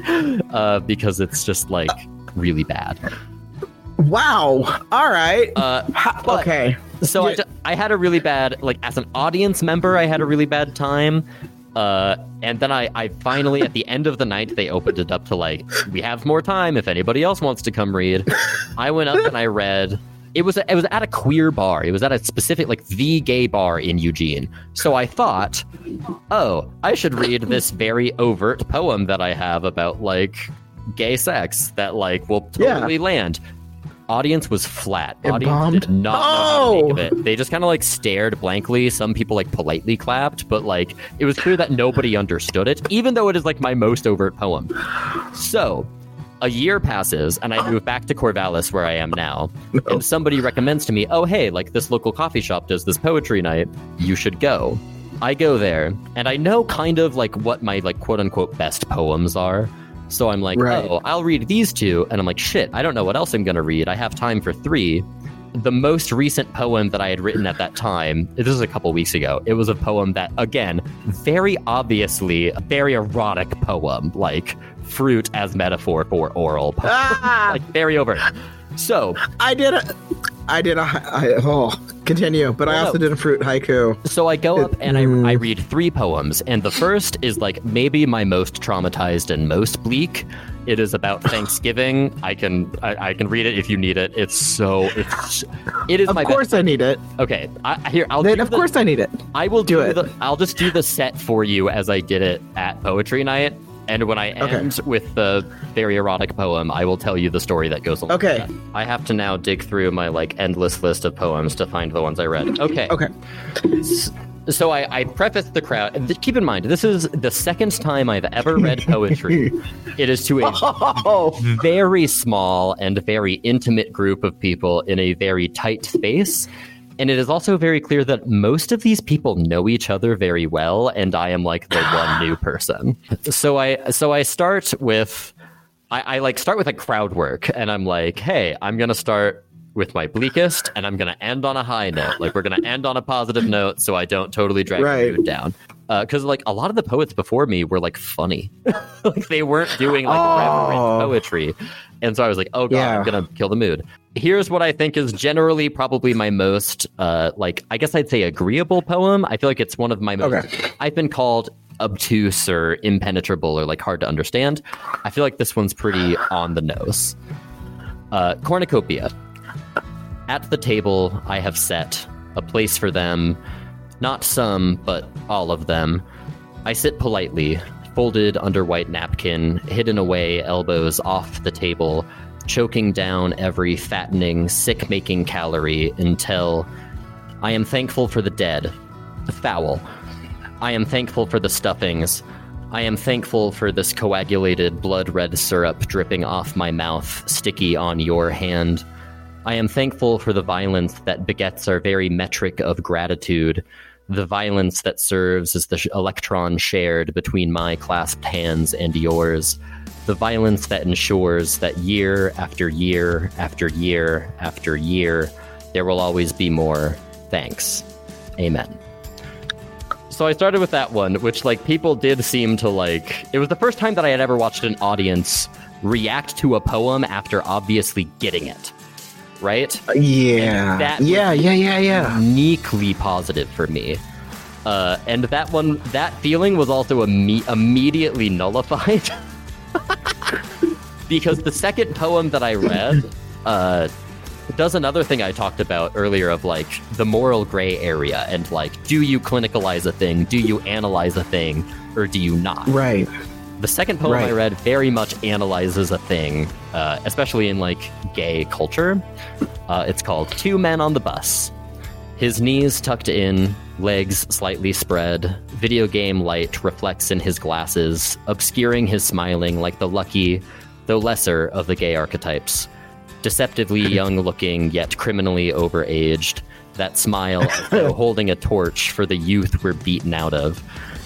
uh, because it's just like really bad. Wow. All right. Uh, but- okay. so I. I had a really bad, like as an audience member, I had a really bad time. Uh, and then I, I finally, at the end of the night, they opened it up to like, we have more time if anybody else wants to come read. I went up and I read. It was it was at a queer bar. It was at a specific like the gay bar in Eugene. So I thought, oh, I should read this very overt poem that I have about like gay sex that like will Yeah. totally land. Audience was flat. It Audience bombed? did not know how to oh! make Oh! of it. They just kind of like stared blankly. Some people like politely clapped, but like it was clear that nobody understood it, even though it is like my most overt poem. So a year passes and I move back to Corvallis where I am now. And somebody recommends to me, oh, hey, like this local coffee shop does this poetry night. You should go. I go there and I know kind of like what my like quote unquote best poems are. So I'm like, Right. oh, I'll read these two. And I'm like, shit, I don't know what else I'm going to read. I have time for three. The most recent poem that I had written at that time, this was a couple weeks ago, it was a poem that, again, very obviously a very erotic poem, like fruit as metaphor for oral poem. Ah, like very overt. So I did a. I did a. I, oh Continue, but I also did a fruit haiku. So I go up and I, Mm. I read three poems, and the first is like maybe my most traumatized and most bleak. It is about Thanksgiving. I can I, I can read it if you need it. It's so it's it is Of my course, I need it. Okay, I, here I'll Then of the- course I need it. I will do do, it. The, I'll just do the set for you as I did it at poetry night. And when I Okay. end with the very erotic poem, I will tell you the story that goes along. Okay. With that. I have to now dig through my like endless list of poems to find the ones I read. Okay. Okay. So I, I preface the crowd. Keep in mind, this is the second time I've ever read poetry. it is to a Oh, very small and very intimate group of people in a very tight space. And it is also very clear that most of these people know each other very well, and I am like the one new person. So I so I start with I, I like start with a crowd work, and I'm like, hey, I'm gonna start with my bleakest, and I'm gonna end on a high note. Like we're gonna end on a positive note, so I don't totally drag Right. the mood down. Because like a lot of the poets before me were like funny, like they weren't doing like reverent Oh. poetry, and so I was like, oh god, Yeah. I'm gonna kill the mood. Here's what I think is generally probably my most uh like I guess I'd say agreeable poem. I feel like it's one of my most. Okay. I've been called obtuse or impenetrable or like hard to understand. I feel like this one's pretty on the nose. Uh, cornucopia. At the table, I have set a place for them, not some, but all of them. I sit politely, folded under white napkin, hidden away, elbows off the table, choking down every fattening, sick making calorie until I am thankful for the dead, the foul. I am thankful for the stuffings. I am thankful for this coagulated blood red syrup dripping off my mouth, sticky on your hand. I am thankful for the violence that begets our very metric of gratitude, the violence that serves as the electron shared between my clasped hands and yours, the violence that ensures that year after year after year after year, there will always be more thanks. Amen. So I started with that one, which like people did seem to like. It was the first time that I had ever watched an audience react to a poem after obviously getting it. Right? yeah. that yeah, yeah, yeah, yeah. Uniquely positive for me. Uh, and that one, that feeling was also imme- immediately nullified. because the second poem that I read uh, does another thing I talked about earlier of like the moral gray area and like, do you clinicalize a thing? Do you analyze a thing? Or do you not? Right. The second poem I read very much analyzes a thing, uh, especially in like gay culture. Uh, it's called Two Men on the Bus. His knees tucked in, legs slightly spread, video game light reflects in his glasses, obscuring his smiling like the lucky, though lesser, of the gay archetypes. Deceptively young looking, yet criminally overaged. That smile as though holding a torch for the youth we're beaten out of.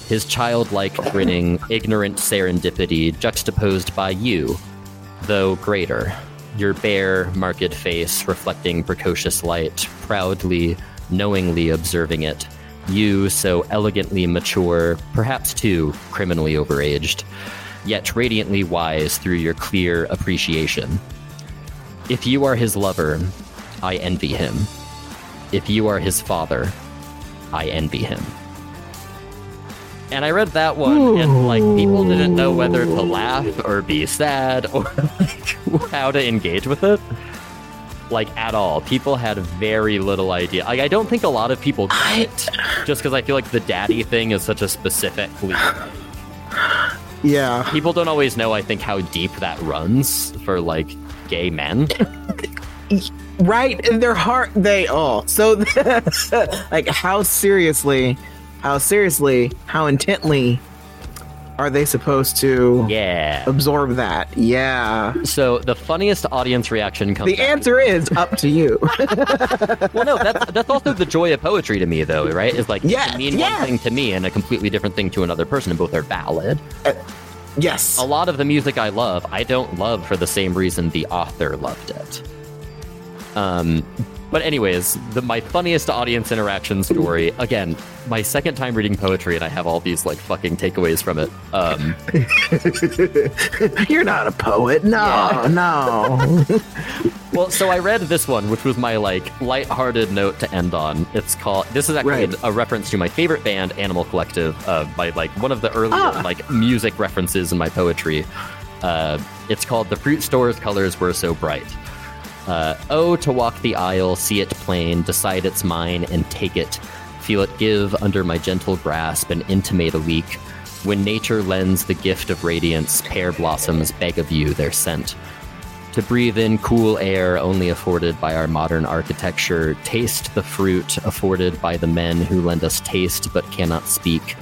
His childlike grinning, ignorant serendipity juxtaposed by you, though greater. Your bare, marked face reflecting precocious light, proudly, knowingly observing it. You, so elegantly mature, perhaps too criminally overaged, yet radiantly wise through your clear appreciation. If you are his lover, I envy him. If you are his father, I envy him. And I read that one, and like people didn't know whether to laugh or be sad or like how to engage with it. Like at all, people had very little idea. Like I don't think a lot of people get it, just because I feel like the daddy thing is such a specific specifically. Yeah. People don't always know. I think how deep that runs for like gay men. Right. And their heart, they, oh. So, like, how seriously, how seriously, how intently are they supposed to Yeah. absorb that? Yeah. So the funniest audience reaction comes. The answer is up to you. Well, no, that's that's also the joy of poetry to me, though, right? Is like Yeah, can mean yeah. one thing to me and a completely different thing to another person, and both are valid. yes. A lot of the music I love, I don't love for the same reason the author loved it. Um, but anyways, the, my funniest audience interaction story. Again, my second time reading poetry, and I have all these like fucking takeaways from it. Um, You're not a poet. No, Yeah. no. well, so I read this one, which was my like lighthearted note to end on. It's called. This is actually Right. a, reference to my favorite band, Animal Collective. Uh, by like one of the earlier Ah. like music references in my poetry. Uh, it's called "The Fruit Store's Colors Were So Bright." Uh, oh, to walk the aisle, see it plain, decide it's mine, and take it. Feel it give under my gentle grasp and intimate a leak. When nature lends the gift of radiance, pear blossoms beg of you their scent. To breathe in cool air only afforded by our modern architecture, taste the fruit afforded by the men who lend us taste but cannot speak.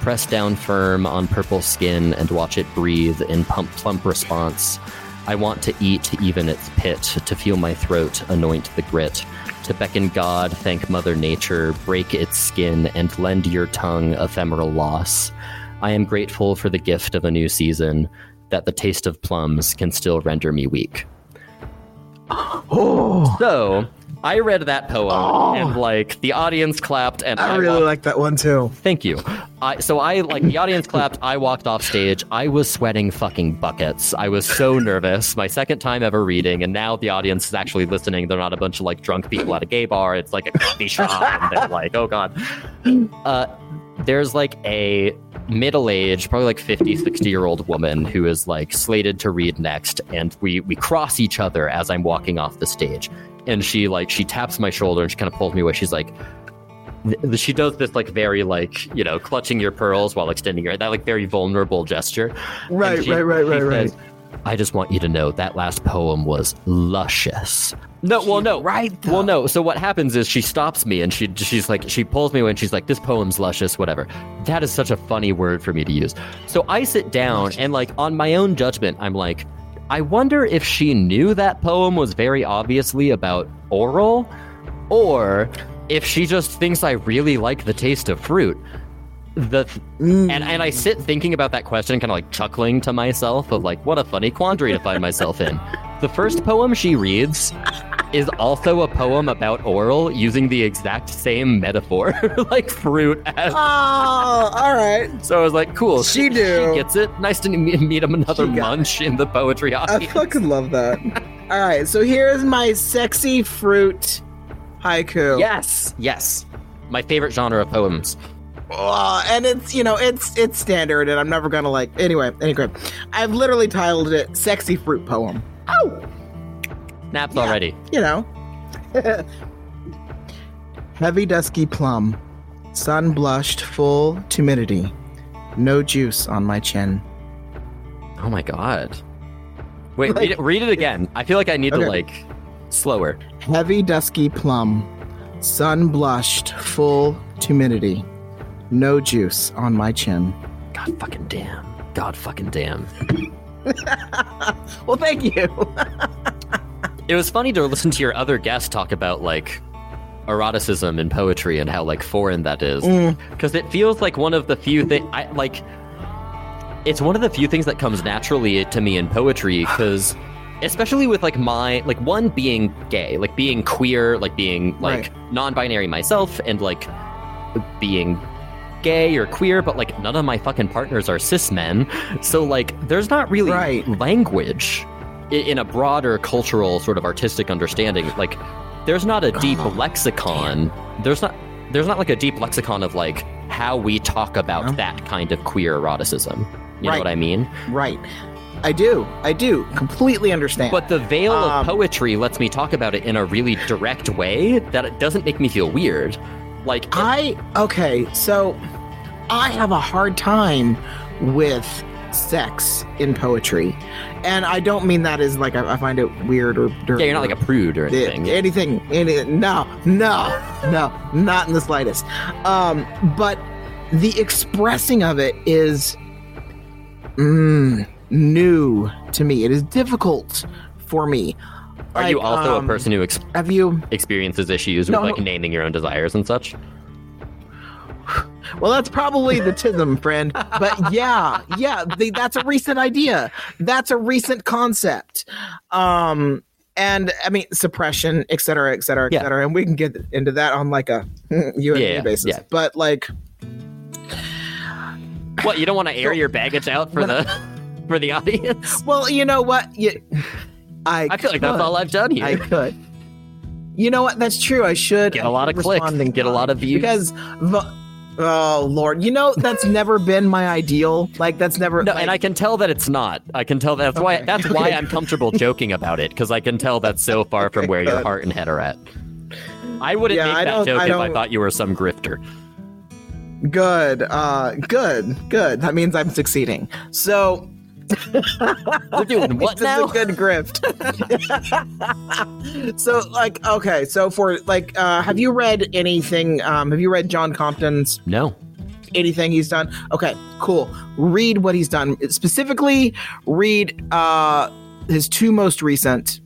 Press down firm on purple skin and watch it breathe in pump plump response. I want to eat even its pit, to feel my throat anoint the grit, to beckon God, thank Mother Nature, break its skin, and lend your tongue ephemeral loss. I am grateful for the gift of a new season, that the taste of plums can still render me weak. Oh, So, I read that poem, Oh. and like the audience clapped, and I, I really walked- like that one too. Thank you. I, so I like the audience clapped. I walked off stage. I was sweating fucking buckets. I was so nervous. My second time ever reading, and now the audience is actually listening. They're not a bunch of like drunk people at a gay bar. It's like a coffee shop, and they're like, "Oh god." Uh, there's like a middle-aged, probably like 50, 60 year old woman who is like slated to read next, and we we cross each other as I'm walking off the stage, and she like she taps my shoulder and she kind of pulls me away. She's like th- she does this like very like you know clutching your pearls while extending your that like very vulnerable gesture. Right, she- right, right, right, right. says, i just want you to know that last poem was luscious. No well no. Right, though. well no. So what happens is she stops me and she she's like she pulls me away and she's like this poem's luscious whatever. That is such a funny word for me to use. So i sit down and like on my own judgment i'm like i wonder if she knew that poem was very obviously about oral or if she just thinks I really like the taste of fruit. The mm. and and I sit thinking about that question, kind of like chuckling to myself of like, what a funny quandary to find myself in. The first poem she reads is also a poem about oral, using the exact same metaphor, like fruit. As, Oh, all right. so I was like, cool. She do. She gets it. Nice to meet, him another She munch in the poetry I audience. fucking love that. All right, so here's my sexy fruit haiku. Yes, yes. My favorite genre of poems. Uh, and it's you know it's it's standard, and I'm never gonna like anyway. Anyway, I've literally titled it "Sexy Fruit Poem." Oh! Naps Yeah. already. You know, heavy dusky plum, sun blushed, full timidity, no juice on my chin. Oh my god. Wait, Like- read, it, read it again. I feel like I need to like slower. Heavy dusky plum, sun blushed, full timidity, no juice on my chin. God fucking damn. God fucking damn. Well, thank you. It was funny to listen to your other guests talk about like eroticism in poetry and how like foreign that is. Mm. Because it feels like one of the few things I like. It's one of the few things that comes naturally to me in poetry because. Especially with like my like one being gay, like being queer, like being like Right. non-binary myself, and like being gay or queer, but like none of my fucking partners are cis men. So like there's not really Right. language in a broader cultural sort of artistic understanding. Like there's not a deep Oh, lexicon. There's not there's not like a deep lexicon of like how we talk about No. that kind of queer eroticism. You know what I mean? right. I do. I do completely understand. But the veil Um, of poetry lets me talk about it in a really direct way that it doesn't make me feel weird. Like I okay, so I have a hard time with sex in poetry, and I don't mean that as like I, I find it weird or dirty. yeah, you're not like a prude or anything. anything. Any, no, no, no, not in the slightest. Um, but the expressing of it is mm, new to me. It is difficult for me. Are you also um, a person who ex- Have you? experiences issues No, with like no. naming your own desires and such? Well, that's probably the tism, friend. But yeah, yeah, the, that's a recent idea. That's a recent concept. Um, and I mean suppression, et cetera, et cetera, et Yeah. cetera. And we can get into that on like a you and Yeah, me basis. yeah. But like, What you don't want to air your baggage out for the for the audience? well, you know what? You, I I feel like that's all I've done here. I could. You know what? That's true. I should Get a lot of clicks, and get a lot of views. because. The, Oh Lord, you know that's never been my ideal. Like that's never. No, like, and I can tell that it's not. I can tell that's why Okay, that's why. I'm comfortable joking about it because I can tell that's so far from Okay, where your heart and head are at. I wouldn't Yeah, make I that joke I if I thought you were some grifter. good. Uh, good. Good. That means I'm succeeding. So We're doing what now? is a good grift. so like okay, so for like uh have you read anything um have you read John Compton's No. anything he's done? Okay, cool. Read what he's done. Specifically read uh his two most recent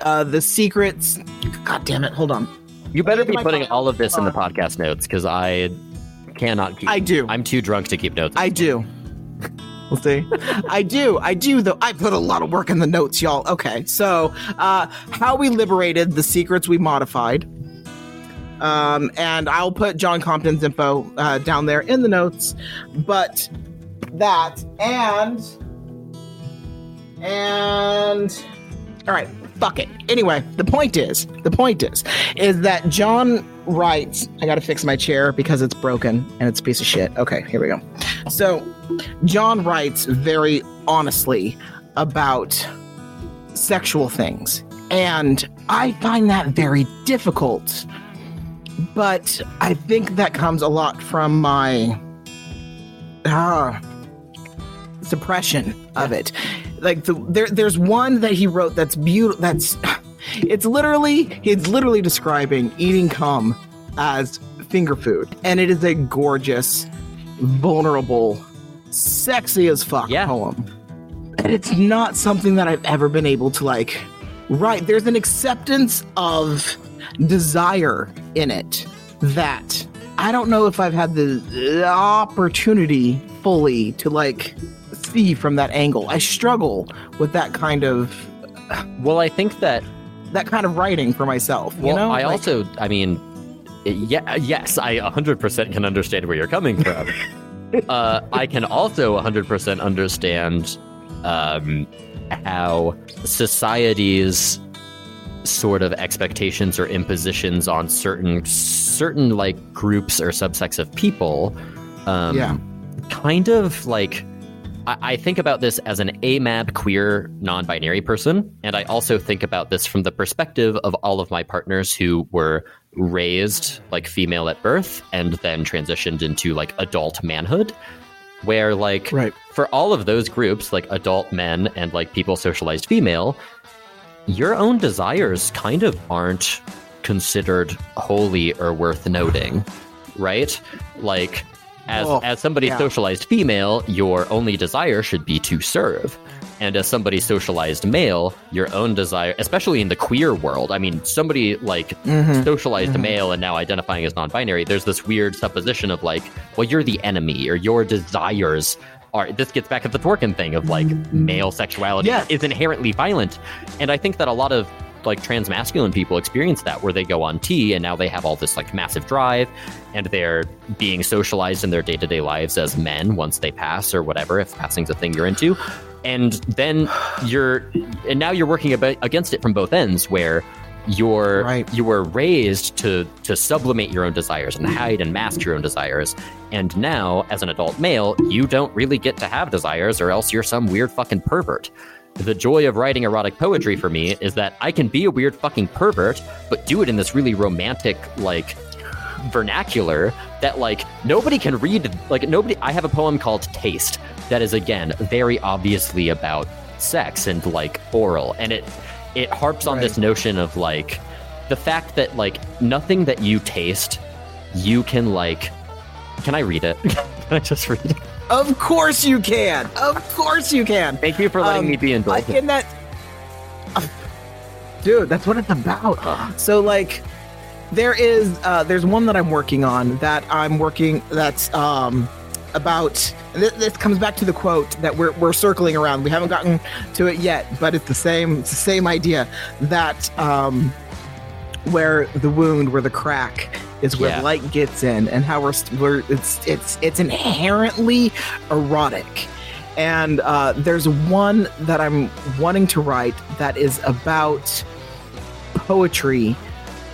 uh The Secrets God damn it, hold on. You better be putting all of this in the podcast notes because I cannot keep. I do. I'm too drunk to keep notes. I do. We'll see. I do. I do, though. I put a lot of work in the notes, y'all. Okay. So, uh, how we liberated the secrets we modified. Um, and I'll put John Compton's info uh, down there in the notes. But that and. And. All right. Fuck it. Anyway, the point is, the point is, is that John writes. I got to fix my chair because it's broken and it's a piece of shit. Okay, here we go. So, John writes very honestly about sexual things. And I find that very difficult. But I think that comes a lot from my uh, suppression of it. Like the, there, there's one that he wrote that's beautiful. That's it's literally it's literally describing eating cum as finger food, and it is a gorgeous, vulnerable, sexy as fuck Yeah. poem. And it's not something that I've ever been able to like write. There's an acceptance of desire in it that I don't know if I've had the, the opportunity fully to like see from that angle. I struggle with that kind of well, I think that that kind of writing for myself. Well, you know, I Like, also, I mean, yeah, yes, I 100% can understand where you're coming from. uh, I can also 100% understand um, how society's sort of expectations or impositions on certain certain like groups or subsects of people um, Yeah. kind of like I, I think about this as an AMAB queer non-binary person and i also think about this from the perspective of all of my partners who were raised like female at birth and then transitioned into like adult manhood where like Right. for all of those groups like adult men and like people socialized female your own desires kind of aren't considered holy or worth noting right like as Oh, as somebody yeah. socialized female your only desire should be to serve and as somebody socialized male your own desire especially in the queer world i mean somebody like Mhm. socialized Mhm. male and now identifying as non-binary there's this weird supposition of like well you're the enemy or your desires are this gets back at the Dworkin thing of like male sexuality Yes. is inherently violent and i think that a lot of like trans masculine people experience that where they go on T and now they have all this like massive drive and they're being socialized in their day-to-day lives as men once they pass or whatever if passing's a thing you're into. And then you're and now you're working against it from both ends where you're Right. you were raised to to sublimate your own desires and mm-hmm. hide and mask your own desires. And now as an adult male you don't really get to have desires or else you're some weird fucking pervert the joy of writing erotic poetry for me is that I can be a weird fucking pervert, but do it in this really romantic, like, vernacular that, like, nobody can read. Like, nobody. I have a poem called Taste that is, again, very obviously about sex and, like, oral. And it, it harps on this notion of, like, the fact that, like, nothing that you taste, you can, like, can I read it? can I just read it? Of course you can. Of course you can. Thank you for letting Um, me be I indulgent. can that. Uh, Dude, that's what it's about. So like, there is uh, there's one that I'm working on that I'm working that's um about this, this comes back to the quote that we're, we're circling around. We haven't gotten to it yet, but it's the same it's the same idea that um, where the wound, where the crack is where Yeah. light gets in, and how we're, we're it's it's it's inherently erotic. And uh, there's one that I'm wanting to write that is about poetry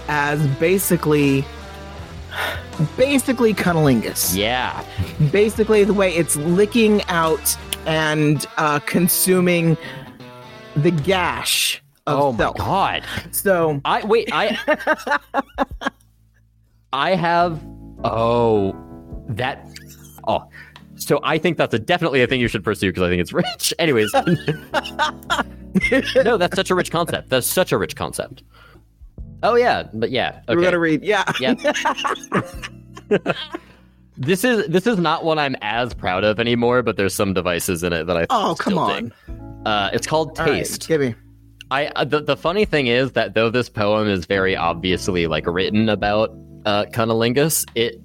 as basically basically cunnilingus Yeah. basically the way it's licking out and uh, consuming the gash of Oh my god. So I wait, I I have oh that oh so I think that's a definitely a thing you should pursue because I think it's rich. Anyways. no, that's such a rich concept. That's such a rich concept. Oh yeah, but yeah. Okay. we're gonna read. Yeah, Yeah. this is this is not one I'm as proud of anymore, but there's some devices in it that I Oh, come on. Uh, it's called All right, Taste. give me. I uh, the, the funny thing is that though this poem is very obviously like written about uh, cunnilingus, it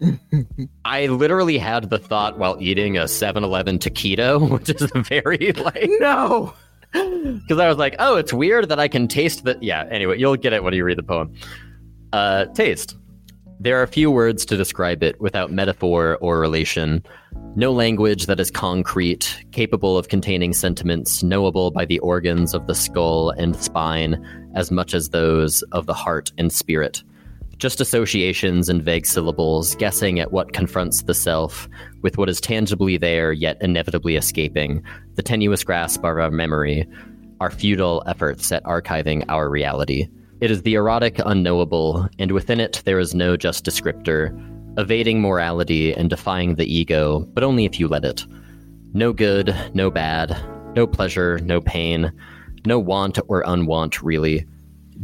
I literally had the thought while eating a 7-Eleven taquito, which is very like No. because I was like, oh, it's weird that I can taste the. Yeah. Anyway, you'll get it when you read the poem. Uh, taste. There are few words to describe it without metaphor or relation. No language that is concrete, capable of containing sentiments knowable by the organs of the skull and spine as much as those of the heart and spirit. Just associations and vague syllables, guessing at what confronts the self with what is tangibly there yet inevitably escaping, the tenuous grasp of our memory, our futile efforts at archiving our reality. It is the erotic unknowable, and within it there is no just descriptor, evading morality and defying the ego, but only if you let it. No good, no bad, no pleasure, no pain, no want or unwant, really.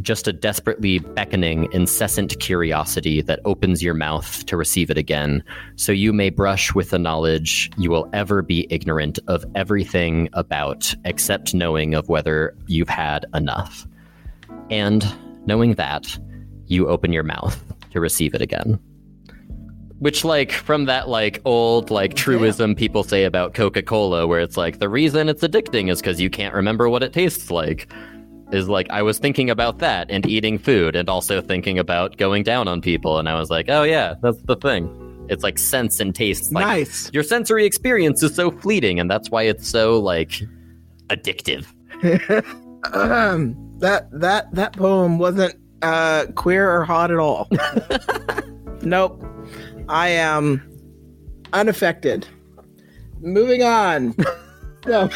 Just a desperately beckoning, incessant curiosity that opens your mouth to receive it again, so you may brush with the knowledge you will ever be ignorant of everything about, except knowing of whether you've had enough. And knowing that, you open your mouth to receive it again. Which, like, from that, like, old, like, truism people say about Coca Cola, where it's like, the reason it's addicting is because you can't remember what it tastes like. Is like, I was thinking about that and eating food and also thinking about going down on people. And I was like, oh, yeah, that's the thing. It's like sense and taste. Like, nice. Your sensory experience is so fleeting, and that's why it's so, like, addictive. Um, that that that poem wasn't uh, queer or hot at all. nope. I am unaffected. Moving on. so,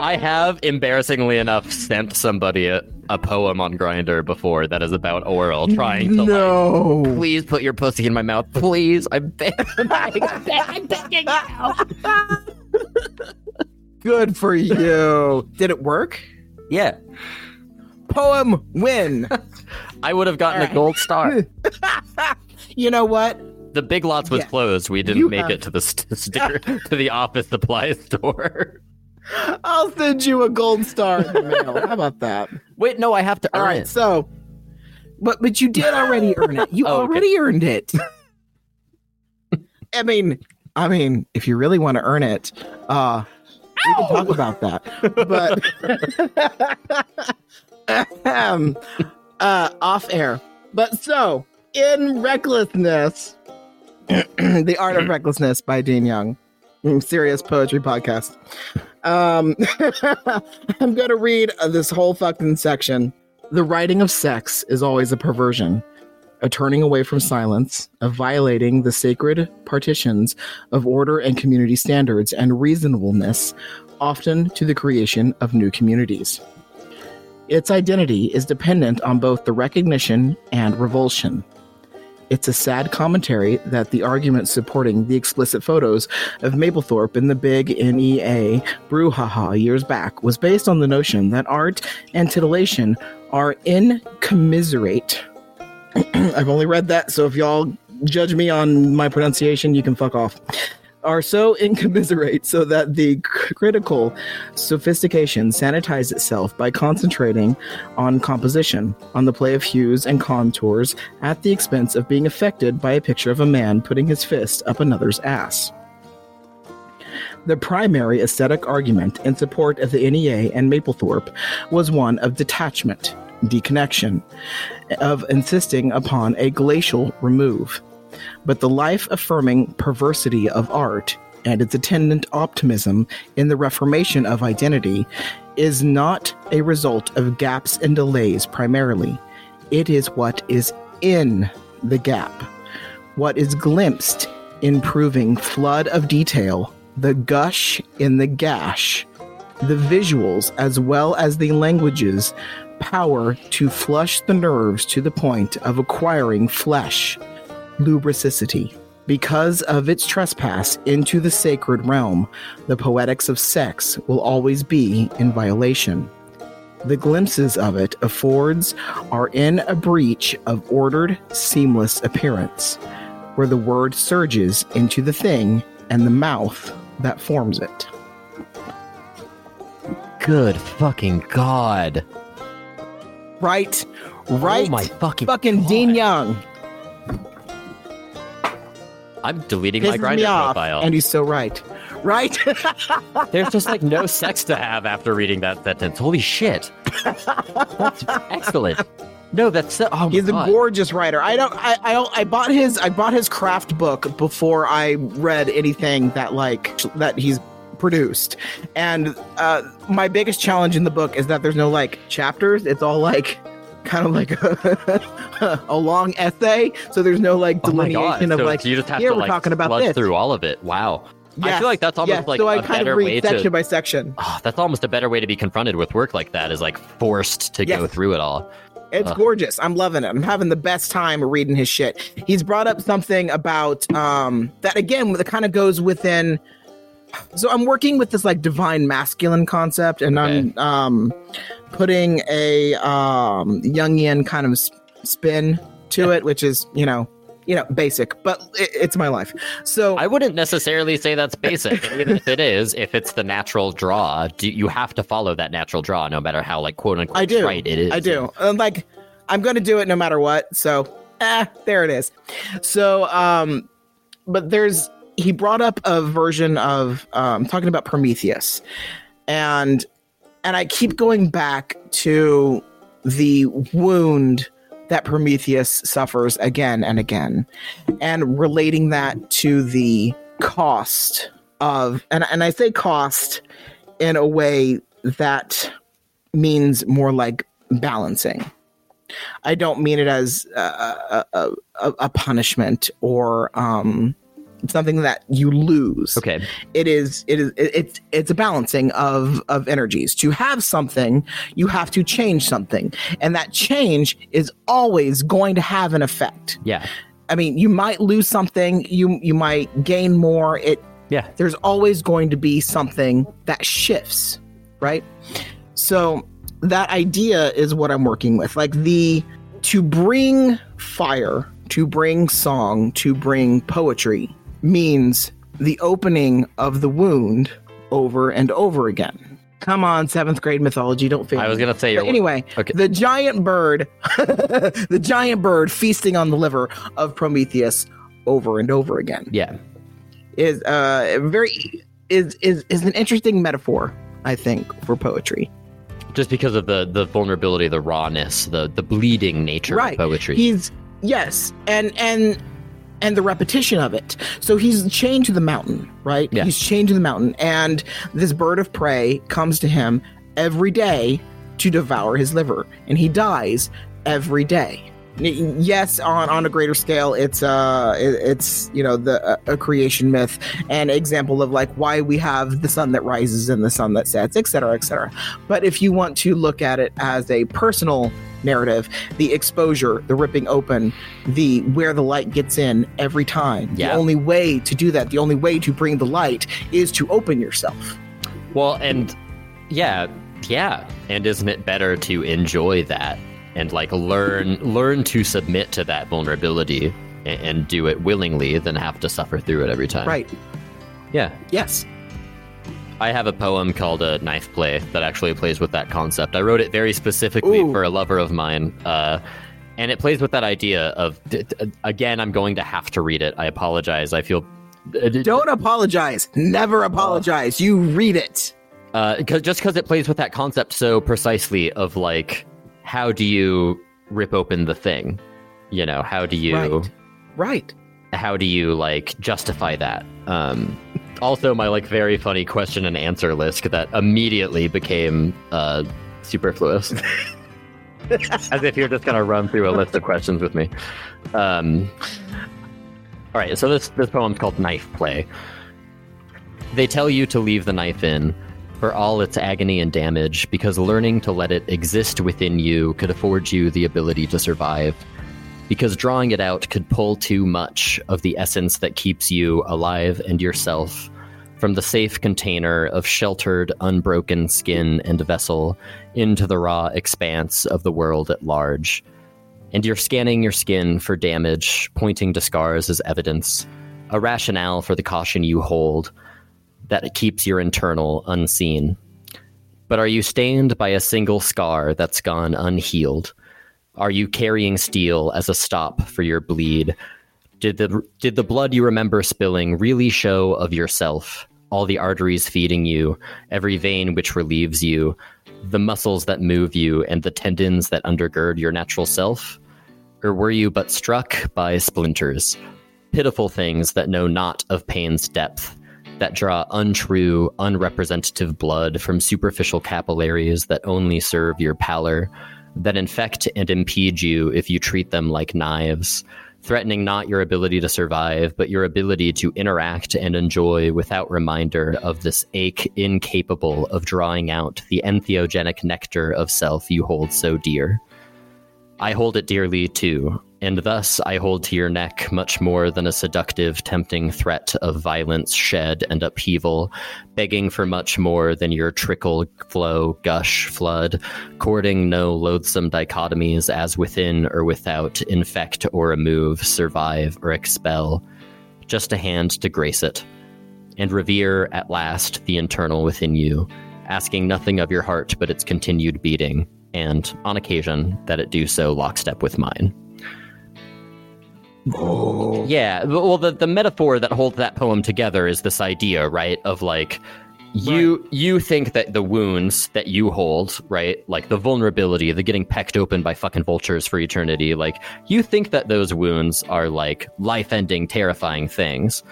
I have, embarrassingly enough, sent somebody a, a poem on Grindr before that is about oral, trying to like, no. please put your pussy in my mouth, please. I'm begging, I'm begging, I'm begging you. Good for you. Did it work? Yeah, Poem win. I would have gotten a gold star. you know what? The Big Lots was Yeah. closed. We didn't You make have- it to the st- st- to the office supply store. I'll send you a gold star in the mail. How about that? Wait, no, I have to All earn right, it. so, but but you did already earn it. You Oh, okay. already earned it. I mean, I mean, if you really want to earn it, uh, we can talk about that. But um, uh, off air. But so in recklessness, the art of recklessness by Dean Young, serious poetry podcast. Um, I'm going to read uh, this whole fucking section. The writing of sex is always a perversion, a turning away from silence, a violating the sacred partitions of order and community standards and reasonableness, often to the creation of new communities. Its identity is dependent on both the recognition and revulsion. It's a sad commentary that the argument supporting the explicit photos of Mapplethorpe in the big NEA brouhaha years back was based on the notion that art and titillation are incommiserate. I've only read that, so if y'all judge me on my pronunciation, you can fuck off. Are so incommiserate so that the critical sophistication sanitizes itself by concentrating on composition, on the play of hues and contours at the expense of being affected by a picture of a man putting his fist up another's ass. The primary aesthetic argument in support of the NEA and Mapplethorpe was one of detachment, deconnection, of insisting upon a glacial remove. But the life affirming perversity of art and its attendant optimism in the reformation of identity is not a result of gaps and delays primarily. It is what is in the gap, what is glimpsed in proving flood of detail, the gush in the gash, the visuals as well as the languages power to flush the nerves to the point of acquiring flesh, lubricity. Because of its trespass into the sacred realm, the poetics of sex will always be in violation. The glimpses of it affords are in a breach of ordered, seamless appearance, where the word surges into the thing and the mouth that forms it. Good fucking god. Right? Right? Oh my fucking fucking Dean Young. I'm deleting my Grindr profile. and he's so right. Right? There's just like no sex to have after reading that sentence. Holy shit. That's excellent. No, that's so, oh my He's a God. gorgeous writer. I don't. I, I I bought his. I bought his craft book before I read anything that like that he's produced. And uh, my biggest challenge in the book is that there's no like chapters. It's all like kind of like a, a long essay. So there's no like Oh delineation God. of So like you just have here to we're like talking about this. through all of it. Wow. I feel like that's almost yes. like so I a kind better of read way section to. by section. Oh, that's almost a better way to be confronted with work like that. Is like forced to go through it all. It's gorgeous. I'm loving it. I'm having the best time reading his shit. He's brought up something about um that again that kind of goes within so I'm working with this like divine masculine concept and I'm um putting a um Jungian kind of spin to it which is, you know, you know, basic, but it, it's my life. So I wouldn't necessarily say that's basic. if it is, if it's the natural draw, do, you have to follow that natural draw, no matter how like quote unquote I do. right it is. I do. And like, I'm going to do it no matter what. So, eh, there it is. So, um, but there's he brought up a version of um, talking about Prometheus, and and I keep going back to the wound that Prometheus suffers again and again, and relating that to the cost of and and I say cost in a way that means more like balancing. I don't mean it as a, a, a, a punishment or um, something that you lose. Okay. It is it is it, it's it's a balancing of of energies. To have something, you have to change something, and that change is always going to have an effect. Yeah. I mean, you might lose something, you you might gain more. It Yeah. there's always going to be something that shifts, right? So that idea is what I'm working with. Like the to bring fire, to bring song, to bring poetry means the opening of the wound over and over again. Come on, seventh grade mythology, don't fail. I was gonna say But anyway, Okay. the giant bird, the giant bird feasting on the liver of Prometheus over and over again Yeah. is uh very is is is an interesting metaphor i think for poetry Just because of the the vulnerability, the rawness, the the bleeding nature right of poetry. he's yes and and and the repetition of it. So he's chained to the mountain right? Yeah. he's chained to the mountain and this bird of prey comes to him every day to devour his liver and he dies every day. Yes on on a greater scale it's uh it- it's you know the a, a creation myth an example of like why we have the sun that rises and the sun that sets et cetera et cetera. But if you want to look at it as a personal narrative the exposure the ripping open the where the light gets in every time Yeah. the only way to do that the only way to bring the light is to open yourself Well, and yeah, yeah. And isn't it better to enjoy that and like learn learn to submit to that vulnerability and, and do it willingly than have to suffer through it every time? right Yeah. Yes. I have a poem called a knife play that actually plays with that concept. I wrote it very specifically Ooh. for a lover of mine. Uh, and it plays with that idea of, d- d- again, I'm going to have to read it. I apologize. I feel. Don't apologize. Never apologize. You read it. Uh, cause, just because it plays with that concept so precisely of like, how do you rip open the thing? You know, how do you. Right. Right. how do you like justify that um also my like very funny question and answer list that immediately became uh superfluous. As if you're just gonna run through a list of questions with me. Um all right so this this poem's called knife play. They tell you to leave the knife in for all its agony and damage because learning to let it exist within you could afford you the ability to survive because drawing it out could pull too much of the essence that keeps you alive and yourself from the safe container of sheltered, unbroken skin and vessel into the raw expanse of the world at large. And you're scanning your skin for damage, pointing to scars as evidence, a rationale for the caution you hold that keeps your internal unseen. But are you stained by a single scar that's gone unhealed? Are you carrying steel as a stop for your bleed? Did the did the blood you remember spilling really show of yourself? All the arteries feeding you, every vein which relieves you, the muscles that move you, and the tendons that undergird your natural self? Or were you but struck by splinters, pitiful things that know not of pain's depth, that draw untrue, unrepresentative blood from superficial capillaries that only serve your pallor? That infect and impede you if you treat them like knives, threatening not your ability to survive, but your ability to interact and enjoy without reminder of this ache incapable of drawing out the entheogenic nectar of self you hold so dear. I hold it dearly too, and thus I hold to your neck much more than a seductive, tempting threat of violence, shed, and upheaval, begging for much more than your trickle, flow, gush, flood, courting no loathsome dichotomies as within or without, infect or remove, survive or expel. Just a hand to grace it, and revere at last the internal within you, asking nothing of your heart but its continued beating, and, on occasion, that it do so lockstep with mine. Yeah, well, the, the metaphor that holds that poem together is this idea, right, of like, you you think that the wounds that you hold, right, like the vulnerability, the getting pecked open by fucking vultures for eternity, like you think that those wounds are like life-ending, terrifying things,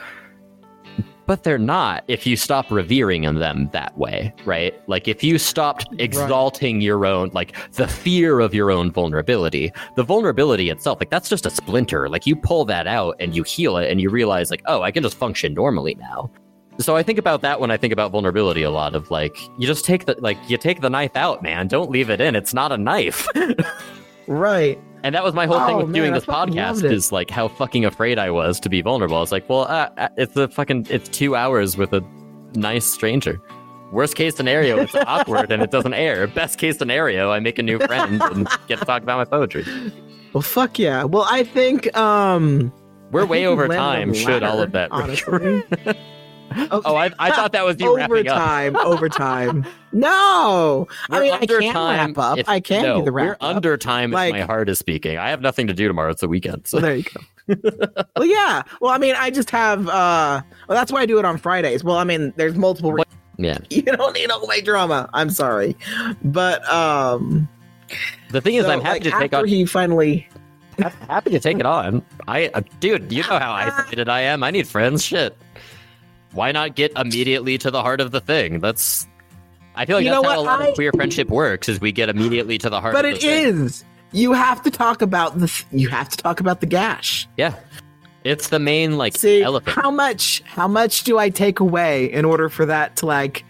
but they're not if you stop revering in them that way, right? Like if you stopped exalting your own, like the fear of your own vulnerability, the vulnerability itself, like that's just a splinter. Like you pull that out and you heal it and you realize, like, oh, I can just function normally now. So I think about that when I think about vulnerability a lot of like, you just take the, like, you take the knife out, man. Don't leave it in. It's not a knife. Right. And that was my whole thing Oh, with man, doing this podcast is like how fucking afraid I was to be vulnerable. I was like, well, uh, uh, it's a fucking, it's two hours with a nice stranger. Worst case scenario, it's awkward and it doesn't air. Best case scenario, I make a new friend and get to talk about my poetry. Well, fuck yeah. Well, I think um We're I way think over we landed on time. Should all of that honestly. Oh, I, I thought that was you wrapping up. overtime, overtime. No, I We're mean I can time. wrap up. if- I can no, do the wrap We're up. under time Like- if my heart is speaking. I have nothing to do tomorrow. It's the weekend. So. Well, there you go. well, yeah. Well, I mean, I just have. uh Well, that's why I do it on Fridays. Well, I mean, there's multiple. Re- yeah. you don't need all my drama. I'm sorry, but um, The thing is, so, I'm happy like, to take after on. he finally. happy to take it on. I, uh, dude, you know how isolated I am. I need friends. Shit. Why not get immediately to the heart of the thing? That's. I feel like You that's know how a lot I- of queer friendship works. Is we get immediately to the heart. But of it the thing. is. You have to talk about the. You have to talk about the gash. Yeah. It's the main like See elephant. how much? How much do I take away in order for that to like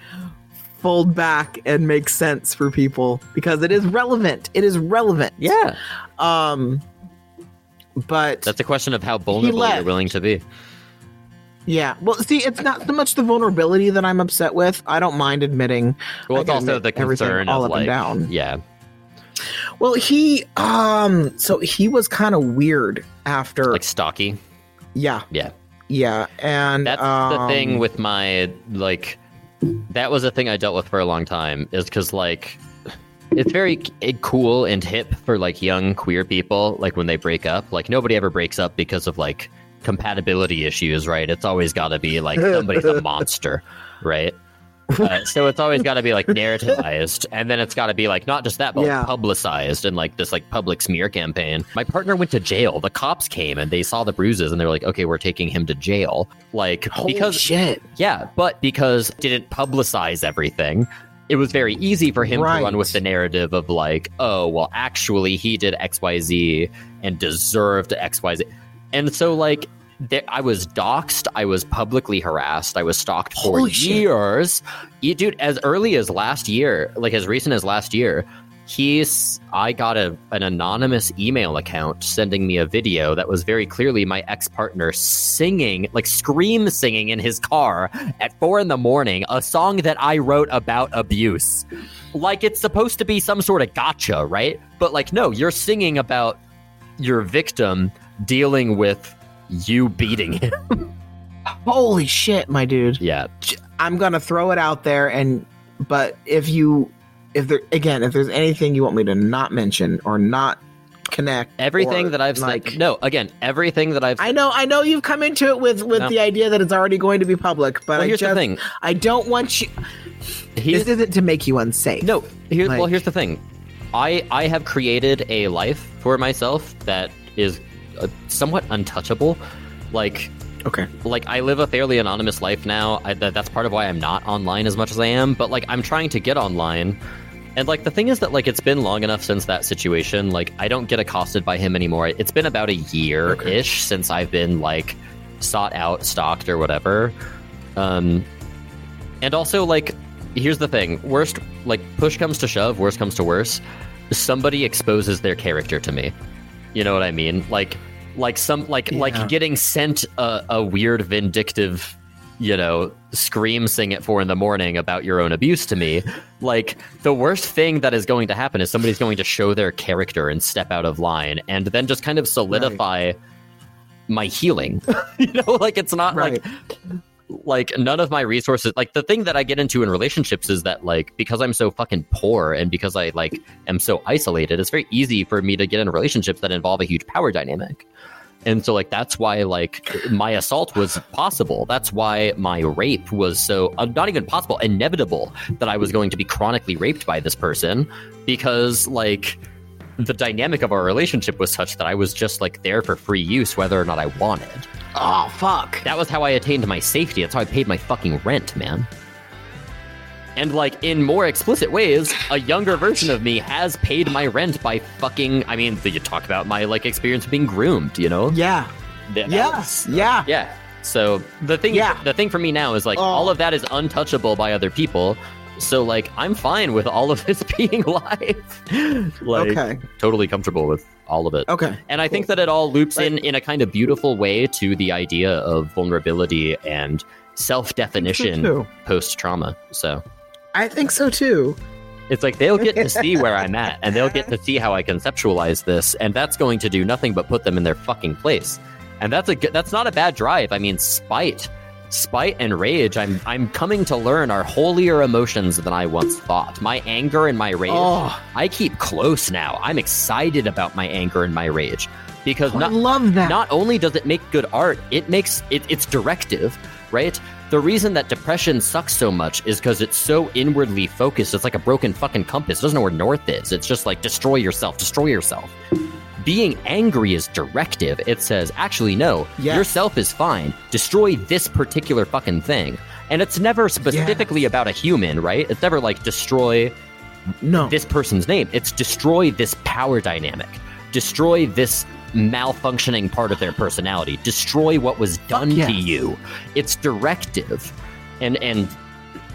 fold back and make sense for people? Because it is relevant. It is relevant. yeah. Um. But That's a question of how vulnerable you're willing to be. Yeah. Well, see, it's not so much the vulnerability that I'm upset with. I don't mind admitting. Well, it's also the concern all of up and down. yeah, Well, he um so he was kind of weird after like stocky. yeah. Yeah. Yeah, and That's the um, thing with my like. That was a thing I dealt with for a long time. Is because like. It's very cool and hip for like young queer people. Like when they break up, like nobody ever breaks up because of like compatibility issues, right? It's always got to be like somebody's a monster, right? Uh, so it's always got to be like narrativized, and then it's got to be like not just that, but Yeah. like, publicized and like this like public smear campaign. My partner went to jail. The cops came and they saw the bruises, and they were like, "Okay, we're taking him to jail." Like Holy because shit. yeah, but because didn't publicize everything, it was very easy for him Right. to run with the narrative of like, oh, well, actually, he did X, Y, Z and deserved X, Y, Z, and so like. There, I was doxxed. I was publicly harassed. I was stalked for Holy years. You, dude, as early as last year, like as recent as last year, he's. I got a an anonymous email account sending me a video that was very clearly my ex partner singing, like scream singing in his car at four in the morning, a song that I wrote about abuse. Like it's supposed to be some sort of gotcha, right? But like, no, you're singing about your victim dealing with you beating him. Holy shit, my dude. yeah. I'm gonna throw it out there, and but if you, if there again, if there's anything you want me to not mention or not connect, Everything that I've like, said. No, again, everything that I've I know, I know you've come into it with with No. the idea that it's already going to be public, but Well, I here's the thing. I don't want you. He's, this isn't to make you unsafe. No, here's well. Here's the thing. I I have created a life for myself that is uh, somewhat untouchable. Like Okay. like I live a fairly anonymous life now. I, that, that's part of why I'm not online as much as I am. But like I'm trying to get online. And like the thing is that like it's been long enough since that situation. Like I don't get accosted by him anymore. It's been about a year ish since I've been like sought out, stalked, or whatever. Um, and also like here's the thing: worst like push comes to shove, worst comes to worse. Somebody exposes their character to me. You know what I mean? Like like some like Yeah. like getting sent a, a weird vindictive you know scream sing at four in the morning about your own abuse to me like the worst thing that is going to happen is somebody's going to show their character and step out of line and then just kind of solidify my healing you know like it's not Right. like like none of my resources like the thing that i get into in relationships is that like because i'm so fucking poor and because i like am so isolated it's very easy for me to get in relationships that involve a huge power dynamic. And so like that's why like my assault was possible. That's why my rape was so uh, not even possible inevitable that i was going to be chronically raped by this person because like the dynamic of our relationship was such that i was just like there for free use whether or not i wanted Oh fuck. that was how I attained my safety. That's how I paid my fucking rent, man. And like in more explicit ways, a younger version of me has paid my rent by fucking. I mean, you talk about my like experience of being groomed. You know? Yeah. That- that Yes. was- uh, Yeah. yeah. So the thing, Yeah. the thing for me now is like Oh. all of that is untouchable by other people. So like I'm fine with all of this being live. like Okay. totally comfortable with all of it. Okay. And I think that it all loops in in a kind of beautiful way to the idea of vulnerability and self-definition too. post-trauma. So I think so too. it's like they'll get to see where I'm at and they'll get to see how I conceptualize this and that's going to do nothing but put them in their fucking place. And that's a good, that's not a bad drive. I mean, spite, spite and rage. I'm I'm coming to learn are holier emotions than I once thought. My anger and my rage, Oh. I keep close now. I'm excited about my anger and my rage because oh, I not love that. not only does it make good art, it makes it, it's directive, right? The reason that depression sucks so much is because it's so inwardly focused. It's like a broken fucking compass. It doesn't know where north is. It's just like destroy yourself, destroy yourself. Being angry is directive. It says, actually, no, Yes. yourself is fine. Destroy this particular fucking thing. And it's never specifically about a human, right? It's never like destroy no. this person's name. It's destroy this power dynamic, destroy this malfunctioning part of their personality, destroy what was done to you. It's directive, and and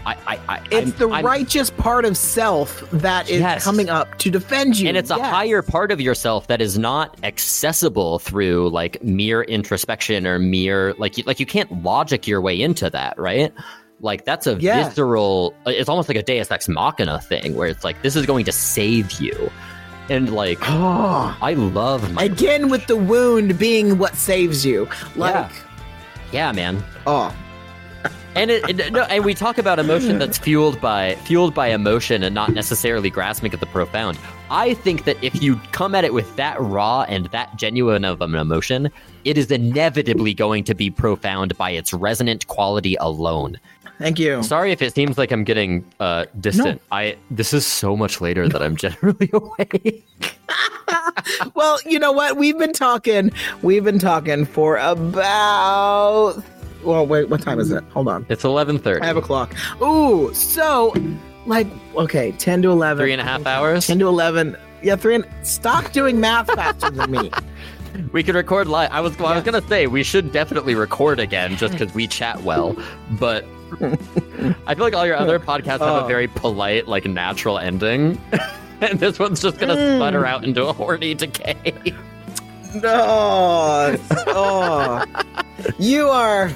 I, I, I it's I'm- the I'm- righteous part of self that is Yes. coming up to defend you. and it's a higher part of yourself that is not accessible through like mere introspection or mere like you, like you can't logic your way into that, right? Like that's a Yeah. visceral. Uh, it's almost like a Deus Ex Machina thing, where it's like this is going to save you, and like Oh. I love my Again, with the wound being what saves you. Like, Yeah. Yeah, man. Oh, And it, it- no, and we talk about emotion that's fueled by fueled by emotion and not necessarily grasping at the profound. I think that if you come at it with that raw and that genuine of an emotion, it is inevitably going to be profound by its resonant quality alone. thank you. Sorry if it seems like I'm getting uh, distant. I this is so much later that I'm generally awake. Well, you know what? We've been talking. We've been talking for about. Well, wait. What time is it? Hold on. It's eleven thirty. I have a clock. Ooh, so like okay, ten to eleven. Three and a half hours. Ten to eleven. Yeah, three and stop doing math faster than me. We could record live. I was I was gonna say we should definitely record again just because we chat well, but I feel like all your other podcasts have a Oh. very polite, like natural ending, and this one's just gonna mm. sputter out into a horny decay. No. Oh. you are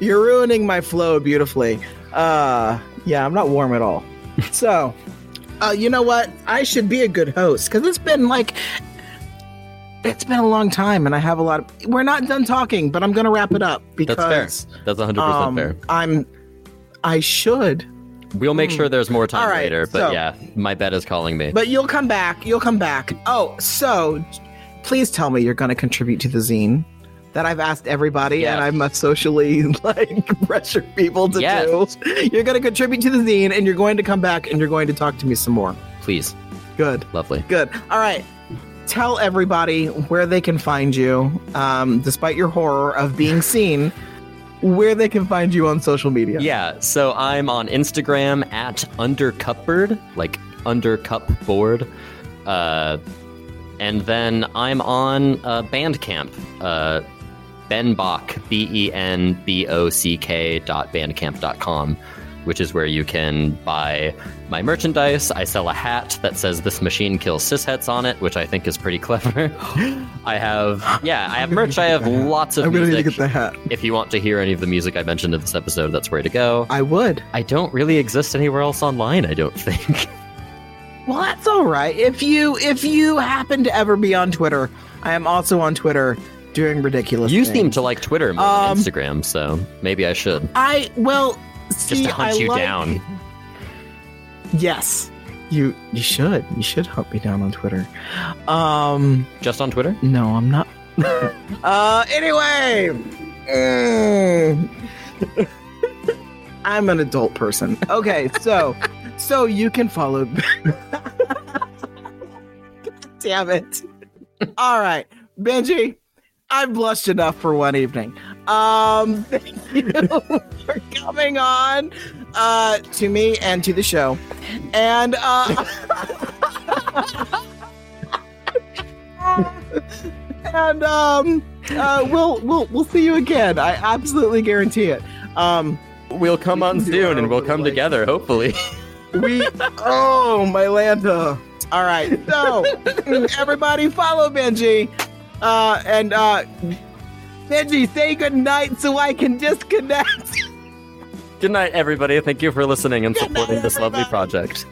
you're ruining my flow beautifully. Uh yeah, I'm not warm at all. So, uh you know what? I should be a good host cuz it's been like it's been a long time and I have a lot of We're not done talking, but I'm going to wrap it up because That's fair. That's 100 percent um, fair. I'm I should We'll make sure there's more time right, later. But so- yeah, my bed is calling me. But you'll come back. You'll come back. Oh, so please tell me you're going to contribute to the zine that I've asked everybody and I must socially like pressure people to Yes. do. You're going to contribute to the zine and you're going to come back and you're going to talk to me some more. Please, Good. lovely. Good. All right. Tell everybody where they can find you, um, despite your horror of being seen, where they can find you on social media. Yeah, so I'm on Instagram at undercupboard, like undercupboard. Uh, and then I'm on uh, Bandcamp, uh, benbock, B E N B O C K dot bandcamp dot com, which is where you can buy my merchandise. I sell a hat that says "This machine kills cishets" on it, which I think is pretty clever. I have, yeah, I have merch. I have lots of I'm going to need music. to get the hat. If you want to hear any of the music I mentioned in this episode, that's where to go. I would. I don't really exist anywhere else online, I don't think. Well, that's all right. If you if you happen to ever be on Twitter, I am also on Twitter doing ridiculous. you things. seem to like Twitter more Um, than Instagram, so maybe I should. I well see. Just to hunt I you like- down. Yes, you you should you should hunt me down on Twitter. Um, Just on Twitter? no, I'm not. uh, anyway, mm. I'm an adult person. Okay, so so you can follow. Damn it! All right, Benji, I've blushed enough for one evening. Um, thank you for coming on uh, to me and to the show, and uh, and um, uh, we'll we'll we'll see you again. I absolutely guarantee it. Um, We'll come on soon and we'll come like- together, hopefully. we oh my Lanta. All right, so everybody follow Benji, uh, and uh, Benji say good night so I can disconnect. Good night, everybody. Thank you for listening and night, supporting this lovely project.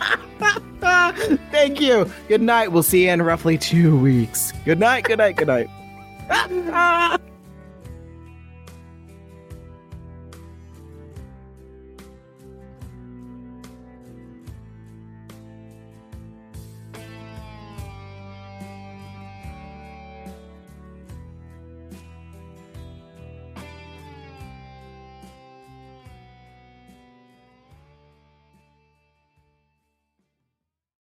Thank you. Good night. We'll see you in roughly two weeks. Good night. Good night. Good night.